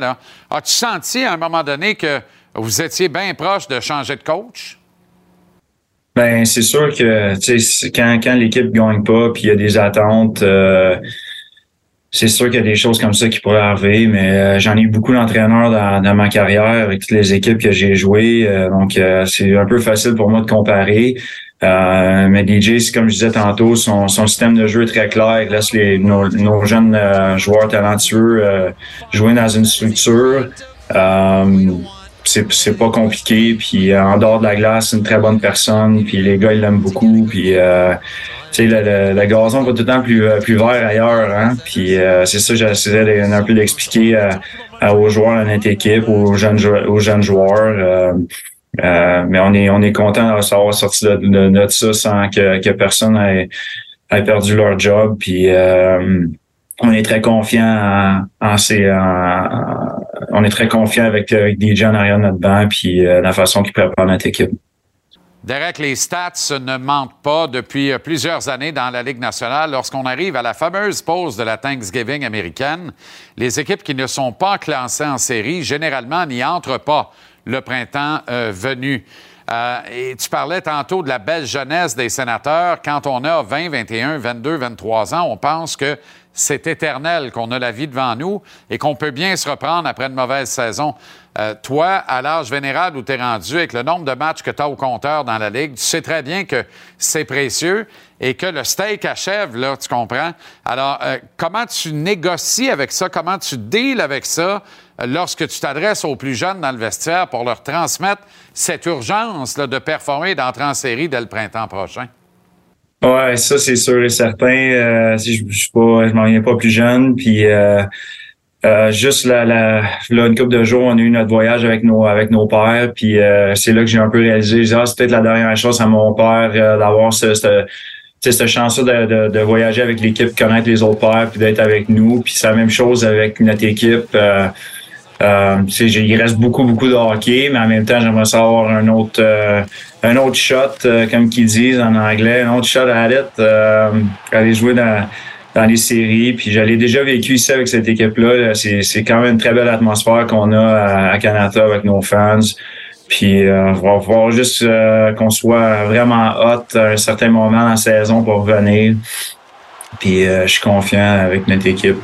as-tu senti à un moment donné que vous étiez bien proche de changer de coach? Ben c'est sûr que quand, quand l'équipe gagne pas puis il y a des attentes, c'est sûr qu'il y a des choses comme ça qui pourraient arriver, mais euh, j'en ai eu beaucoup d'entraîneurs dans, ma carrière avec toutes les équipes que j'ai jouées. Euh, donc, euh, c'est un peu facile pour moi de comparer. Mais DJ, comme je disais tantôt, son, son système de jeu est très clair. Il laisse les, nos, nos jeunes joueurs talentueux jouer dans une structure. c'est pas compliqué. Puis en dehors de la glace, c'est une très bonne personne. Puis les gars, ils l'aiment beaucoup. Puis sais, le, le, gazon va tout le temps plus, euh, plus vert ailleurs. Hein? Puis euh, c'est ça, j'essayais un peu d'expliquer aux joueurs de notre équipe, aux jeunes, aux jeunes joueurs. Euh, mais on est on est content d'avoir sorti de, de, ça sans que, personne ait, ait, perdu leur job. Puis on est très confiant en, on est très confiant avec, avec DJ en de notre banc puis la façon qu'il prépare notre équipe. Derek, les stats ne mentent pas depuis euh, plusieurs années dans la Ligue nationale. Lorsqu'on arrive à la fameuse pause de la Thanksgiving américaine, les équipes qui ne sont pas classées en série, généralement, n'y entrent pas le printemps euh, venu. Euh, et tu parlais tantôt de la belle jeunesse des sénateurs. Quand on a 20, 21, 22, 23 ans, on pense que c'est éternel, qu'on a la vie devant nous et qu'on peut bien se reprendre après une mauvaise saison. Euh, toi, à l'âge vénéral où tu es rendu, avec le nombre de matchs que tu as au compteur dans la Ligue, tu sais très bien que c'est précieux et que le steak achève, là, tu comprends? Alors, comment tu négocies avec ça? Comment tu deals avec ça? Lorsque tu t'adresses aux plus jeunes dans le vestiaire pour leur transmettre cette urgence de performer d'entrer en série dès le printemps prochain? Ouais, ça c'est sûr et certain. si je, je, je m'en viens pas plus jeune, puis euh, juste la, là, une couple de jours, on a eu notre voyage avec nos avec nos pères, puis euh, c'est là que j'ai un peu réalisé, ah, c'est peut-être la dernière chose à mon père euh, d'avoir ce, ce cette chance de, de, voyager avec l'équipe, connaître les autres pères, puis d'être avec nous. Puis c'est la même chose avec notre équipe. Euh, euh, il reste beaucoup, beaucoup de hockey, mais en même temps, j'aimerais savoir un autre un autre shot, comme qu'ils disent en anglais, un autre shot à la aller jouer dans dans les séries. Puis j'allais déjà vécu ici avec cette équipe-là. C'est quand même une très belle atmosphère qu'on a à, Canada avec nos fans. Puis euh, on va voir juste euh, qu'on soit vraiment hot à un certain moment dans la saison pour revenir. Puis euh, je suis confiant avec notre équipe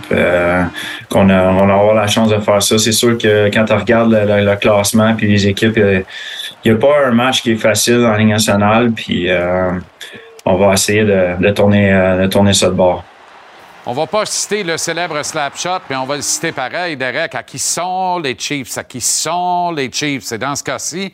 qu'on a, on va avoir la chance de faire ça. C'est sûr que quand tu regardes le, classement puis les équipes, il n'y a, pas un match qui est facile en Ligue nationale. Puis on va essayer de, de tourner, de tourner ça de bord. On va pas citer le célèbre slap shot, mais on va le citer pareil, Derek. À qui sont les Chiefs? À qui sont les Chiefs? C'est dans ce cas-ci,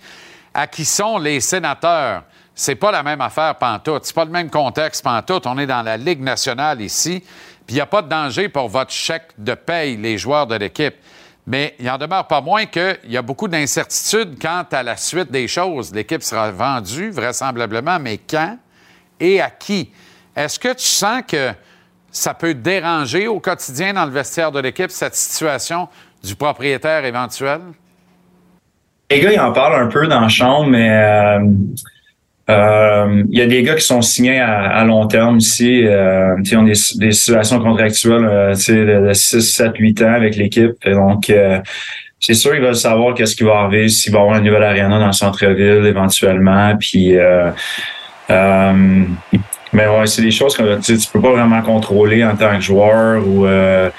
à qui sont les sénateurs? C'est pas la même affaire pantoute. C'est pas le même contexte pantoute. On est dans la Ligue nationale ici. Puis il n'y a pas de danger pour votre chèque de paye, les joueurs de l'équipe. Mais il en demeure pas moins qu'il y a beaucoup d'incertitudes quant à la suite des choses. L'équipe sera vendue, vraisemblablement, mais quand et à qui? Est-ce que tu sens que ça peut déranger au quotidien dans le vestiaire de l'équipe, cette situation du propriétaire éventuel? Les gars, ils en parlent un peu dans la chambre, mais euh, euh, il y a des gars qui sont signés à, long terme ici. Euh, ils ont des, situations contractuelles de, 6, 7, 8 ans avec l'équipe. Donc, c'est sûr qu'ils veulent savoir qu'est-ce qui va arriver, s'il va y avoir une nouvelle arena dans le centre-ville éventuellement. Puis, euh, euh, mais ouais, c'est des choses que tu, peux pas vraiment contrôler en tant que joueur ou euh,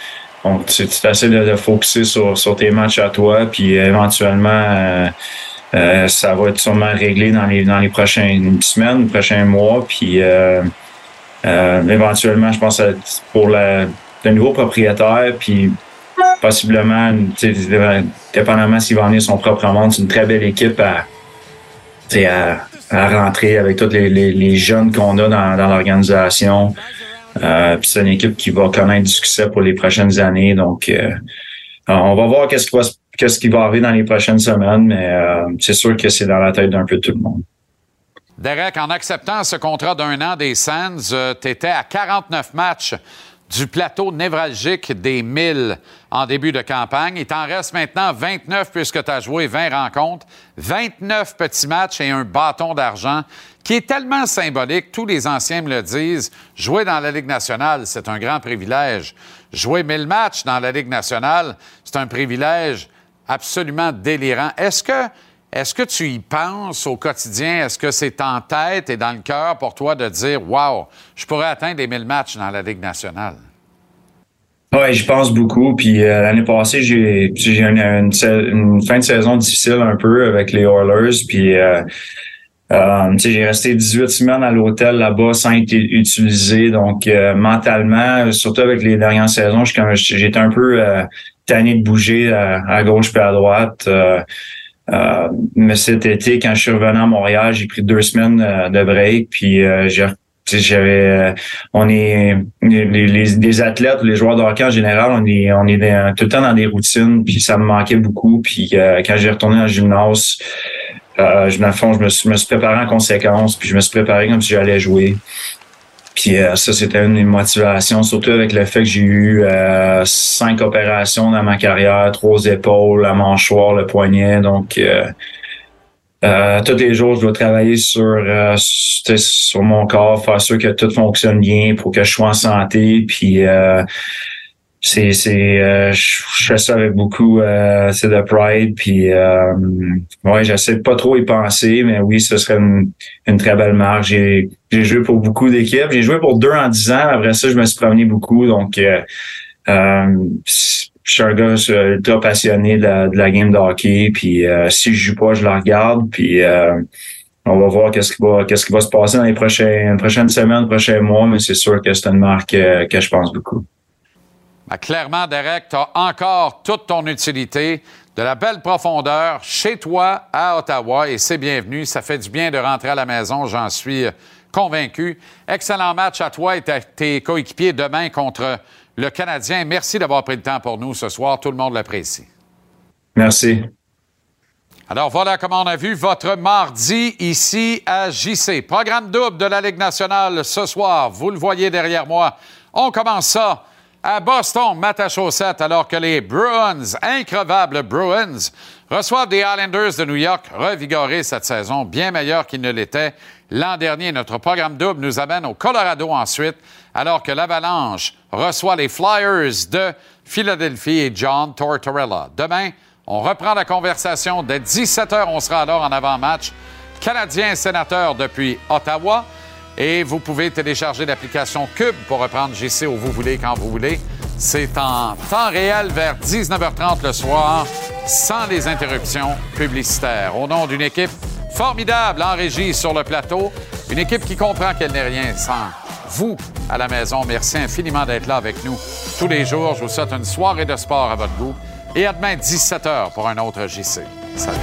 tu, de, de focuser sur, sur tes matchs à toi, puis éventuellement ça va être sûrement réglé dans les dans les prochaines semaines, les prochains mois, puis éventuellement, je pense pour la, le nouveau propriétaire, puis possiblement, dépendamment s'il va amener son propre monde, c'est une très belle équipe à, à, rentrer avec tous les, jeunes qu'on a dans, l'organisation. Euh, c'est une équipe qui va connaître du succès pour les prochaines années. Donc, euh, on va voir qu'est-ce qui va qu'est-ce qui va arriver dans les prochaines semaines, mais euh, c'est sûr que c'est dans la tête d'un peu tout le monde. Derek, en acceptant ce contrat d'un an des Sands, tu étais à 49 matchs du plateau névralgique des 1000 en début de campagne. Il t'en reste maintenant 29 puisque tu as joué 20 rencontres, 29 petits matchs et un bâton d'argent qui est tellement symbolique, tous les anciens me le disent, jouer dans la Ligue nationale, c'est un grand privilège. Jouer 1000 matchs dans la Ligue nationale, c'est un privilège absolument délirant. Est-ce que tu y penses au quotidien? Est-ce que c'est en tête et dans le cœur pour toi de dire Wow, je pourrais atteindre les 1000 matchs dans la Ligue nationale? Oui, je pense beaucoup. Puis euh, l'année passée, j'ai eu une, fin de saison difficile un peu avec les Oilers. Puis euh, euh, j'ai resté 18 semaines à l'hôtel là-bas sans être utilisé. Donc mentalement, surtout avec les dernières saisons, j'étais un peu tanné de bouger à, gauche puis à droite. Euh, mais cet été, quand je suis revenu à Montréal, j'ai pris deux semaines euh, de break, puis euh, j'avais on est les, les, athlètes les joueurs de hockey en général on est on est tout le temps dans des routines puis ça me manquait beaucoup puis quand j'ai retourné en gymnase je me fond je me suis, me suis préparé en conséquence puis je me suis préparé comme si j'allais jouer puis euh, ça, c'était une motivation, surtout avec le fait que j'ai eu euh, cinq opérations dans ma carrière, trois épaules, la mâchoire, le poignet. Donc, euh, tous les jours, je dois travailler sur sur mon corps, faire sûr que tout fonctionne bien pour que je sois en santé. Puis c'est c'est euh, je fais ça avec beaucoup euh, c'est de pride puis euh, ouais j'essaie pas trop y penser mais oui ce serait une, une très belle marque j'ai j'ai joué pour beaucoup d'équipes. J'ai joué pour deux en dix ans. Après ça je me suis promené beaucoup. Donc euh, euh je suis un gars ultra passionné de la, de la game de hockey. Puis si je joue pas je la regarde. Puis on va voir qu'est-ce qui va qu'est-ce qui va se passer dans les prochaines prochaines semaines prochains mois. Mais c'est sûr que c'est une marque que je pense beaucoup ben, clairement, Derek, tu as encore toute ton utilité, de la belle profondeur chez toi à Ottawa et c'est bienvenu. Ça fait du bien de rentrer à la maison, j'en suis convaincu. Excellent match à toi et à tes coéquipiers demain contre le Canadien. Merci d'avoir pris le temps pour nous ce soir. Tout le monde l'apprécie. Merci. Alors voilà comment on a vu votre mardi ici à JC. Programme double de la Ligue nationale ce soir. Vous le voyez derrière moi. On commence ça à Boston, Chaussette, alors que les Bruins, increvables Bruins, reçoivent des Islanders de New York, revigorés cette saison, bien meilleurs qu'ils ne l'étaient l'an dernier. Notre programme double nous amène au Colorado ensuite, alors que l'Avalanche reçoit les Flyers de Philadelphie et John Tortorella. Demain, on reprend la conversation. Dès 17 h, on sera alors en avant-match. Canadien sénateur depuis Ottawa. Et vous pouvez télécharger l'application Cube pour reprendre JC où vous voulez, quand vous voulez. C'est en temps réel vers 19h30 le soir, sans les interruptions publicitaires. Au nom d'une équipe formidable en régie sur le plateau, une équipe qui comprend qu'elle n'est rien sans vous à la maison. Merci infiniment d'être là avec nous tous les jours. Je vous souhaite une soirée de sport à votre goût et à demain 17h pour un autre JC. Salut.